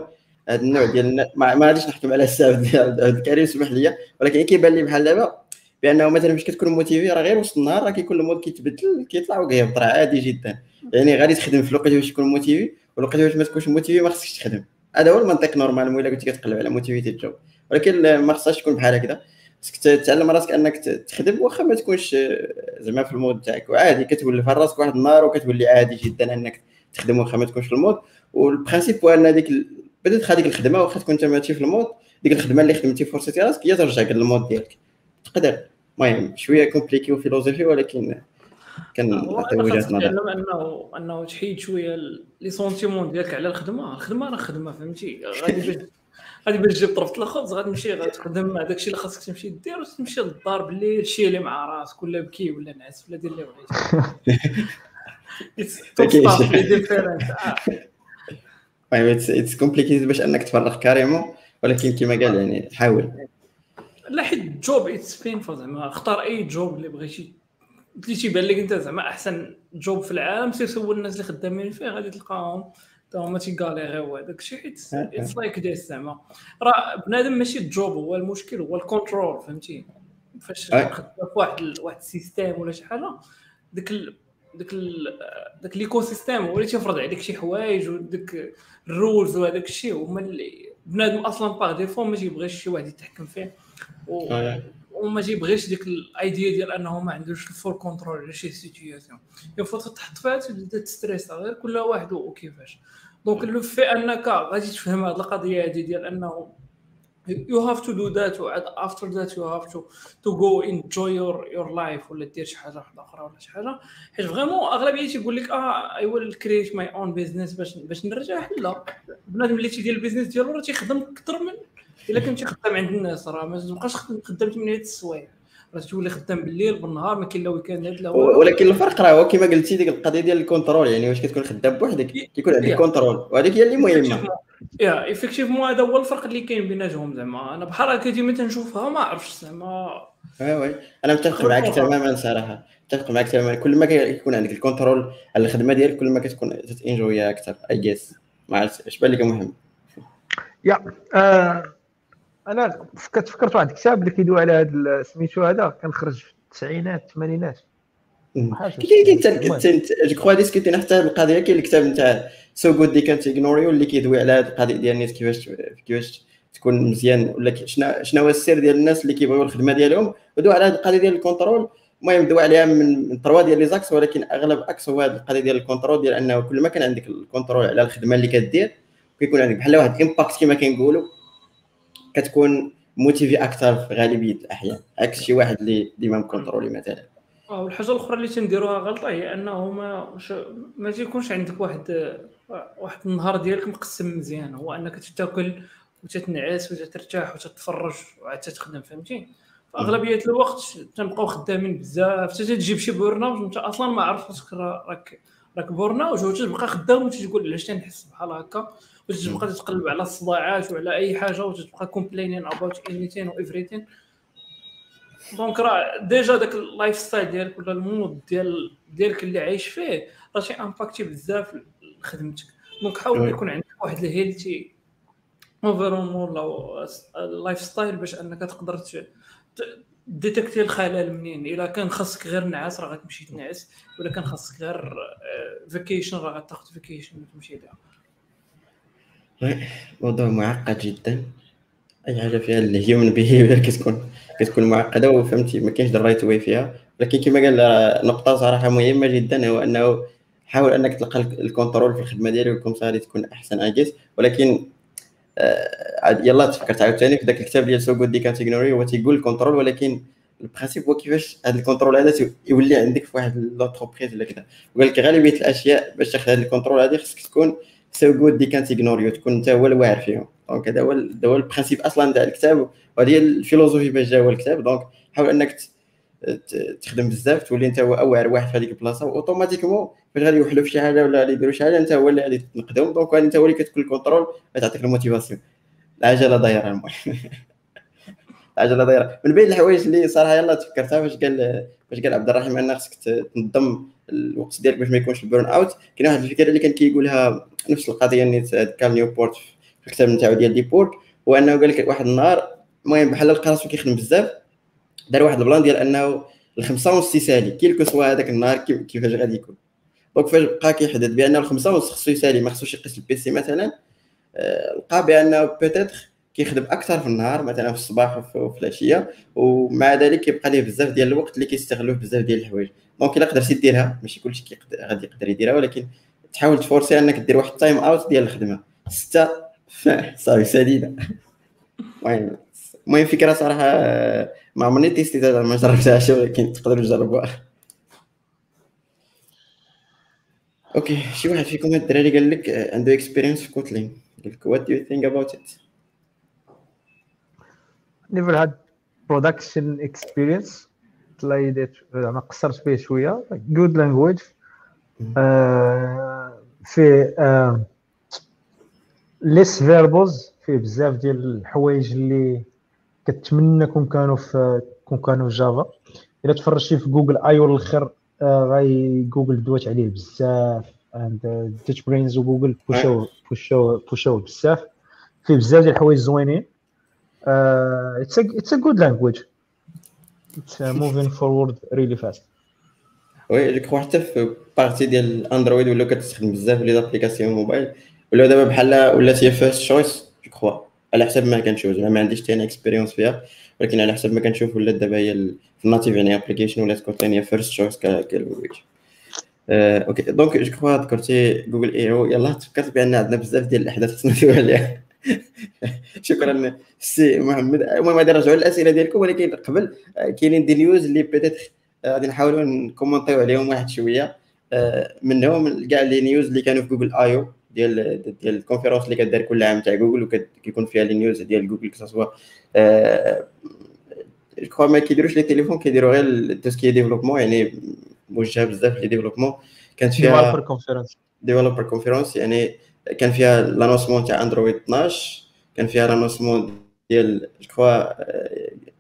هذا النوع ديال ما غاديش نحكم على السبب ديال عبد الكريم سمح لي ولكن كيبان لي بحال دابا بأنه مثلا فاش كتكون motivé راه غير وسط النهار راه كيكون ال mood كيتبدل كيطلع وكيهبط راه عادي جدا. يعني غادي تخدم في الوقت باش تكون motivé والوقت باش ما تكونش motivé ما خصكش تخدم. هذا هو المنطق normal إلا كنتي كتقلب على motivité ال job ولكن ما خصهاش تكون بحال هكذا. خصك تعلم راسك أنك تخدم واخا ما تكونش زعما في ال mode تاعك. وعادي كتولف راسك واحد النهار وكتولي عادي جدا أنك تخدم واخا ما تكونش في ال mode. وال principe هو أن هذيك بدات هذيك الخدمة واخا تكون انت ماشي في ال mode ديك الخدمة اللي خدمتي فورصتي راسك هي ترجعك لل mode ديالك. تقدر. المهم شوية compliqué و philosophie ولكن كان نعطي وجهة نظر. انه أنه تحيد شوية les sentiments ديالك على الخدمة. الخدمة راه خدمة فهمتي؟ غادي غادي باش تجيب طرف الخبز غتمشي غتخدم هذاك الشيء اللي خاصك تمشي دير وتمشي للدار بالليل chiller مع راسك ولا بكي ولا نعس ولا دير اللي بغيتي it's complicated باش انك تفرغ carrément ولكن كما قال يعني حاول. لا حيت job it's painful زعما. اختار أي job اللي بغيتي. اللي تيبان لك أنت زعما أحسن job في العالم سير سول الناس اللي خدامين فيه غادي تلقاهم. تا هما تيغاليريو هذاك الشيء. it's like this زعما. راه بنادم ماشي ال job هو المشكل هو ال control فهمتي؟ فاش خدام في واحد واحد ال système ولا شي حاجة ديك داك داك l'écosystème هو اللي تيفرض عليك شي حوايج وداك ال rules وهذاك الشيء هما اللي بنادم أصلا par défaut ما تيبغيش شي واحد يتحكم فيه. و... وما تيبغيش ديك ال idea ديال أنه ما عندوش ال full control على شي situation يفوت تحط فيها تبدا تستريس غير كل واحد وكيفاش donc l وفي أنك غادي تفهم هذه القضية هذه ديال أنه you have to do that after that you have to to go enjoy your your life ولا دير شي حاجة واحدة أخرى ولا شي حاجة. حيت vraiment أغلبية تيقول لك آه I will create my own business باش باش نرجع. لا. بنادم اللي تيدير ال business ديالو راه تيخدم أكثر من إلا كنتي خدام عند الناس راه ما تبقاش خدام 8 السوايع. راه تولي خدام بالليل بالنهار ما كاين لا weekend لا ولكن الفرق راه هو كما قلتي ديك القضية ديال ال control يعني واش كتكون خدام بوحدك؟ كيكون عندك control وهذيك هي اللي مهمة. yeah effectivement هذا هو الفرق اللي كاين بيناتهم زعما. أنا بحال هكا ديما تنشوفها ما عرفتش زعما. وي وي. أنا متفق معك تماما صراحة. متفق معك تماما. كل ما كيكون عندك الكونترول على الخدمة ديالك كل ما كتكون تنجويها أكثر اي جيس ما عرفتش اش بان لك مهم. يا آه، أنا فكرت واحد الكتاب اللي كيدوي على هذا سميتو هذا كان خرج في التسعينات الثمانينات. كاين كاين جو كخوا ديسكوتينا حتى القضية كاين الكتاب نتاع سو جود دي كانت اغنوري واللي كيدوي على هذه القضية ديال الناس كيفاش كيفاش تكون مزيان ولا شنو شنو هو السر ديال الناس اللي كيبغيو الخدمة ديالهم. ودوي على هذه القضية ديال ال control المهم دوا عليها من trois ديال les axes ولكن أغلب axe هو هذه القضية ديال ال control ديال أنه كل ما كان عندك ال control على الخدمة اللي كدير كيكون عندك بحال واحد ال impact كما كنقولوا. كتكون motivé أكثر في غالبية الأحيان. عكس شي واحد اللي ديما مكونترولي مثلا. والحاجة الأخرى اللي تنديروها غلطة هي انه ما ما تيكونش عندك واحد واحد النهار ديالك مقسم مزيان. هو أنك تاكل وتتنعس وتترتاح وتتفرج وعاد تخدم فهمتي؟ فاغلبيه الوقت تنبقاو خدامين بزاف. حتى تجيب شي burn out وأنت أصلا ما عرفتش راك راك burn out وتبقى خدام وتقول علاش تنحس بحال هكا؟ وتبقى تقلب على الصداعات وعلى أي حاجة وتبقى complaining about anything و everything donc راه déjà داك ال lifestyle ديالك ولا ال mode ديال ديالك اللي عايش فيه راه شي امباكتي بزاف لخدمتك. donc حاول يكون عندك واحد ال healthy environment ولا ال lifestyle باش أنك تقدر détecter الخلل منين. إلا كان خاصك غير نعاس راه غتمشي تنعس. ولا كان خاصك غير vacation راه غتاخذ فيكيشن وتمشي لها. موضوع معقد جدا. أي حاجة فيها ال human behavior كتكون كتكون معقدة وفهمتي ما كاينش ال right way فيها. ولكن كما قال نقطة صراحة مهمة جدا هو أنه حاول أنك تلقى ال control في الخدمة ديالك وكم غادي تكون أحسن I guess ولكن آه يلا تفكرت عاوتاني في ذاك الكتاب ديال سو جود دي كاتيجوري هو تيقول ال control ولكن ال principe هو كيفاش هذا ال control هذا يولي عندك في واحد l'entreprise ولا كذا وقال لك غالبية الأشياء باش تاخذ هذا ال control هذه خصك تكون سو جود دي كانت اغنوريو تكون انت هو الواعر فيهم. donc هذا هو هذا هو ال principe أصلا تاع الكتاب وهذه هي ال philosophie باش جا هو الكتاب. donc حاول إنك تخدم بزاف تولي أنت هو أوعر واحد في هذيك البلاصة و automatiquement فاش غادي يوحلوا في شي حاجة ولا غادي يديروا شي حاجة أنت هو اللي غادي تنقدهم. donc أنت هو اللي كتكون ال control تعطيك ال motivation. العجلة دايرة المهم. العجلة دايرة. من بين الحوايج اللي صراحة يلاه تفكرتها فاش قال فاش قال عبد الرحيم ان خصك تنظم الوقت ديالك باش ما يكونش ال burn out. كاين واحد الفكرة اللي كان كيقولها نفس القضية اللي Cal Newport في الكتاب نتاعو ديال Deep Work هو أنه قال لك واحد النهار المهم بحال لقى راسو كيخدم بزاف دار واحد ال plan ديال أنه الخمسة ونص يسالي quel que soit هذاك النهار كيفاش غادي يكون. donc فاش بقى كيحدد بانه الخمسة ونص خصو يسالي ما خصوش يقيس ال PC مثلا آه، لقى بأنه peut-être كيخدم أكثر في النهار مثلا في الصباح وفي العشية ومع ذلك كيبقى ليه بزاف ديال الوقت اللي كيستغلوه بزاف ديال الحوايج. donc الا قدرتي ديرها ماشي كلشي غادي يقدر يديرها ولكن تحاول تفورسي انك دير واحد ال time out ديال الخدمة. ستة صافي سديده المهم المهم فكرة صراحة ما عمرني تيستيتها ما جربتهاش ولكن تقدروا تجربوها. أوكي شي واحد فيكم الدراري قال لك عنده experience في Kotlin قال لك what do you think about it never had production experience. Played it زعما قصرت فيه شوية. Good language. uh, في less verbose. فيه بزاف ديال الحوايج اللي كتمنى كون كانوا في كون كانوا في Java إلا تفرجتي في Google I/O الآخر غاي جوجل دوات عليه بزاف. عند ديتش برينز وجوجل بوشو بوشو بوشو بزاف. فيه بزاف ديال الحوايج زوينين. it's it's a good language moving forward really fast oui je crois حتى في partie ديال ال Android ولاو كتستخدم بزاف les applications mobiles ولاو دابا بحال ولات هي first choice je crois على حسب ما كنشوف زعما ما عنديش تاني expérience فيها ولكن على حسب ما كنشوف ولات دابا هي في ال native يعني application ولات كون هي first choice ك language أوكي donc je crois ذكرتي Google I/O يلاه تفكرت بان عندنا بزاف ديال الاحداث خصنا ندويو عليها شكرا سي محمد. المهم غادي نرجعوا للأسئلة ديالكم ولكن قبل كاينين des news اللي peut-être غادي نحاولوا نكومونطيو عليهم واحد شوية. منهم كاع les news اللي كانوا في Google I/O ديال ديال ال conférence اللي كدار كل عام تاع جوجل وكيكون فيها les news ديال جوجل كسوا جو ما كيديروش les téléphones كيديروا غير tout ce qui développement يعني موجهة بزاف les développements كانت فيها developer conférence يعني كان فيها l'annoncement تاع Android 12 كان فيها لانونسمون ديال جو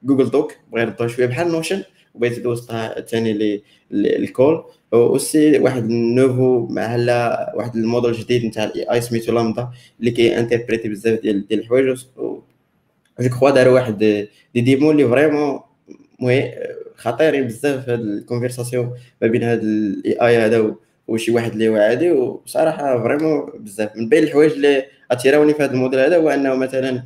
جوجل دوك بغا يردوا شوية بحال نوشن وبغيت يدوز ثاني لي الكول اوسي واحد نوفو مع هلا واحد الموديل جديد نتاع الاي اي سميتو لامدا اللي كي انتربريتي بزاف ديال ديال الحوايج جو كخوا داروا واحد دي ديمو اللي فريمون مهم خطيرين بزاف هاد الكونفرساسيون ما بين هاد الاي اي هذا وشي واحد اللي هو عادي وصراحة فريمون بزاف. من بين الحوايج اللي اتيراوني في هذا الموديل هذا هو أنه مثلا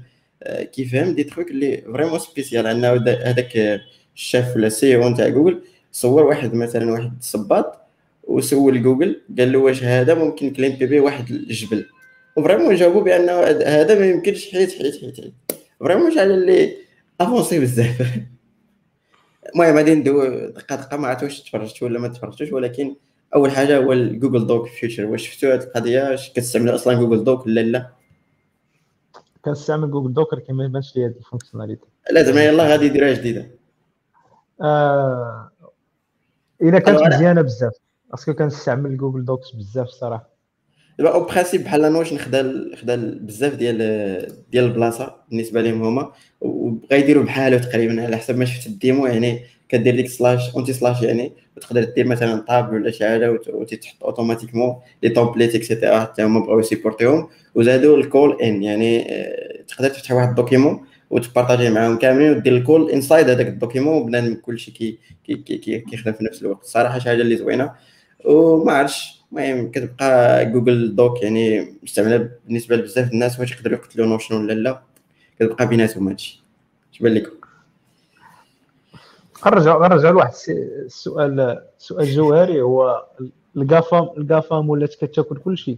كيفهم des trucs اللي vraiment spécial. أنه هذاك الشاف ولا CEO نتاع جوجل صور واحد مثلا واحد الصباط وسول جوجل قال له واش هذا؟ ممكن كليمبي به واحد الجبل. و vraiment جاوبوا بأنه هذا ما يمكنش حيت حيت حيت حيت. vraiment شحال اللي avancé بزاف. المهم غادي ندوي دقة دقة ما عرفت واش تفرجتوا ولا ما تفرجتوش ولكن أول حاجة هو ال Google Docs feature واش شفتوا هذه القضية؟ واش كتستعمل أصلا Google Docs ولا لا؟ كنستعمل Google Docs ولكن ما يبانش لي هذه ال fonctionnalité لا زعما يلاه غادي يديروها جديدة. آه... الا كانت مزيانة بزاف. parce que كنستعمل Google Docs بزاف الصراحه دابا au principe بحال Notion خدا خدا بزاف ديال ديال البلاصة بالنسبة لهم هما. وبغا يديروا بحاله تقريبا على حسب ما شفت ال démo يعني كدير ديك slash اونتي slash يعني وتقدر دير مثلا tab ولا شي حاجة وتتحط automatiquement les templates et cetera حتى هما بغاو يسيبورتيهم. وزادوا ال call ان يعني تقدر تفتح واحد ال document وتبارطاجي معاهم كاملين ودير ال call inside هذاك ال document وبنادم كلشي كي كيخدم في نفس الوقت. صراحة شي حاجة اللي زوينة. وما عرفتش المهم كتبقى Google Docs يعني مستعملة بالنسبة لبزاف الناس واش يقدروا يقتلوا Notion ولا لا. كتبقى بيناتهم هادشي. اش بان لكم. نرجع نرجع لواحد السؤال سؤال جوهري. هو ال GAFAM ال GAFAM ولات كتاكل كلشي؟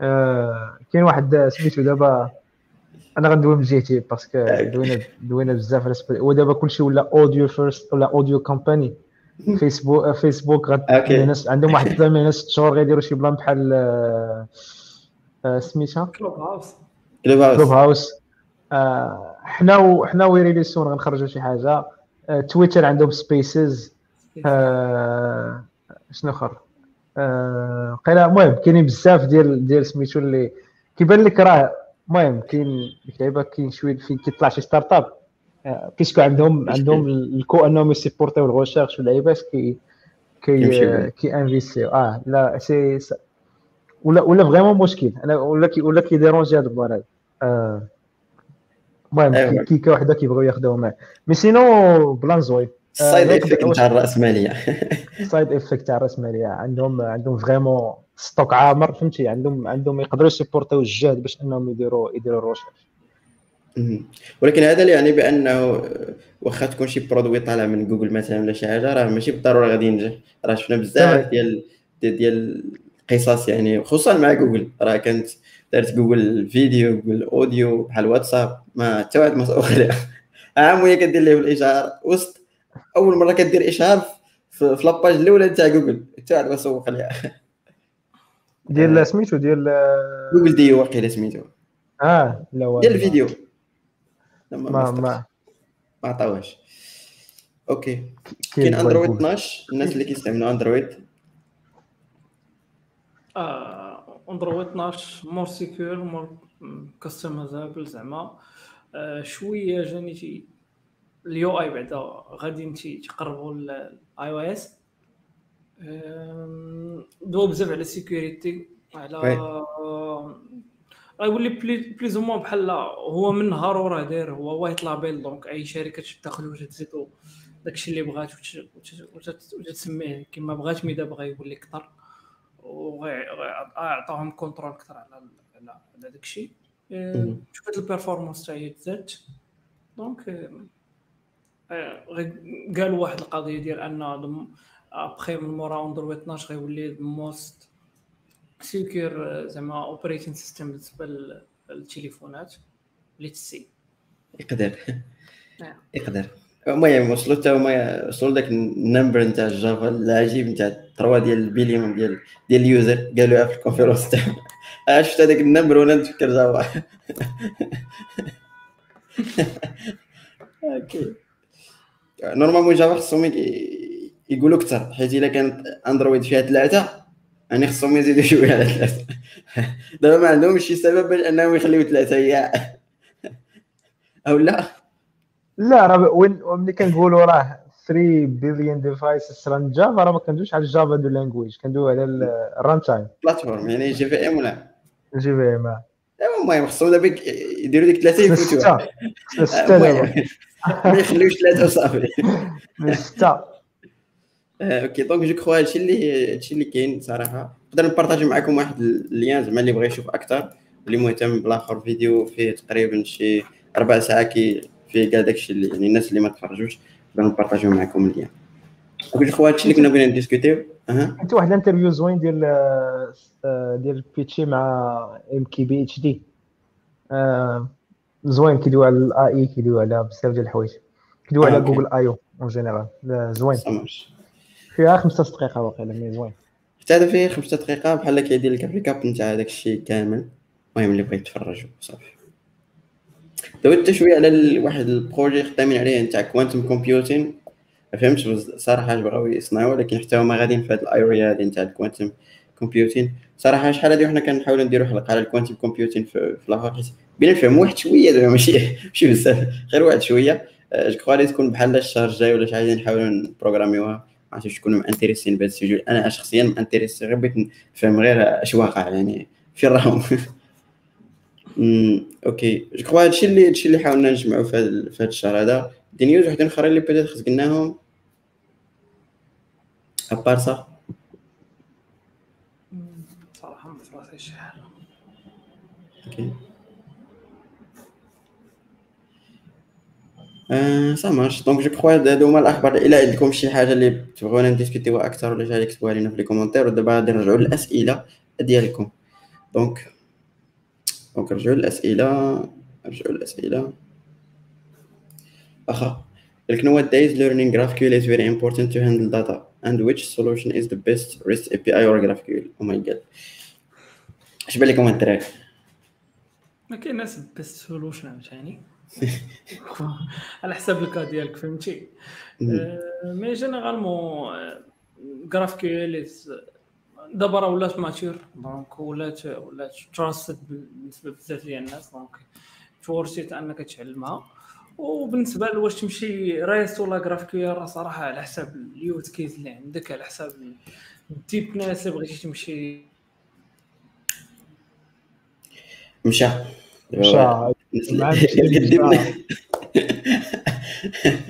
آه كاين واحد سميتو دابا أنا غندوي من جهتي parce que دوينا دوينا بزاف على ودابا كلشي ولا audio first ولا audio company فيسبوك فيسبوك غد عندهم واحد ثمان ست شهور غيديروا شي plan بحال سميتها؟ كلوب هاوس كلوب هاوس كلوب هاوس حنا حنا ويريلي سون غنخرجوا شي حاجة. تويتر عندهم سبيسز شنو آخر؟ قيلا المهم كاينين بزاف ديال ديال سميتو اللي كيبان لك راه المهم كاين لعيبة كاين شوية فين كيطلع شي ستارت اب بيسكو عندهم عندهم الكو أنهم يسيبورتيو الغوشيرش واللعيبات كي كي كي انفيستيو. آه لا سي ولا ولا فريمون مشكل. أنا ولا كي ولا كيديرونجي هذا البلان هذا المهم كيكه وحدة كيبغيو ياخذوها معاه. مي سينو بلان زوين السايد افكت تاع الراسماليه السايد افكت تاع الراسماليه عندهم عندهم فريمون ستوك عامر فهمتي؟ عندهم عندهم يقدروا يسيبورتيو الجهد باش إنهم يديروا يديروا الروشيرش. ولكن هذا لا يعني بأنه واخا تكون شي برودوي طالع من جوجل مثلا ولا شي حاجة راه ماشي بالضرورة غادي ينجح. راه شفنا بزاف ديال- ديال القصص يعني خصوصا مع جوجل. راه كانت دارت Google Video Google Audio بحال واتساب ما حتى واحد ما سوق عليها عام وهي كدير ليه الاشهار وسط أول مرة كدير اشهار في la page الأولى تاع جوجل. حتى واحد ما سوق عليها آه. ديال سميتو ديال جوجل دي واقيلا سميتو. آه لا والله. ديال الفيديو. لما ما ما ما ما عطاوهاش OK. كاين Android Google. 12 الناس اللي كيستعملوا Android. آه، Android 12 more secure more customizable زعما. آه، شوية جاني ال UI بعدا غادي انتي تقربوا ل iOS. دوا بزاف على ال security على. غيولي بلي بليز مون بحال هو من نهار وراه داير هو وايت لابيل دونك أي شركة تدخل وتزيدو داكشي اللي بغات وت- وت- وت- وتسميه كما بغات مي دابا غيولي كثر وعطاهم كونترول أكثر على على داكشي مهم. شوفت البيرفورمانس تاعي تزادت دونك آه، قالوا واحد القضية ديال أن ابخي من مورا اندرويد 12 غيولي موست secure زعما operating system بالنسبة لل- للتليفونات اللي تسي يقدر. نعم. يقدر. المهم وصلوا حتى هما وصلوا لذاك ال number نتاع ال Java العجيب نتاع 3 ديال البليون ديال ديال ال user قالوها في ال conférence تاعهم. آه، شفت هذاك ال number وأنا نتفكر Java OK. normalement Java خصهم يقولوا أكثر حيت إلا كانت Android فيها ثلاثة يعني خصهم يزيدوا شوية على ثلاثة. دابا ما عندهمش شي سبب باش أنهم يخليو ثلاثة هي. أو لا؟ لا راه وين ملي كنقولوا راه 3 billion devices run Java راه ما كندويش على ال Java the language كندوي على ال runtime platform يعني JVM ولا؟ JVM المهم خصهم دابا يديروا ديك ثلاثة يفوتوها. ستة. ما يخليوش ثلاثة وصافي ستة. OK donc je crois هادشي اللي هادشي اللي كاين صراحة. نقدر نبارطاجي معكم واحد ال lien زعما اللي بغى يشوف أكثر اللي مهتم بالآخر فيديو فيه تقريبا شي ربع ساعه كي فيه كاع داكشي اللي يعني الناس اللي ما تفرجوش نقدر نبارطاجيو معكم donc je crois هادشي اللي كنا بغينا نديسكوتيو أها. كنت واحد ال interview زوين ديال آه، ديال بيتشي مع ام كي بي اتش دي زوين كيدوي على ال AI كيدوي على بزاف ديال الحوايج. كيدوي آه، على. Google I/O en général زوين. فيها 15 دقيقة واقيلا mais زوين. حتى هذا فيه خمسة دقيقة بحال كيدير لك récap نتاع هذاك الشيء كامل. المهم اللي بغى يتفرج صافي. دويت شوية على واحد ال projet خدامين عليه نتاع quantum computing بز- صراحة اش بغاو يصنعوا ولكن حتى هما غاديين في هذه ال area هذه نتاع ال quantum computing صراحة شحال هذه وحنا كنحاولوا نديروا حلقة على ال quantum computing في, في الآخر حيت بينا نفهم واحد شوية زعما ماشي ماشي بزاف غير واحد شوية. أه، je crois غادي تكون بحال الشهر الجاي ولا شي حاجة نحاولوا نبروغراميوها ما عرفتش تكونوا مانتيريسين بهذا ال sujet أنا شخصيا مانتيريسي غير بغيت نفهم غير اش واقع يعني فين راهم OK. je crois هادشي اللي هادشي اللي حاولنا نجمعوا في هذا الشهر هذا. des news وحدين أخرين اللي peut-être خص قلناهم. à part ça صراحة ما في راسي شي حاجة OK. آه ça marche donc je crois هادو هما الأخبار. إلا عندكم شي حاجة اللي تبغونا نديسكوتيوها أكثر ولا شي حاجة كتبوها لينا في les commentaires ودابا غادي نرجعوا للأسئلة ديالكم. donc donc رجعوا للأسئلة رجعوا للأسئلة. واخا like nowadays learning GraphQL is very important to handle data and which solution is the best REST API or GraphQL? Oh my god. اش بان لكم الدراري ما كايناش best solution عاوتاني على حساب ال cas ديالك فهمتي؟ mais généralement GraphQL دابا راه ولات mature. donc ولات ولات trusted بالنسبة بزاف ديال الناس. donc تورسيت أنك تعلمها وبالنسبة لواش تمشي REST ولا GraphQL راه صراحة على حساب ال use case اللي عندك على حساب ال type ناس اللي بغيتي تمشي. مشى. مشى.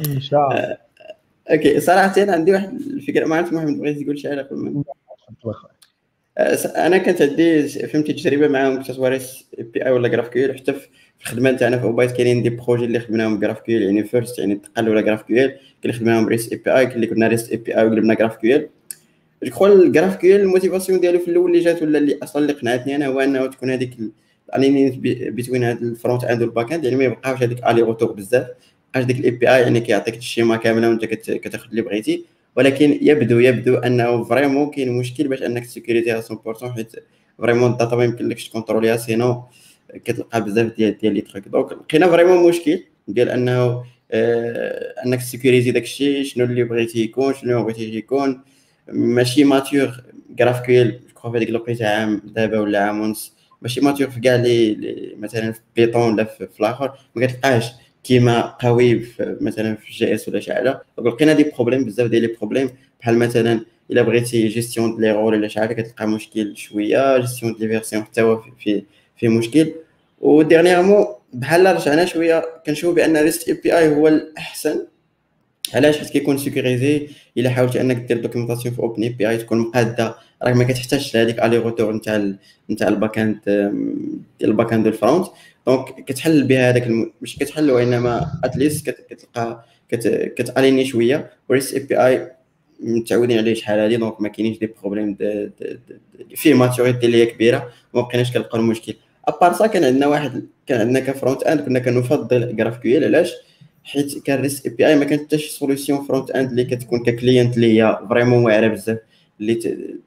مشى. OK صراحة أنا عندي واحد الفكرة ما عرفت محمد بغيت تقول شي حاجة قبل أنا كانت عندي فهمتي تجربة معاهم كنت سواريس بي أي ولا جراف كيو حتى في الخدمه تاعنا في اوبايت كاينين دي بروجي اللي خدمناهم جراف كيو يعني فيرست يعني تقل ولا جراف كيو اللي خدمناهم ريست اي بي اي كاين اللي كنا ريست اي بي اي وقلبنا جراف كيو جو كخوا الجراف كيو الموتيفاسيون ديالو في الأول اللي جات ولا اللي أصلا اللي قنعتني أنا هو إنه تكون هذيك الانينيت بين هذا الفرونت اند والباك اند يعني ما يبقاوش هذيك الي روتور بزاف. بقاش ديك الاي بي اي يعني كيعطيك الشيما كاملة وأنت كتاخذ اللي بغيتي. ولكن يبدو يبدو أنه vraiment كاين مشكل باش أنك تسيكوريتيها 100% حيت vraiment ال data ما يمكنلكش تكونتروليها sinon كتلقى بزاف ديال ديال les trucs donc لقينا vraiment مشكل ديال أنه آه أنك تسيكوريزي داكشي شنو اللي بغيتي يكون شنو ما بغيتيش يكون. ماشي mature GraphQL جو هذيك الوقيتة عام دابا ولا عام ونص. ماشي mature في كاع les مثلا في Python ولا في, الآخر ما كتلقاش كيما قوي في مثلا في JS ولا شي حاجة. لقينا des problèmes بزاف ديال les problèmes بحال مثلا إلا بغيتي جيستيون دي ليغور ولا شي حاجة كتلقى مشكل شوية. gestion des versions حتى هو في في مشكل. و dernièrement بحال رجعنا شوية كنشوف بأن REST API هو الأحسن. علاش؟ حيت كيكون sécurisé إلا حاولتي أنك دير documentation في OpenAPI تكون مقادة. راك ما كتحتاجش لهذيك aller-retour نتاع نتاع ال back-end ديال ال back-end وال front donc كتحل بها هذاك الم... مش كتحل وإنما at least كتلقى كت... كتاليني شوية و REST API متعودين عليه شحال هادي donc ما كاينينش des problèmes فيه maturity اللي هي كبيرة وما بقيناش كنلقاو المشكل. à part ça كان عندنا واحد كان عندنا ك front-end كنا كنفضل GraphQL علاش؟ حيت كان REST API ما كانت حتى شي solution front-end اللي كتكون ك client اللي هي vraiment واعرة بزاف. اللي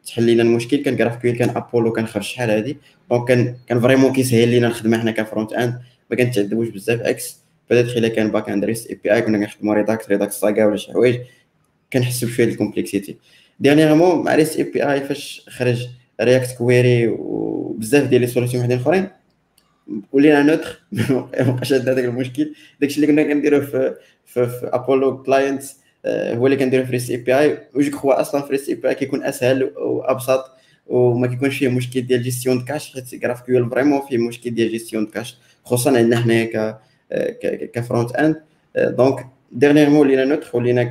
تحل لنا المشكل كان جراف كيو كان ابولو كان خرج شحال هادي. دونك كان كان فريمون كيسهل لينا الخدمه حنا كفرونت اند ما كنتعذبوش بزاف إكس بدات إلا كان باك اند ريست اي بي اي كنا كنخدموا ريداكت ريداكت ساغا ولا شي حوايج. كنحسوا بشويه الكومبلكسيتي ديرنييرمون مع ريست اي بي اي فاش خرج رياكت كويري وبزاف ديال لي سوليسيون وحدين أخرين ولينا نوتر ما بقاش عندنا هذاك المشكل. داكشي اللي كنا كنديروه في في, في ابولو كلاينتس هو اللي كنديرو في ريست اي بي اي وجو كخوا أصلا في ريست اي بي اي كيكون أسهل وأبسط وما كيكونش فيه مشكل ديال gestion cache حيت GraphQL vraiment فيه مشكل ديال gestion cache خصوصا عندنا حنايا ك كfront-end donc dernièrement ولينا نوتر ولينا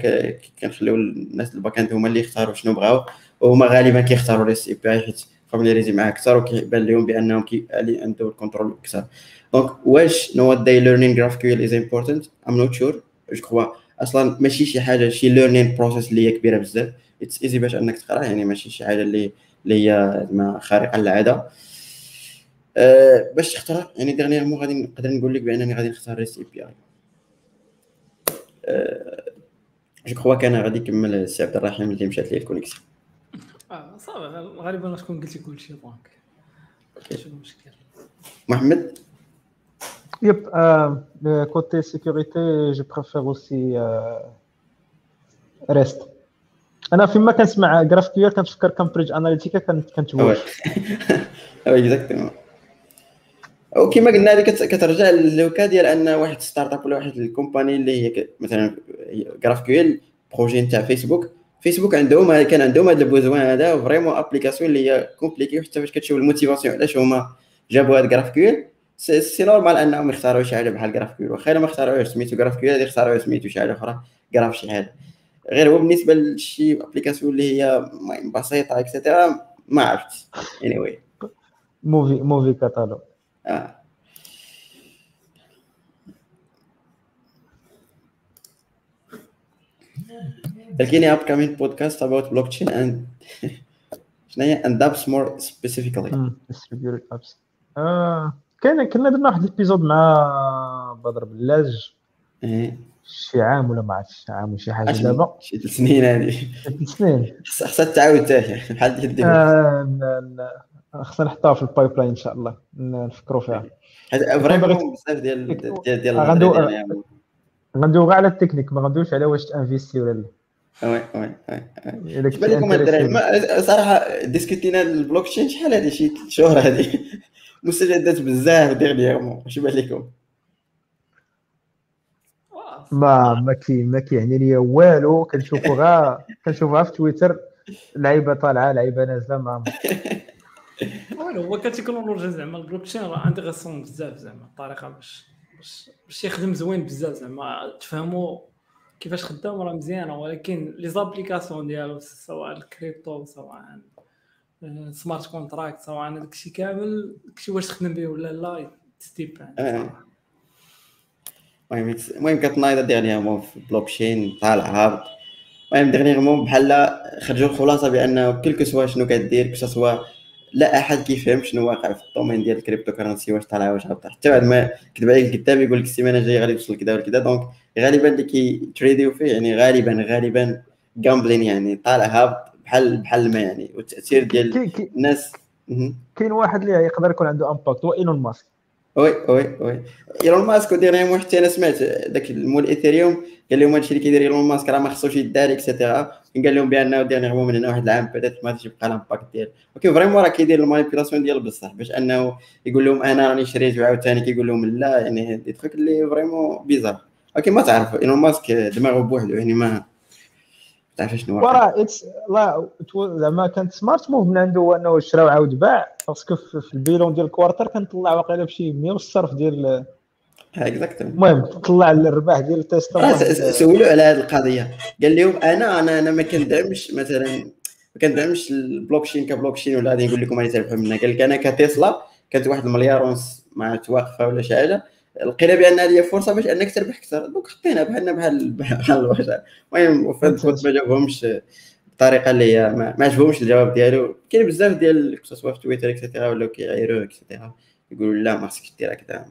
كنخليو الناس ال back-end هما اللي يختاروا شنو بغاو وهما غالبا كيختاروا REST API حيت familiarisés معاه أكثر وكيبان لهم بأنهم كي عندهم ال control أكثر. donc واش nowadays learning GraphQL is important I'm not sure je crois أصلا ماشي شي حاجة شي learning process اللي هي كبيرة بزاف. it's easy باش إنك تقرأ يعني ماشي شي حاجة اللي اللي هي ما خارقه للعاده أه باش تختار يعني dernièrement غادي نقدر نقول لك بأنني غادي نختار REST API je crois كان غادي يكمل السي عبد الرحيم اللي مشات ليه ال connexion آه صافي غالبا شكون قلتي كلشي donc شنو المشكل محمد؟ Yep, euh, côté sécurité, je préfère aussi euh, REST. أنا فيما كنسمع GraphQL كنتفكر Cambridge Analytica كنتواش oui exactement وكما قلنا هذه كترجع للوكا ديال أن واحد start-up ولا واحد ال company اللي هي مثلا GraphQL projet نتاع فيسبوك فيسبوك عندهم كان عندهم هذا ال besoin هذا vraiment application اللي هي compliquée حتى فاش كتشوف ال motivation علاش هما جابوا هذا GraphQL سي نورمال أنهم يختاروا شي حاجة بحال جراف كيو واخا ما اختاروش سميتو جراف كيو غادي يختاروا سميتو شي حاجة أخرى جراف شي حاجة غير هو بالنسبة لشي ابليكاسيون اللي هي بسيطة اكسيتيرا ما عرفت اني واي موفي موفي كاتالوج آه لكن upcoming podcast about blockchain and شنو هي؟ and apps more specifically. distributed apps. آه. كان كنا درنا واحد ال épisode مع بدر بلاج. إيه. شي عام ولا ما عرفتش شي عام ولا شي حاجة دابا. شي ثلاث سنين هذه. ثلاث سنين. خصها تعاود حتى بحال ديال آه خصنا نحطها في ال pipeline إن شاء الله. نفكروا فيها. vraiment بزاف ديال ديال ديال غندوي غير على التكنيك ما غندويش على واش t'investis ولا لا. oui oui وي بالكم الدراري صراحة ديسكوتينا البلوك تشين شحال هذه؟ شي ثلاث شهور هذه. مستجدات بزاف ديغنييرمون واش بان لكم ما ما كي ما كيعني ليا والو كنشوفو غا كنشوفها في تويتر. لعيبة طالعة لعيبة نازلة ما والو هو كتكنولوجيا زعما البلوك تشين راه انتيغاسون بزاف زعما الطريقة باش باش باش يخدم زوين بزاف زعما. تفهموا كيفاش خدام راه مزيانه ولكن لي زابليكاسيون ديالو سواء الكريبتو سواء سمارت كونتراكت سواء داكشي كامل داكشي واش تخدم به ولا لا ستيب المهم المهم كتنايض ديغنيغمون في بلوكشين طالع هابط المهم ديغنيغمون بحال خرجوا الخلاصة بأنه كلكو سوا شنو كدير كو سوا لا أحد كيفهم شنو واقع في الدومين ديال الكريبتو كرنسي واش طالعه واش هابطه حتى بعد ما كتب عليك الكتاب يقول لك السيمانة الجاية غادي توصل كذا وكذا دونك غالبا اللي كيتريديو فيه يعني غالبا غالبا gambling يعني طالع هابط بحال بحال ما يعني والتأثير ديال الناس. كاين واحد اللي يقدر يكون عنده impact هو إيلون ماسك. oui oui oui. إيلون ماسك و dernièrement حتى أنا سمعت داك المول إيثيريوم قال لهم هادشي اللي كيدير إيلون ماسك راه ما خصوش يدار et cetera قال لهم بأنه dernièrement من هنا واحد العام بدات ما غاديش يبقى ال impact ديال ولكن vraiment راه كيدير ال manipulation ديال بصح باش أنه يقول لهم أنا راني شريت وعاوتاني كيقول لهم لا يعني دي تخيك اللي vraiment bizarres ولكن ما تعرف إيلون ماسك دماغه بوحدو يعني ما تعرف شنو وراه it's لا زعما كانت smart move من عنده هو إنه شرا وعاود باع. parce que في ال bilan ديال ال quarter كنطلع واقيلا بشي 100 والصرف ديال المهم طلع الرباح ديال تيسلا سولوا على هذه القضية. قال لهم أنا أنا أنا ما كندعمش مثلا ما كندعمش ال blockchain ك blockchain ولا غادي نقول لكم راني تربحوا منها. قال لك أنا كتسلا كانت واحد المليار ونص ما واقفه ولا شي حاجة. لقينا بأن هذه فرصة باش أنك تربح أكثر. دونك حطينا بحالنا بحال بحال البشر المهم وفات ما جاوبهمش بطريقة اللي هي ما, ما عجبهمش الجواب ديالو. كاين بزاف ديال سوا في تويتر اكسيتيرا ولاو كيعايروه اكسيتيرا يقولوا لا ما خصكش دير هكذا.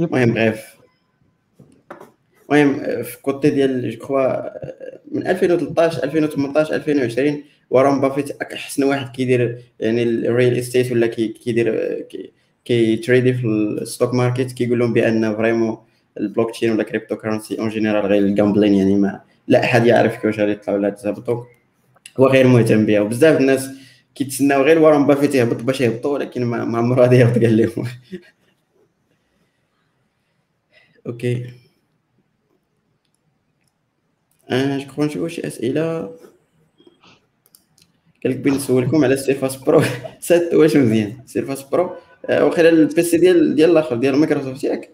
المهم بغيف المهم في كوتي ديال جو كخوا من 2013 2018 2020 وارون بافيت احسن واحد كيدير يعني الريل استيت ولا كيدير كي كي تريدي في ال stock market كيقول لهم بأن vraiment البلوك تشين ولا cryptocurrency en général غير ال gambling يعني ما لا أحد يعرف كيفاش غادي يطلع ولا تهبطوا هو غير مهتم بها وبزاف الناس كيتسناو غير وارون بافيت يهبط باش يهبطوا ولكن ما عمرو غادي يهبط قال لهم. okay. أجيو نشوفوا شي أسئلة. قال لك بغيت نسولكم على Surface Pro. سات واش مزيان Surface Pro. وخير ال PC ديال ديال الآخر ديال مايكروسوفت ياك؟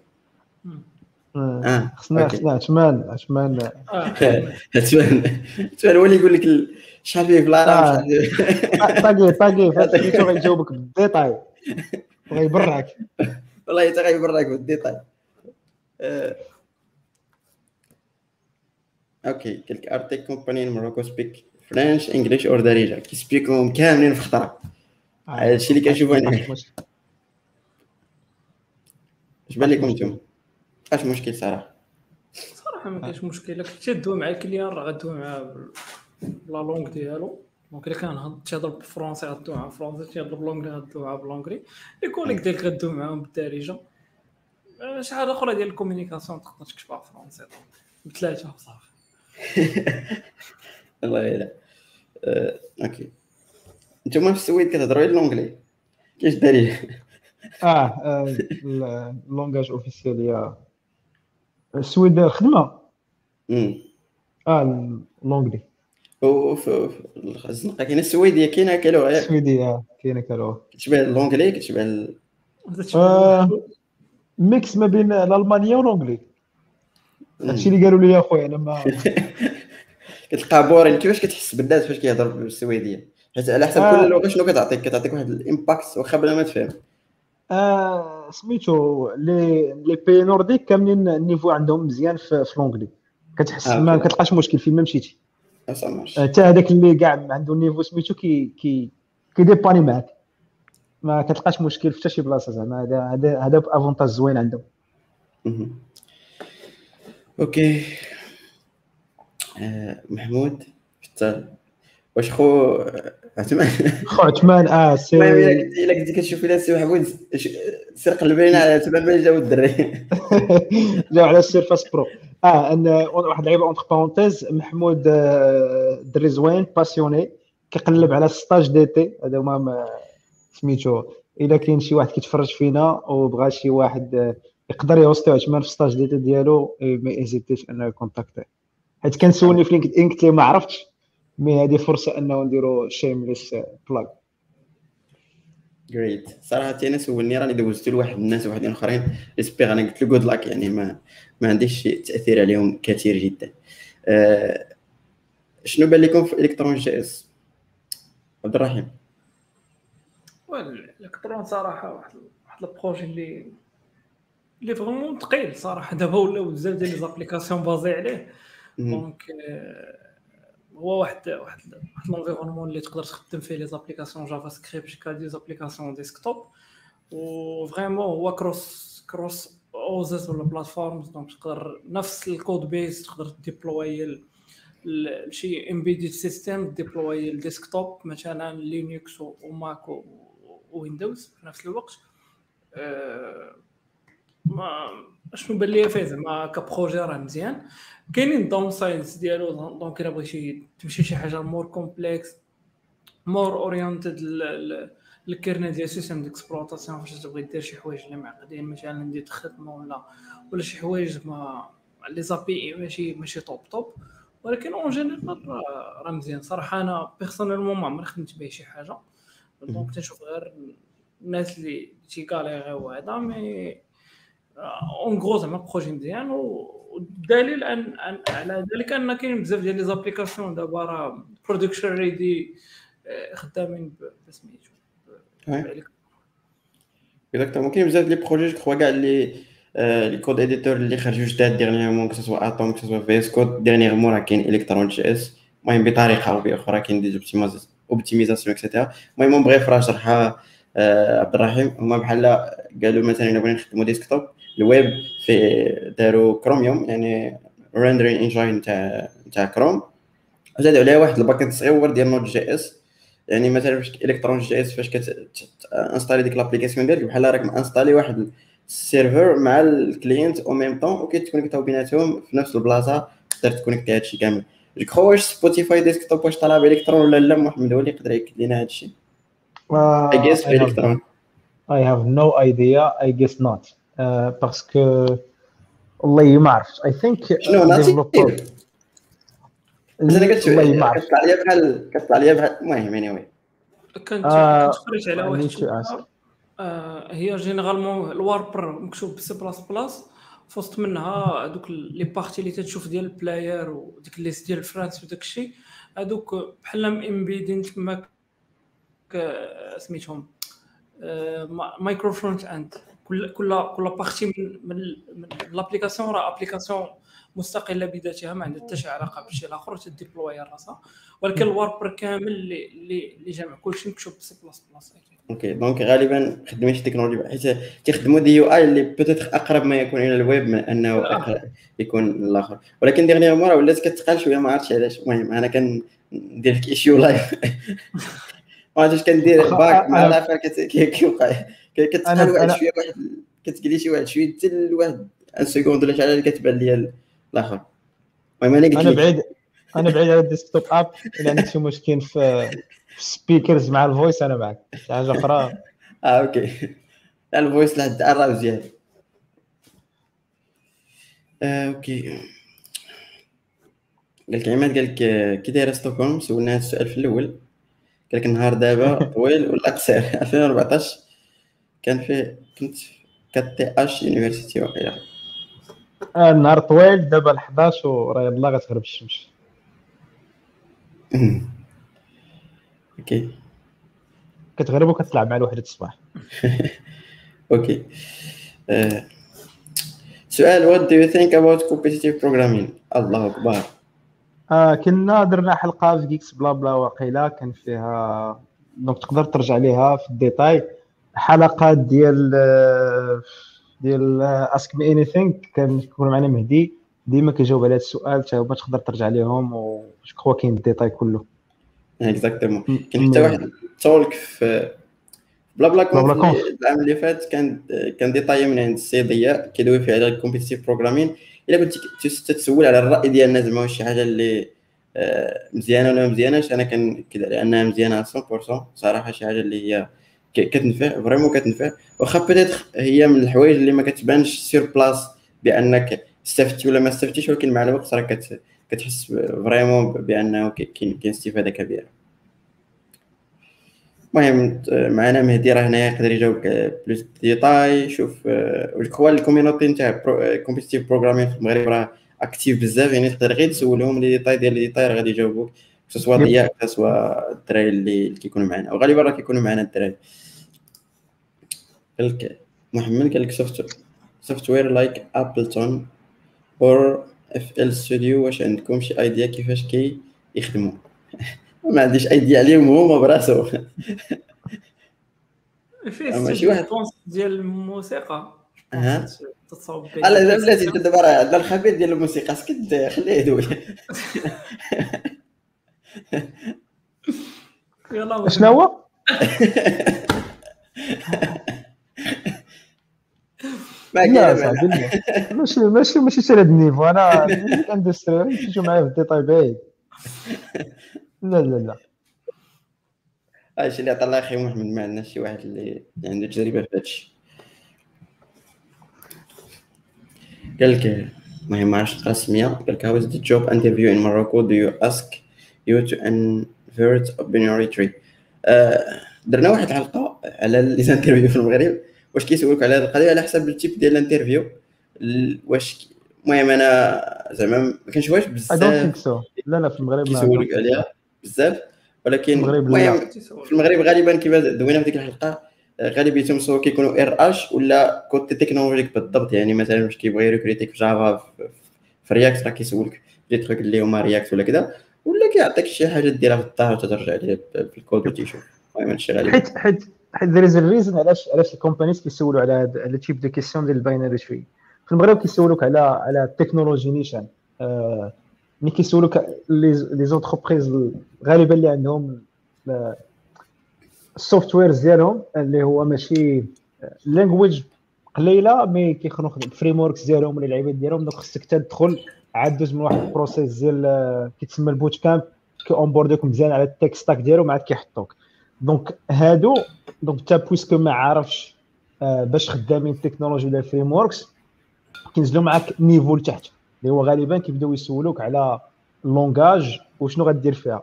آه خصنا خصنا عثمان عثمان. عثمان. عثمان هو اللي يقول لك شحال فيه في العرب طاقي طاقي فهمتو غيجاوبك بال détail وغيبرعك. والله حتى غيبرعك بال détail okay قال لك are tech company Morocco speak French English or دارجة كيسبيكوهم كاملين في خطرة. هادشي اللي كنشوفو أنا اش بان لكم نتوما اش مشكل صراحة صراحة ما كاينش مشكل الا كنتي تدوي مع ال client راه غدوي معاه la langue ديالو. donc إلا كان تهضر بالفرونسي غدوي معاه بالفرونسي تهضر بال anglais غدوي معاه بال anglais les collègues ديالك غدوي معاهم بالدارجة. شي حاجة أخرى ديال ال communication تقدر تكتبها بالفرونسي بثلاثة وصافي الله يلا okay. نتوما في السويد كتهضروا غير l'anglais كيفاش دايرين آه ال langage officiel يا. السويد خدمة؟ آه l'anglais وفي الزنقه كاينة السويديه كاينة كلغه السويديه كاينة كلغه كتشبه l'anglais كتشبه mix ما بين الألمانية و ال anglais هادشي اللي قالوا لي اخويا أنا ما كتلقى بورين كيفاش كتحس بالناس فاش كيهضر بالسويدية؟ حيت على حسب كل لغة شنو كتعطيك؟ كتعطيك واحد ال impact واخا بلا ما تفهم. آه سميتو لي les pays nordiques كاملين ال niveau عندهم مزيان في, في l'anglais كتحس آه ما كتلقاش مشكل فين ما مشيتي. حتى هذاك اللي كاع عنده ال niveau سميتو كي كي كيديباني معاك. ما كتلقاش مشكل في حتى شي بلاصة زعما. هذا هذا هذا avantage زوين عندهم. okay. آه محمود واش خو عثمان خو عثمان آه سي إلا كنتي كتشوف إلى سي محمود سير قلب على عثمان ما جاو الدري. جاو على ال Surface Pro. آه ان واحد اللعيبه entre parenthèses محمود دري زوين passionné كيقلب على stage d'été. هذا هما سميتو. إلا كاين شي واحد كيتفرج فينا وبغى شي واحد يقدر يوصلو عثمان في stage d'été ديالو ما ايزيتيش أنه يكونتاكتي. حيت كان سولني في LinkedIn قلت ما عرفتش. mais هذه فرصة أنه نديرو shameless plug جريت صراحة أنا سولني راني دوزت لواحد الناس وواحدين آخرين. j'espère أنا قلت له good luck يعني ما ما عنديش تأثير عليهم كثير جدا. أه شنو بان لكم في Electron JS؟ عبد الرحيم. الالكترون صراحة واحد واحد ال projet اللي اللي vraiment ثقيل صراحة. دابا ولاو بزاف ديال les applications basées عليه. donc هو واحد واحد واحد l'environnement اللي تقدر تخدم فيه les applications JavaScript كا des applications desktop و vraiment هو cross cross OSs ولا platforms donc تقدر نفس ال code base تقدر deploy شي embedded system deploy ال desktop مثلا Linux و Mac و Windows في نفس الوقت. أه ما شنو بان ليا فيه زعما ك projet راه مزيان. كاينين downsides ديالو donc إلا بغيتي تمشي شي حاجة more complex more oriented ال kernel ديال système d'exploitation فاش تبغي دير شي حوايج اللي معقدين مثلا دير خدمه ولا ولا شي حوايج مع les API ماشي ماشي top top ولكن en général راه مزيان. صراحة أنا personnellement ما عمري خدمت به شي حاجة. donc تنشوف غير الناس اللي تيكاليغيو هذا mais en gros زعما projet مزيان والدليل ان على ذلك أن كاين بزاف ديال les applications دابا راه production ready خدامين بسميتو exactement كاين بزاف les projets je crois كاع اللي les code editor اللي خرجوا جداد dernièrement que ce soit Atom que ce soit VS Code dernièrement راه كاين Electron JS المهم بطريقة أو بأخرى كاين des optimisations et cetera المهم بغيت راه شرحها عبد الرحيم. هما بحال قالوا مثلا إلا بغينا نخدموا desktop الويب في داروا كروميوم يعني rendering engine تاع تاع كروم زادوا عليها واحد ال paquet صغير ديال Node JS يعني مثلا فاش Electron JS فاش كتانستالي ديك l'application ديالك بحال راك انستالي واحد ال server مع ال client au même temps وكيتكونيكتاو بيناتهم في نفس البلاصة تقدر تكونيكتي هادشي كامل. je crois واش Spotify desktop واش طالع بإلكترون ولا لا محمد هو اللي يقدر ياكد لينا هادشي. guess I have, I have no idea I guess not. parce que والله ما عرفت I think شنو نعطيك أنا قلت والله ما عرفت كتطلع ليا بحال كتطلع ليا بحال المهم anyway كنت كنت على واحد هي généralement ال wrapper مكتوب بسي بلاس بلاس في وسط منها هذوك les parties اللي تتشوف ديال ال player وديك liste ديال friends وداك الشيء. هذوك بحال امبيدين تماك سميتهم micro frontend كل كل كل partie من من, من l'application راه application مستقلة بذاتها ما عندها حتى شي علاقة بالشيء الآخر ت déployer راسها ولكن ال wrapper كامل اللي اللي جامع. كلشي مكتوب بسي بلاس بلاس okay donc غالبا خدموا شي تكنولوجيا حيت تيخدموا des UI اللي peut-être أقرب ما يكون إلى الويب من أنه آه. يكون الآخر ولكن ديغنيغمون راه ولات كتقال شوية ما عرفتش علاش. المهم أنا كندير لك ايشيو لايف ما عرفتش كندير باك مع العافيه كيوقع. كتقال واحد شوية واحد كتقلي شي واحد شوية حتى لواحد ان سكوند ولا شي حاجة كتبان ليا الآخر. المهم أنا قلت أنا بعيد أنا بعيد على الديسكتوب أب إلا عندك شي مشكل في سبيكرز مع الفويس أنا معك شي حاجة أخرى؟ آه أوكي. ال voice لحد راه مزيان آه، okay. قال لك عماد قال لك كي دايرة ستوكهولم سولنا هذا السؤال في الأول. قال لك النهار دابا طويل ولا قصير 2014 كان فيه كنت كتي اش université واقيلا. آه النهار طويل دابا ال 11 وراه يلاه غتغرب الشمس. okay. كتغرب وكتطلع مع الوحده الصباح. okay. uh, سؤال what do you think about competitive programming الله أكبر. آه كنا درنا حلقة في Geeks Blabla وقيله كان فيها donc تقدر ترجع ليها في ال détail. حلقات ديال ديال Ask Me Anything كان يكون معنا مهدي. ديما كيجاوب على هذا السؤال. حتى هما تقدر ترجع ليهم وشكون كاين ال détail كله. exactement كاين حتى واحد تولك في Blabla Conf العام اللي فات كان كان détail من عند السي ضياء كيدوي فيه على ال competitive programming إلا كنت تتسول على الرأي ديالنا زعما واش شي حاجة اللي مزيانة ولا ما مزياناش. أنا كنكد على انها مزيانة 100% صراحة شي حاجة اللي هي كتنفع vraiment كتنفع. واخا peut-être هي من الحوايج اللي ما كتبانش sur place بأنك استفدتي ولا ما استفدتيش ولكن مع الوقت راه كتحس vraiment بأنه كاين كاين استفادة كبيرة. المهم معنا مهدي راه هنايا يقدر يجاوبك plus détails. شوف جو ال community نتاع competitive programming في المغرب راه active بزاف يعني تقدر غير تسولهم les détails ديال les détails راه غادي يجاوبوك سواء ضياء سواء الدراري اللي كيكونوا معنا وغالبا راه كيكونوا معنا الدراري. قال لك محمد قال لك soft software like Ableton or FL Studio واش عندكم شي idea كيفاش كي يخدموا ما عنديش idea عليهم هما براسو فيه أما شي ستوديو واحد- ديال الموسيقى. أها. تتصاوب لا بلاتي أنت دابا راه عندنا الخبير ديال الموسيقى سكت خليه يدوي. يلا شنو هو؟ لا صاحبي. ماشي ماشي ماشي شي هذا ال niveau أنا industry نمشيو معايا في ال détail بعيد لا لا لا هادشي اللي عطى الله أخي محمد ما عندناش شي واحد اللي عنده تجربه في هادشي قال لك المهم ما عرفتش السميه قال لك how is the job interview in Morocco do you ask you to invert binary tree? آه، درنا واحد الحلقة على ال interview في المغرب. واش كيسولوك على هذه القضية؟ على حسب ال type ديال ال interview. ال- واش المهم أنا زعما ما كنشوفهاش بزاف. so لا لا في المغرب كيسولوك عليها بزاف. ولكن في المغرب لا. المهم في المغرب غالبا كيما دوينا في ديك الحلقة آه، غالبيتهم سواء كيكونوا RH ولا côté technologique بالضبط. يعني مثلا واش كيبغي ي recruter يك في Java في- React راه كيسولك des trucs اللي هما React ولا كذا ولا كيعطيك شي حاجة ديرها في الدار وتترجع ليه ب- في الكود وتيشوف. المهم هادشي غالبا. حيت حيت حيت از ريزن علاش علاش الكومبانيز كيسولوا على هاد على تيب دو كيسيون ديال الباينري تري في المغرب كيسولوك على على التكنولوجي نيشان. آه، ملي كيسولوك لي زونتربريز غالبا اللي عندهم السوفت ويرز ديالهم اللي هو ماشي لانجويج قليلة مي كيخونوا فريم وركس ديالهم ولا اللعيبات ديالهم. دونك خصك تدخل عاد دوز من واحد البروسيس ديال آه، كيتسمى البوت كامب كي اونبورديك مزيان على التك ستاك ديالهم عاد كيحطوك. دونك هادو دونك انت بويسكو ما عارفش آه، باش خدامين التكنولوجي ولا الفريم وركس كينزلوا معاك نيفو لتحت. اللي هو غالبا كيبداو يسولوك على اللونغاج وشنو غدير فيها.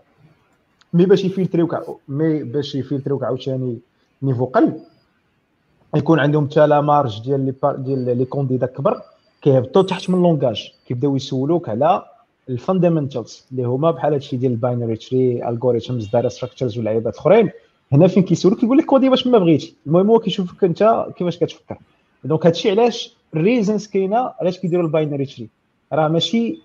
مي باش يفلتريوك مي باش يفلتريوك عاوتاني نيفو قل يكون عندهم حتى لا مارج ديال لي ديال لي كونديدا كبر كيهبطوا تحت من ال langage كيبداو يسولوك على ال fundamentals اللي هما بحال هادشي ديال ال binary tree algorithms data structures ولعيبات اخرين. هنا فين كيسولوك كيقول لك coder باش ما بغيتي المهم هو كيشوفك انت كيفاش كتفكر. donc هادشي علاش ال reasons كاينة علاش كيديروا ال binary tree راه ماشي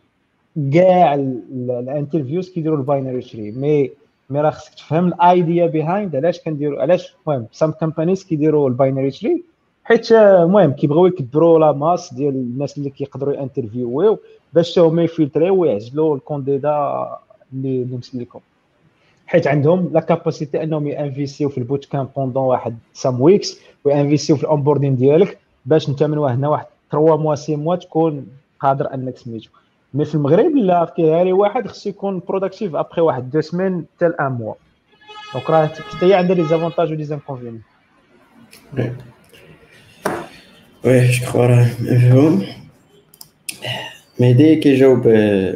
كاع ال interviews كيديروا ال binary tree مي مي راه خصك تفهم ال idea behind علاش كنديروا علاش المهم some companies كيديروا ال binary tree حيت آه، المهم كيبغيو يكبروا la masse ديال الناس اللي كيقدروا interviewيو باش هما يفلتريو ويعزلوا ال candidats اللي مسلكم حيت عندهم la capacité انهم ينفيستيو في ال boot camp pendant واحد some weeks وينفيستيو في ال onboarding ديالك باش انت من هنا واحد 3 موا 6 موا تكون قادر انك سميتو. mais في المغرب لا كيهاري واحد خصو يكون productif après واحد deux semaines حتى ل un mois donc راه حتى هي عندها les avantages و les inconvénients oui شكرا راه مفهوم. مهدي كيجاوب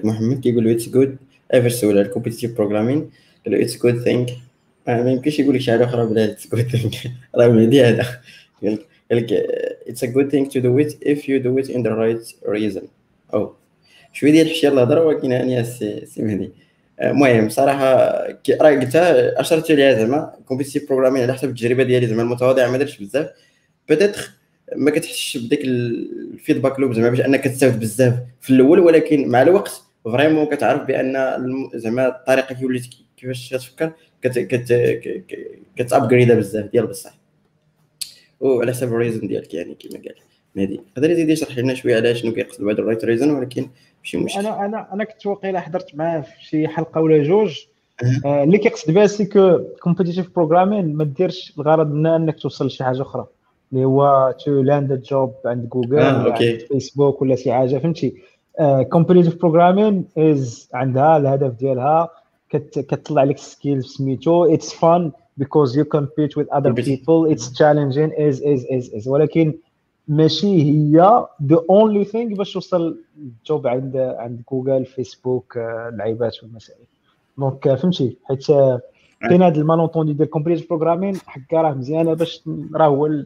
محمد كيقول it's good overall على ال competitive programming قال له it's good thing ما يمكنش يقول لك شي حاجة أخرى بلا it's good thing راه مهدي هذا. قال لك it's a good thing to do it if you do it in the right reason أو شوية ديال الحشية الهضرة ولكن هانيه سي سي مهدي. آه، المهم صراحة راه قلتها أشرت ليها زعما. competitive programming على حسب التجربة ديالي زعما المتواضعه ما درتش بزاف. peut-être ما كتحسش بديك ال feedback loop زعما باش أنك كتستافد بزاف في الأول ولكن مع الوقت vraiment كتعرف بأن زعما الطريقة كي وليت كيفاش كتفكر كت كت كت upgrade ا بزاف ديال بصح. وعلى حسب ال reason ديالك يعني كما قال مهدي. يقدر يزيد يشرح لنا شوية على شنو كيقصد بعد ال right reason ولكن ماشي مشكل. أنا أنا أنا كنت واقيلا حضرت معاه في شي حلقة ولا جوج. آه، اللي كيقصد بها c'est que competitive programming ما ديرش الغرض منها إنك توصل لشي حاجة أخرى. اللي هو to land job عند جوجل آه،. عند فيسبوك ولا شي حاجة فهمتي؟ competitive programming is عندها الهدف ديالها كتطلع لك skill سميتو. it's fun because you compete with other Compete. people. It's challenging. Is is is is. ولكن ماشي هي the only thing باش توصل جوب عند عند جوجل فيسبوك آه، اللعيبات والمسائل. دونك آه، فهمتي؟ حيت آه، كاين هذا المالونتوندي ديال كومبليت بروغرامين حكا راه مزيانه باش راه هو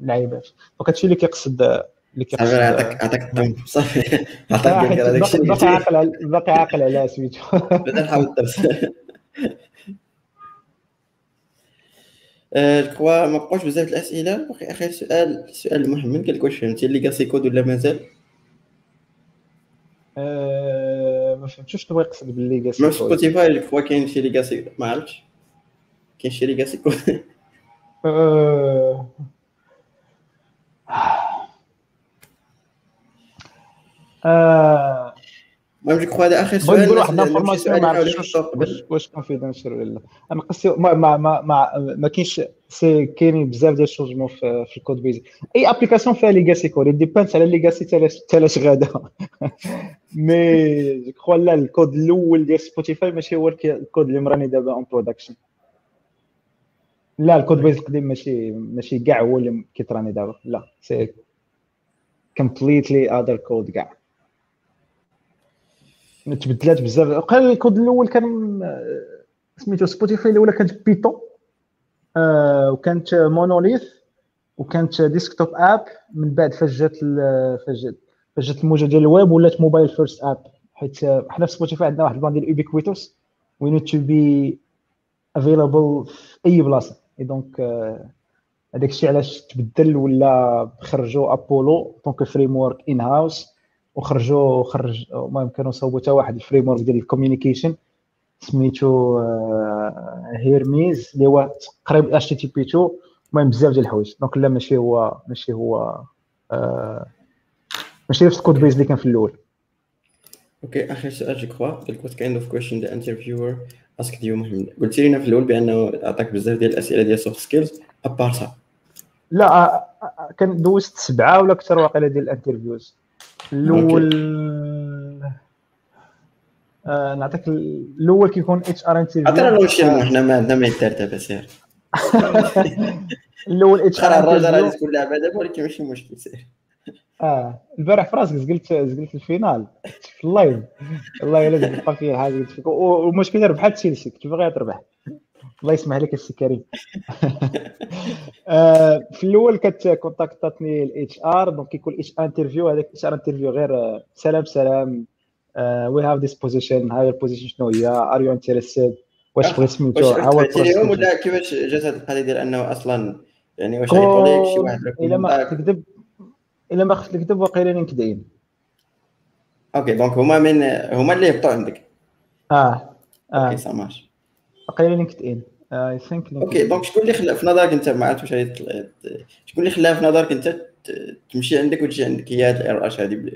اللعيبات دونك هادشي اللي كيقصد اللي صافي آه، عطاك عطاك الطم صافي. آه، عطاك حيت هذاك الشيء باقي اللي. عاقل باقي عاقل على سميتو بدا نحاول الدرس quoi ما بقاوش بزاف الأسئلة. باقي آخر سؤال سؤال محمد قال لك واش فهمتي legacy code ولا مازال؟ آه، ما فهمتش. شنو يقصد بال legacy ما في سبوتيفاي quoi كاين شي legacy ما عرفتش. كاين شي legacy code آه، آه، المهم جو هذا اخر بغيت سؤال نقول واحد الناس- l'information ما عرفتش واش. واش confidential ولا أنا قصدي ما ما ما ما, ما كاينش سي كاينين بزاف ديال ال changements في, في ال codebase أي application فيها legacy code dépend على legacy حتى لاش غادا mais je crois لا الكود الأول ديال سبوتيفاي ماشي هو الك- الكود اللي مراني دابا on production لا ال codebase القديم ماشي ماشي كاع هو اللي كيتراني دابا لا c'est completely other code كاع تبدلات بزاف. وقال الكود الأول كان سميتو سبوتيفاي الاولى كانت Python آه وكانت monolith وكانت desktop app من بعد فاش جات فاش جات الموجة ديال الويب ولات mobile first app حيت حنا في سبوتيفاي عندنا واحد ال plan ديال ubiquitous we need to be available في أي بلاصة. et donc آه، هذاك الشيء علاش تبدل ولا خرجوا Apollo donc framework in-house وخرجوا خرج المهم كانوا صوبوا حتى واحد ال framework ديال ال communication سميتو آه، Hermes اللي هو قريب HTTP 2 المهم بزاف ديال الحوايج. donc لا ماشي هو ماشي هو آه، ماشي نفس ال codebase اللي كان في الأول. okay آخر سؤال je crois what kind of question the interviewer asked you محمد قلت لنا في الأول بأنه عطاك بزاف ديال الأسئلة ديال soft skills à part ça لا آه، كان دوزت سبعة ولا أكثر واقيلا ديال الانترفيوز الأول آه نعطيك الأول كيكون إتش آر عطينا انترفيو لونشيمون حنا ما عندنا ما يدار دابا سير الأول إتش آر الراجل انترفيو غادي تكون لعبة دابا ولكن ماشي مشكل سير آه البارح في راسك زقلت زقلت الفينال في اللايف. والله إلا تبقى فيه حاجة قلت فيك. والمشكلة ربحت تشيلسي كنت باغي تربح؟ الله يسمح لك السي كريم. آه، في الأول كانت كونتاكتاتني ال HR donc كيكون HR interview هذاك HR interview غير آه، سلام سلام. we have this position هاي ال position شنو هي؟ are you interested واش بغيت سميتو لهم ولا كيفاش جات هذه القضية ديال أنه أصلا يعني واش عيطوا لك شي واحد إلا ما خفت نكذب إلا ما خفت نكذب واقيلا LinkedIn. okay donc هما من هما اللي هبطوا عندك. آه آه. okay marche واقيلا LinkedIn I think okay donc شكون اللي خلى في نظرك أنت ما عرفت واش غادي تطلع- ت- شكون اللي خلاها في نظرك أنت تمشي عندك وتجي عندك؟ هي هاد ال RH هذه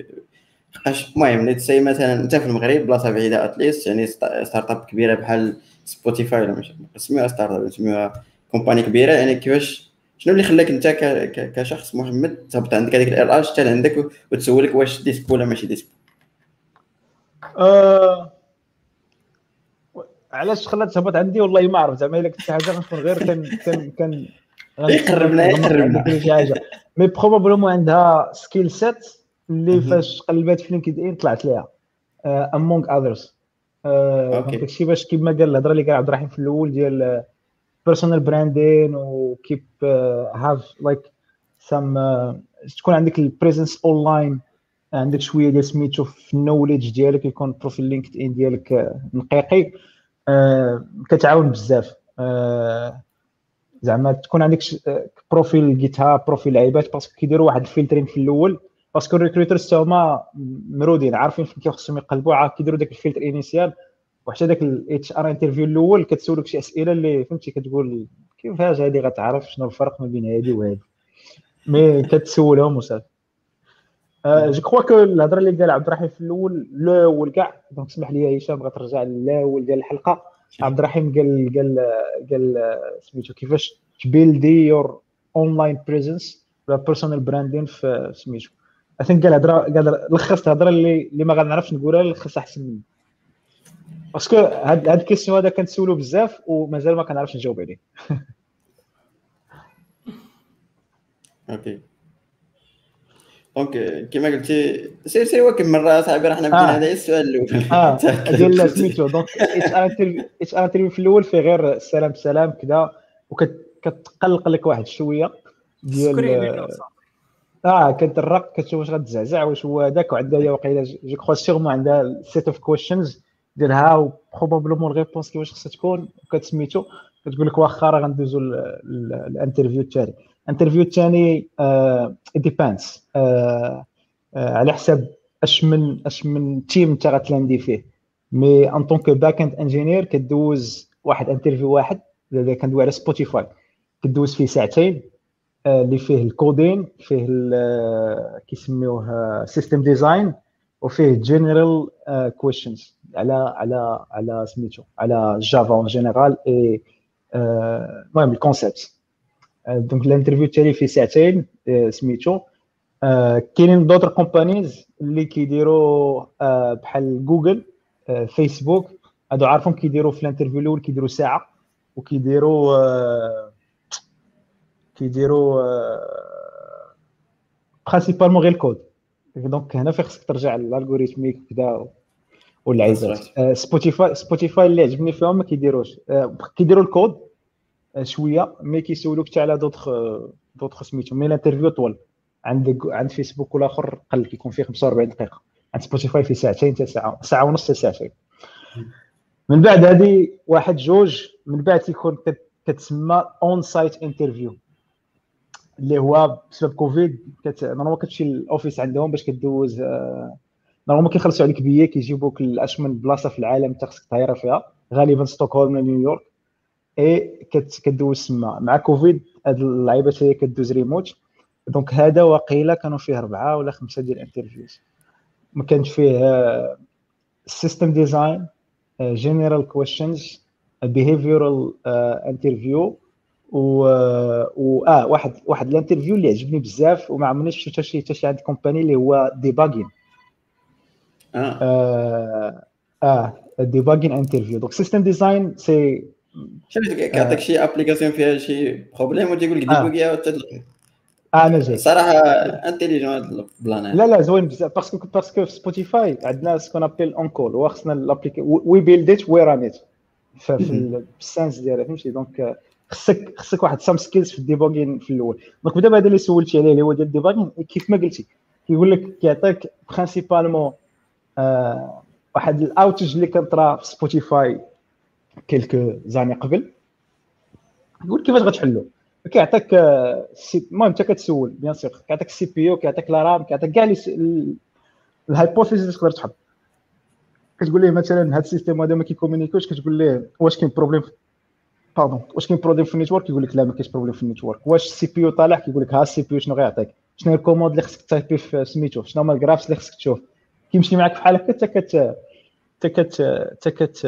لحقاش المهم let's see مثلا أنت في المغرب بلاصة بعيدة at least يعني st- start-up كبيرة بحال سبوتيفاي ولا مش نسميوها start-up نسميوها company كبيرة. يعني كيفاش شنو اللي خلاك أنت كشخص محمد تهبط عندك هذيك ال RH حتى لعندك وتسولك واش ديسك ولا ماشي ديسك؟ آه، علاش خلات تهبط عندي؟ والله ما عرفت. زعما إلا كنت حاجة غنكون غير كان كان كان يقربنا- يقربنا. شي حاجة. mais probablement عندها skill set اللي. فاش قلبات في LinkedIn طلعت ليها. among others. داكشي باش كيما قال الهضرة اللي قال عبد الرحيم في الأول ديال personal branding و keep have like some تكون عندك ال presence online عندك شوية ديال سميتو في ال knowledge ديالك يكون profile LinkedIn ديالك آه، نقيقي. كتعاون بزاف. آه، زعما تكون عندك آه، profile GitHub profile لعيبات parce que كيديروا واحد ال filtering في الأول. parce que ال recruiters هما مرودين عارفين فين كيخصهم يقلبوا عارف كيديروا داك ال filtre initial وحتى داك ال HR interview الأول كتسولك شي أسئلة اللي فهمتي كتقول كيفاش هادي غتعرف شنو الفرق ما بين هادي وهادي. mais كتسولهم وصافي آه، je crois que الهضره اللي قال عبد الرحيم في الأول الأول كاع donc اسمح لي هشام بغيت ترجع للاول ديال الحلقة. عبد الرحيم قال قال قال سميتو كيفاش؟ ت build ي your online presence ولا personal branding في سميتو. I think قال هضره قال لخص الهضره اللي اللي ما غنعرفش نقولها لخص أحسن مني. parce que هاد هاد ال question هذا كنسولو بزاف ومازال ما كنعرفش نجاوب عليه. OK donc كما قلتي سير سير واكب مرة صاحبي راه حنا بدينا آه. هذا السؤال الأول؟ آه. ديال سميتو donc HR في الأول فيه غير سلام سلام كذا وكتقلق لك واحد شوية ديال آه كترق كتشوف واش غتزعزع واش هو هذاك وعندها هي واقيلا je crois sûrement عندها set of questions ديالها و probablement ال réponse كيفاش خصها تكون وكتسميتو كتقول لك واخا راه غندوزو ال interview الثاني ال interview الثاني dépend على حساب اش من اش من team انت غت land ي فيه. mais en tant que backend engineer كدوز واحد interview واحد كندوي على Spotify كدوز فيه ساعتين اللي فيه ال coding فيه كيسميوه system design وفيه general questions على على على سميتو على Java en général et المهم ال concept donc ال interview التالي فيه ساعتين سميتو كاينين d'autres companies اللي كيديروا بحال Google Facebook هادو عارفهم كيديروا في ال interview الأول كيديروا ساعه وكيديروا كيديروا principalement غير ال code donc هنا فين خصك ترجع لل algorithmique كذا واللعيبات Spotify Spotify اللي عجبني فيهم ما كيديروش كيديروا الكود شوية mais كيسولوك حتى على دوطخ دوطخ سميتو. mais ال interview طول عند عند فيسبوك والاخر قل كيكون فيه 45 دقيقة. عند Spotify فيه ساعتين حتى ساعة ساعة ونص حتى ساعتين. من بعد هذه واحد جوج من بعد تيكون كتسمى on-site interview اللي هو بسبب كوفيد كت... normal كتمشي لل office عندهم باش كدوز آه، normal كيخلصوا عليك بيي كيجيبوك لاشمن بلاصة في العالم انت خصك طايره فيها. غالبا ستوكهولم ولا نيويورك اي كت... كدوز تما مع كوفيد هاد اللعيبه هي كدوز remote. donc هذا وقيله كانوا فيه أربعة ولا خمسة ديال ال interviews ما كانش فيه system design general questions behavioral interview و, و آه واحد واحد ال interview اللي عجبني بزاف وما عمرني شفت شي حتى شي عند company اللي هو debugging آه. آه, آه debugging interview donc system design c'est كيعطيك شي application فيها شي problème وتيقول لك débug يها وتتلقى أنا جاي صراحة intelligent هذا ال plan لا لا زوين بزاف parce que parce que في Spotify عندنا ce qu'on appelle on-call وخصنا ن appliquer we build it we run it في ال sens ديالها فهمتي donc خصك خصك واحد some skills في ال debugging في الأول donc دابا هذا اللي سولتي عليه اللي هو ديال ال debugging كيف ما قلتي كيقول لك كيعطيك principalement واحد ال outage اللي كان طرا في Spotify quelques années قبل. يقول كيفاش غتحلو. كيعطيك المهم انت كتسول bien sûr. كيعطيك ال CPU كيعطيك la RAM كيعطيك كاع ال hypothesis اللي تقدر تحط كتقول ليه مثلا هذا ال système هذا ما كي communique وش كتقول ليه واش كاين problème pardon واش كاين problème في ال network يقول لك لا ما كاينش problème في ال network واش ال CPU طالع؟ كيقول لك ها ال CPU شنو غيعطيك؟ شنو ال commande اللي خصك ت type ي في سميتو شنو هما ال graphs اللي خصك تشوف؟ كيمشي معاك بحال هكا حتى كت حتى كت حتى كت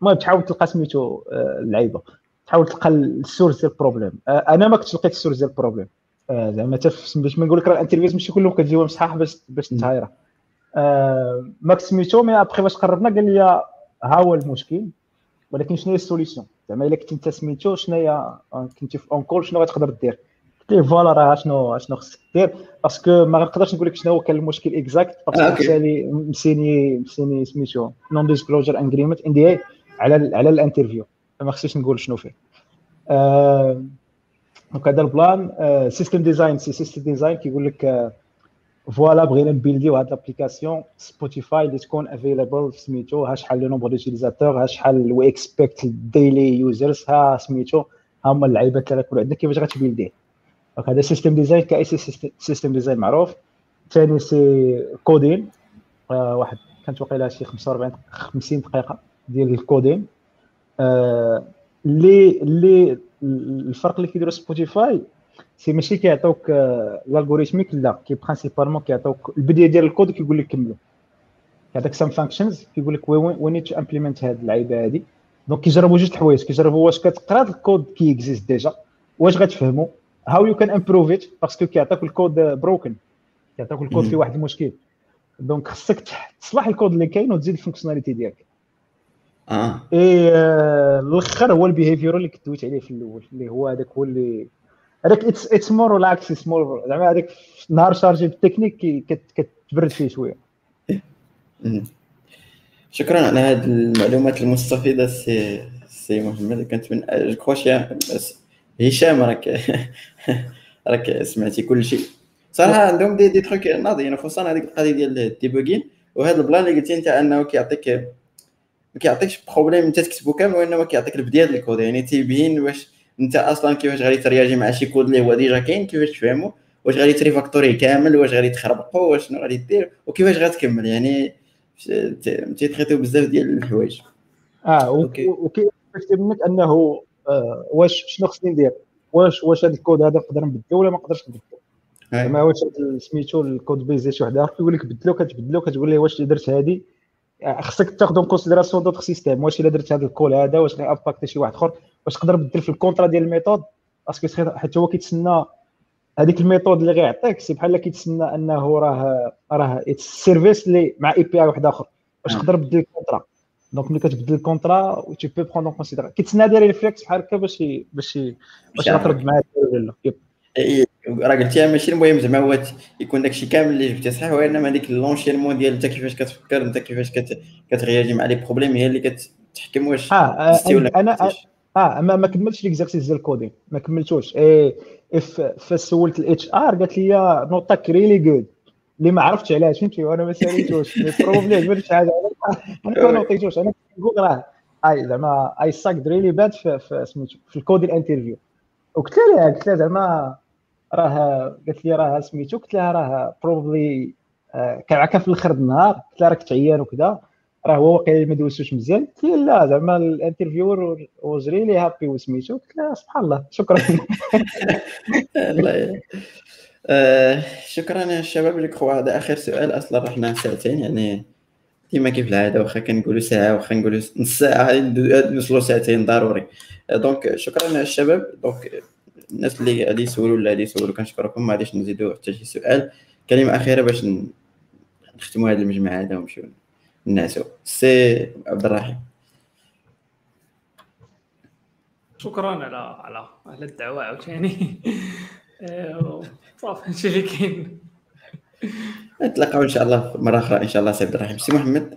المهم تحاول تلقى سميتو اللعيبة. تحاول تلقى ال source ديال ال problème. أنا ما كنتش لقيت ال source ديال ال problème. زعما باش ما نقول لك راه ال interviews ماشي كلهم كتجيوهم صحاح باش باش ت hire ه. ما سميتو mais après باش قربنا قال لي ها هو المشكل ولكن شنو هي ال solution؟ زعما إلا كنت أنت سميتو شنو هي كنتي في on-call شنو غتقدر دير؟ قلت ليه voilà راه شنو شنو خصك دير. parce que ما غنقدرش نقول لك شنو هو كان المشكل exact parce que بالتالي مسيني مسيني سميتو non-disclosure agreement NDA على على ال interview. ما خصنيش نقول شنو فيه. donc هذا ال plan. system design c'est system design كيقول لك voilà بغينا ن build يو هاد l'application Spotify اللي تكون available سميتو ها شحال le nombre d'utilisateurs ها شحال we expect daily users ها سميتو. ها هما اللعيبات اللي غيكونوا عندنا كيفاش غت build يه؟ donc هذا system design كأي system design معروف. ثاني c'est coding واحد كانت واقيلا شي 45 50 دقيقة ديال ال coding اللي اللي الفرق اللي كيديروا Spotify c'est ماشي كيعطوك ال algorithmique là qui principalement كيعطوك البداية ديال الكود كيقول لك كملو. كيعطيك some functions كيقول لك we need to implement هاد اللعيبة هادي. donc كيجربوا جوج الحوايج كيجربوا واش كتقرا ال code qui existe déjà واش غتفهمو. how you can improve it parce que كيعطيك ال code broken كيعطيك الكود فيه واحد المشكل donc خصك تصلح الكود اللي كاين وتزيد ال fonctionnalité ديالك آه اي الآخر هو ال behavior اللي كنت عليه في الأول اللي هو هذاك هو اللي هذاك it's it's more relaxed it's more زعما هذاك نهار chargé ب technique كتبرد فيه شوية شكرا على هذه المعلومات المستفيده سي سي محمد كنت من كروشي هشام راك راك سمعتي كل شيء. صراحة عندهم des des trucs ناضيين خصوصا هذيك القضية ديال ال debugging وهذا ال plan اللي قلتي أنت أنه كيعطيك ما كيعطيكش problème أنت تكتبو كامل وإنما كيعطيك البداية ديال الكود. يعني تيبين واش أنت أصلا كيفاش غادي t réagir مع شي كود اللي هو déjà كاين كيفاش تفهمو واش غادي t refactorer كامل واش غادي تخربقو واش شنو غادي دير وكيفاش غتكمل. يعني تي traiter يو بزاف ديال الحوايج. آه وكاين منك أنه آه واش شنو خصني ندير؟ واش واش هذا الكود هذا نقدر نبدلو ولا ما نقدرش نبدلو؟ ما واش سميتو ال code base شي واحد اخر كيقول لك بدلو كتبدلو كتقول ليه واش درت هادي. آه، خصك تاخذ en considération d'autres systèmes واش إلا درت هذا ال call هذا واش غي impacter شي واحد آخر واش تقدر تبدل في ال contrat ديال ال method؟ parce que حتى هو كيتسنى هذيك ال method اللي غيعطيك c'est بحال كيتسنى أنه راه راه service اللي مع API واحد آخر. واش تقدر تبدل ال contrat donc ملي كتبدل ال contrat tu peux prendre en considère كيتسنى داير réflexe بحال هكا باش باش باش يطرد معاك ولا لا راه قلتيها ماشي المهم زعما هو يكون داكشي كامل اللي جبتي صحيح وانما هذيك l'enchaînement ديال انت كيفاش كتفكر انت كيفاش كترياجي مع les problèmes هي اللي كتحكم واش آه أنا آه ما ما كملتش l'exercice ديال ال coding ما كملتوش if سولت ال HR قالت لي not that really good اللي ما عرفتش علاش فهمتي وأنا ما ساليتوش probably عجبتني حاجة أنا ما noter يتوش أنا كنقول راه أي زعما I suck really bad في سميتو في ال code ال interview. وقلت لها قلت لها زعما راه قالت لي راه سميتو قلت لها راه probably كان عكا في الآخر النهار. قلت لها راك تعيان وكذا. راه هو واقيلا ما دوزتوش مزيان. قلت لي لا زعما ال interviewer was really happy وسميتو قلت لها سبحان الله شكرا. الله آه شكرا يا شباب. كخوا هذا آخر سؤال. أصلا رحنا ساعتين يعني ديما كيف العاده واخا كنقولوا ساعة واخا نقولوا نص ساعة نوصلوا ساعتين ضروري. donc شكرا الشباب. donc الناس اللي غادي يسولوا ولا غادي يسولوا كنشكركم. ما غاديش نزيدوا حتى شي سؤال. كلمة أخيرة باش نختموا هذه المجمع هذا ونمشيو نعسوا سي عبد الرحيم. شكرا على على على الدعوة عاوتاني. آه، صافي هادشي اللي كاين. نتلاقاو إن شاء الله مرة أخرى إن شاء الله سي عبد الرحيم. سي محمد.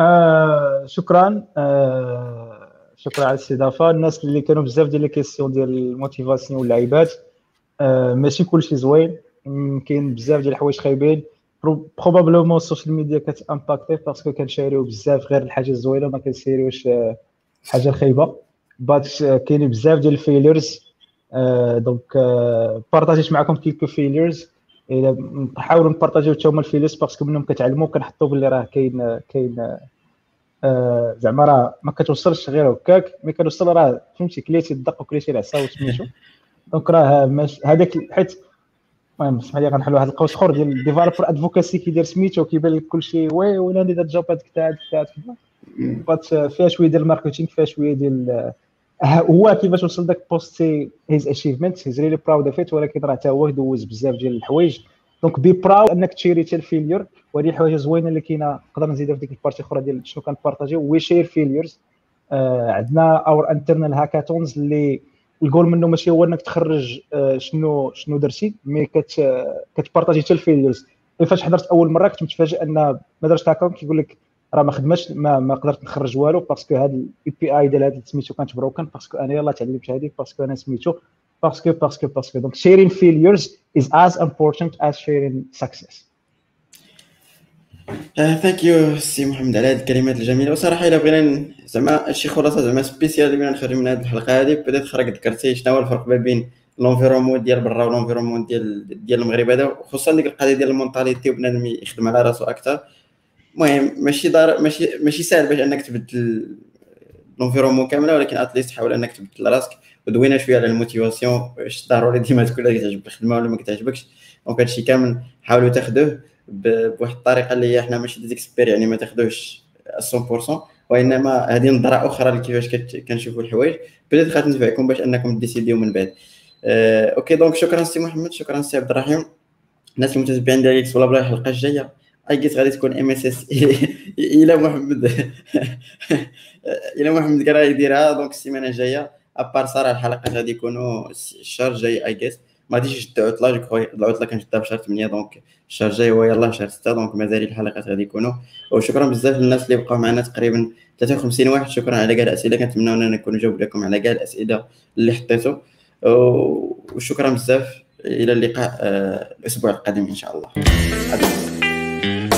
آه شكرا. آه شكرا على الاستضافة. الناس اللي كانوا بزاف ديال لي ديال ال motivation واللعيبات آه ماشي كلشي زوين. كاين بزاف ديال الحوايج خايبين. بروبابلومون السوشيال ميديا كتامباكتي باسكو كنشاريو بزاف غير الحاجة الزوينة ما كن share يوش الحاجة الخايبه but كاينين بزاف ديال ال failures donc partager ت معكم quelques failures إلى نحاولوا ن partager يو حتى هما ال failures parce que منهم كتعلموا كنحطوا باللي راه كاين كاين زعما راه ما كتوصلش غير هكاك ملي كنوصل راه فهمتي كليتي الدق وكليتي العصا وسميتو. donc راه هذاك حيت المهم اسمح لي غنحل واحد القوس اخر ديال developer advocacy كيدير سميتو كيبان لك كلشي oui ولا ندير job هذيك تاع هذيك تاع فيها شوية ديال ال marketing فيها شوية ديال هو كيفاش وصل داك poster his achievement he's really proud of ولكن راه حتى هو دوز بزاف ديال الحوايج. donc be proud انك ت share ي حتى ال failure وهذه الحوايج زوينة اللي كاينة. نقدر نزيدها في ديك ال partie الأخرى ديال شنو كن partager يو we share failures عندنا our internal hackathons اللي الجول منه ماشي هو إنك تخرج آه شنو شنو درتي mais كت كت partager حتى ال failures فاش حضرت أول مرة كنت متفاجئ أن ما درتش هاكا كيقول لك راه ما خدمش ما, ما قدرت نخرج والو parce que هذا ال API ديال هذا سميتو كانت broken parce que أنا يلاه تعلمت هذه parce que أنا سميتو parce que parce que parce que donc sharing failures is as important as sharing success. thank you سي محمد على هذه الكلمات الجميلة. وصراحة إلا بغينا زعما شي خلاصة زعما spéciale اللي بغينا نخرج من هذه الحلقة هذه بدات خرج ذكرتي شنو هو الفرق ما بين l'environnement ديال برا و l'environnement ديال ديال المغرب هذا خصوصا ديك القضية ديال ال mentalité وبنادم يخدم على راسو أكثر. المهم ماشي دار ماشي ماشي سهل باش انك تبدل l'environnement كامله ولكن at least حاول انك تبدل راسك ودوينا شوية على ال motivation واش ضروري ديما تكون كتعجبك الخدمة ولا ما كتعجبكش. donc هادشي كامل حاولوا تاخذوه بواحد الطريقة اللي هي حنا ماشي ديزيكسبير يعني ما تاخذوهش 100% وإنما هذه نظرة أخرى لكيفاش كنشوفوا الحوايج. بدات غتنفعكم باش أنكم ديسيديو من بعد. OK donc شكرا سي محمد شكرا سي عبد الرحيم. الناس المتابعين ديال إكس بلا بلا الحلقة الجاية أي جيت غادي تكون ام اس اس إلى محمد. إلى محمد كان يديرها. دونك السيمانة الجاية. ابار صراحة الحلقات غادي يكونوا الشهر الجاي اي جيت ما غاديش نشد عطله جو كخوا العطله كنشدها في شهر 8 دونك الشهر الجاي هو يلاه شهر 6 دونك مازال الحلقات غادي يكونوا. وشكرا بزاف للناس اللي بقاو معنا تقريبا 53 واحد. شكرا على كاع الأسئلة. كنتمنى إننا نكون جاوب لكم على كاع الأسئلة اللي حطيتو. وشكرا بزاف. إلى اللقاء الأسبوع القادم إن شاء الله. Mm-hmm.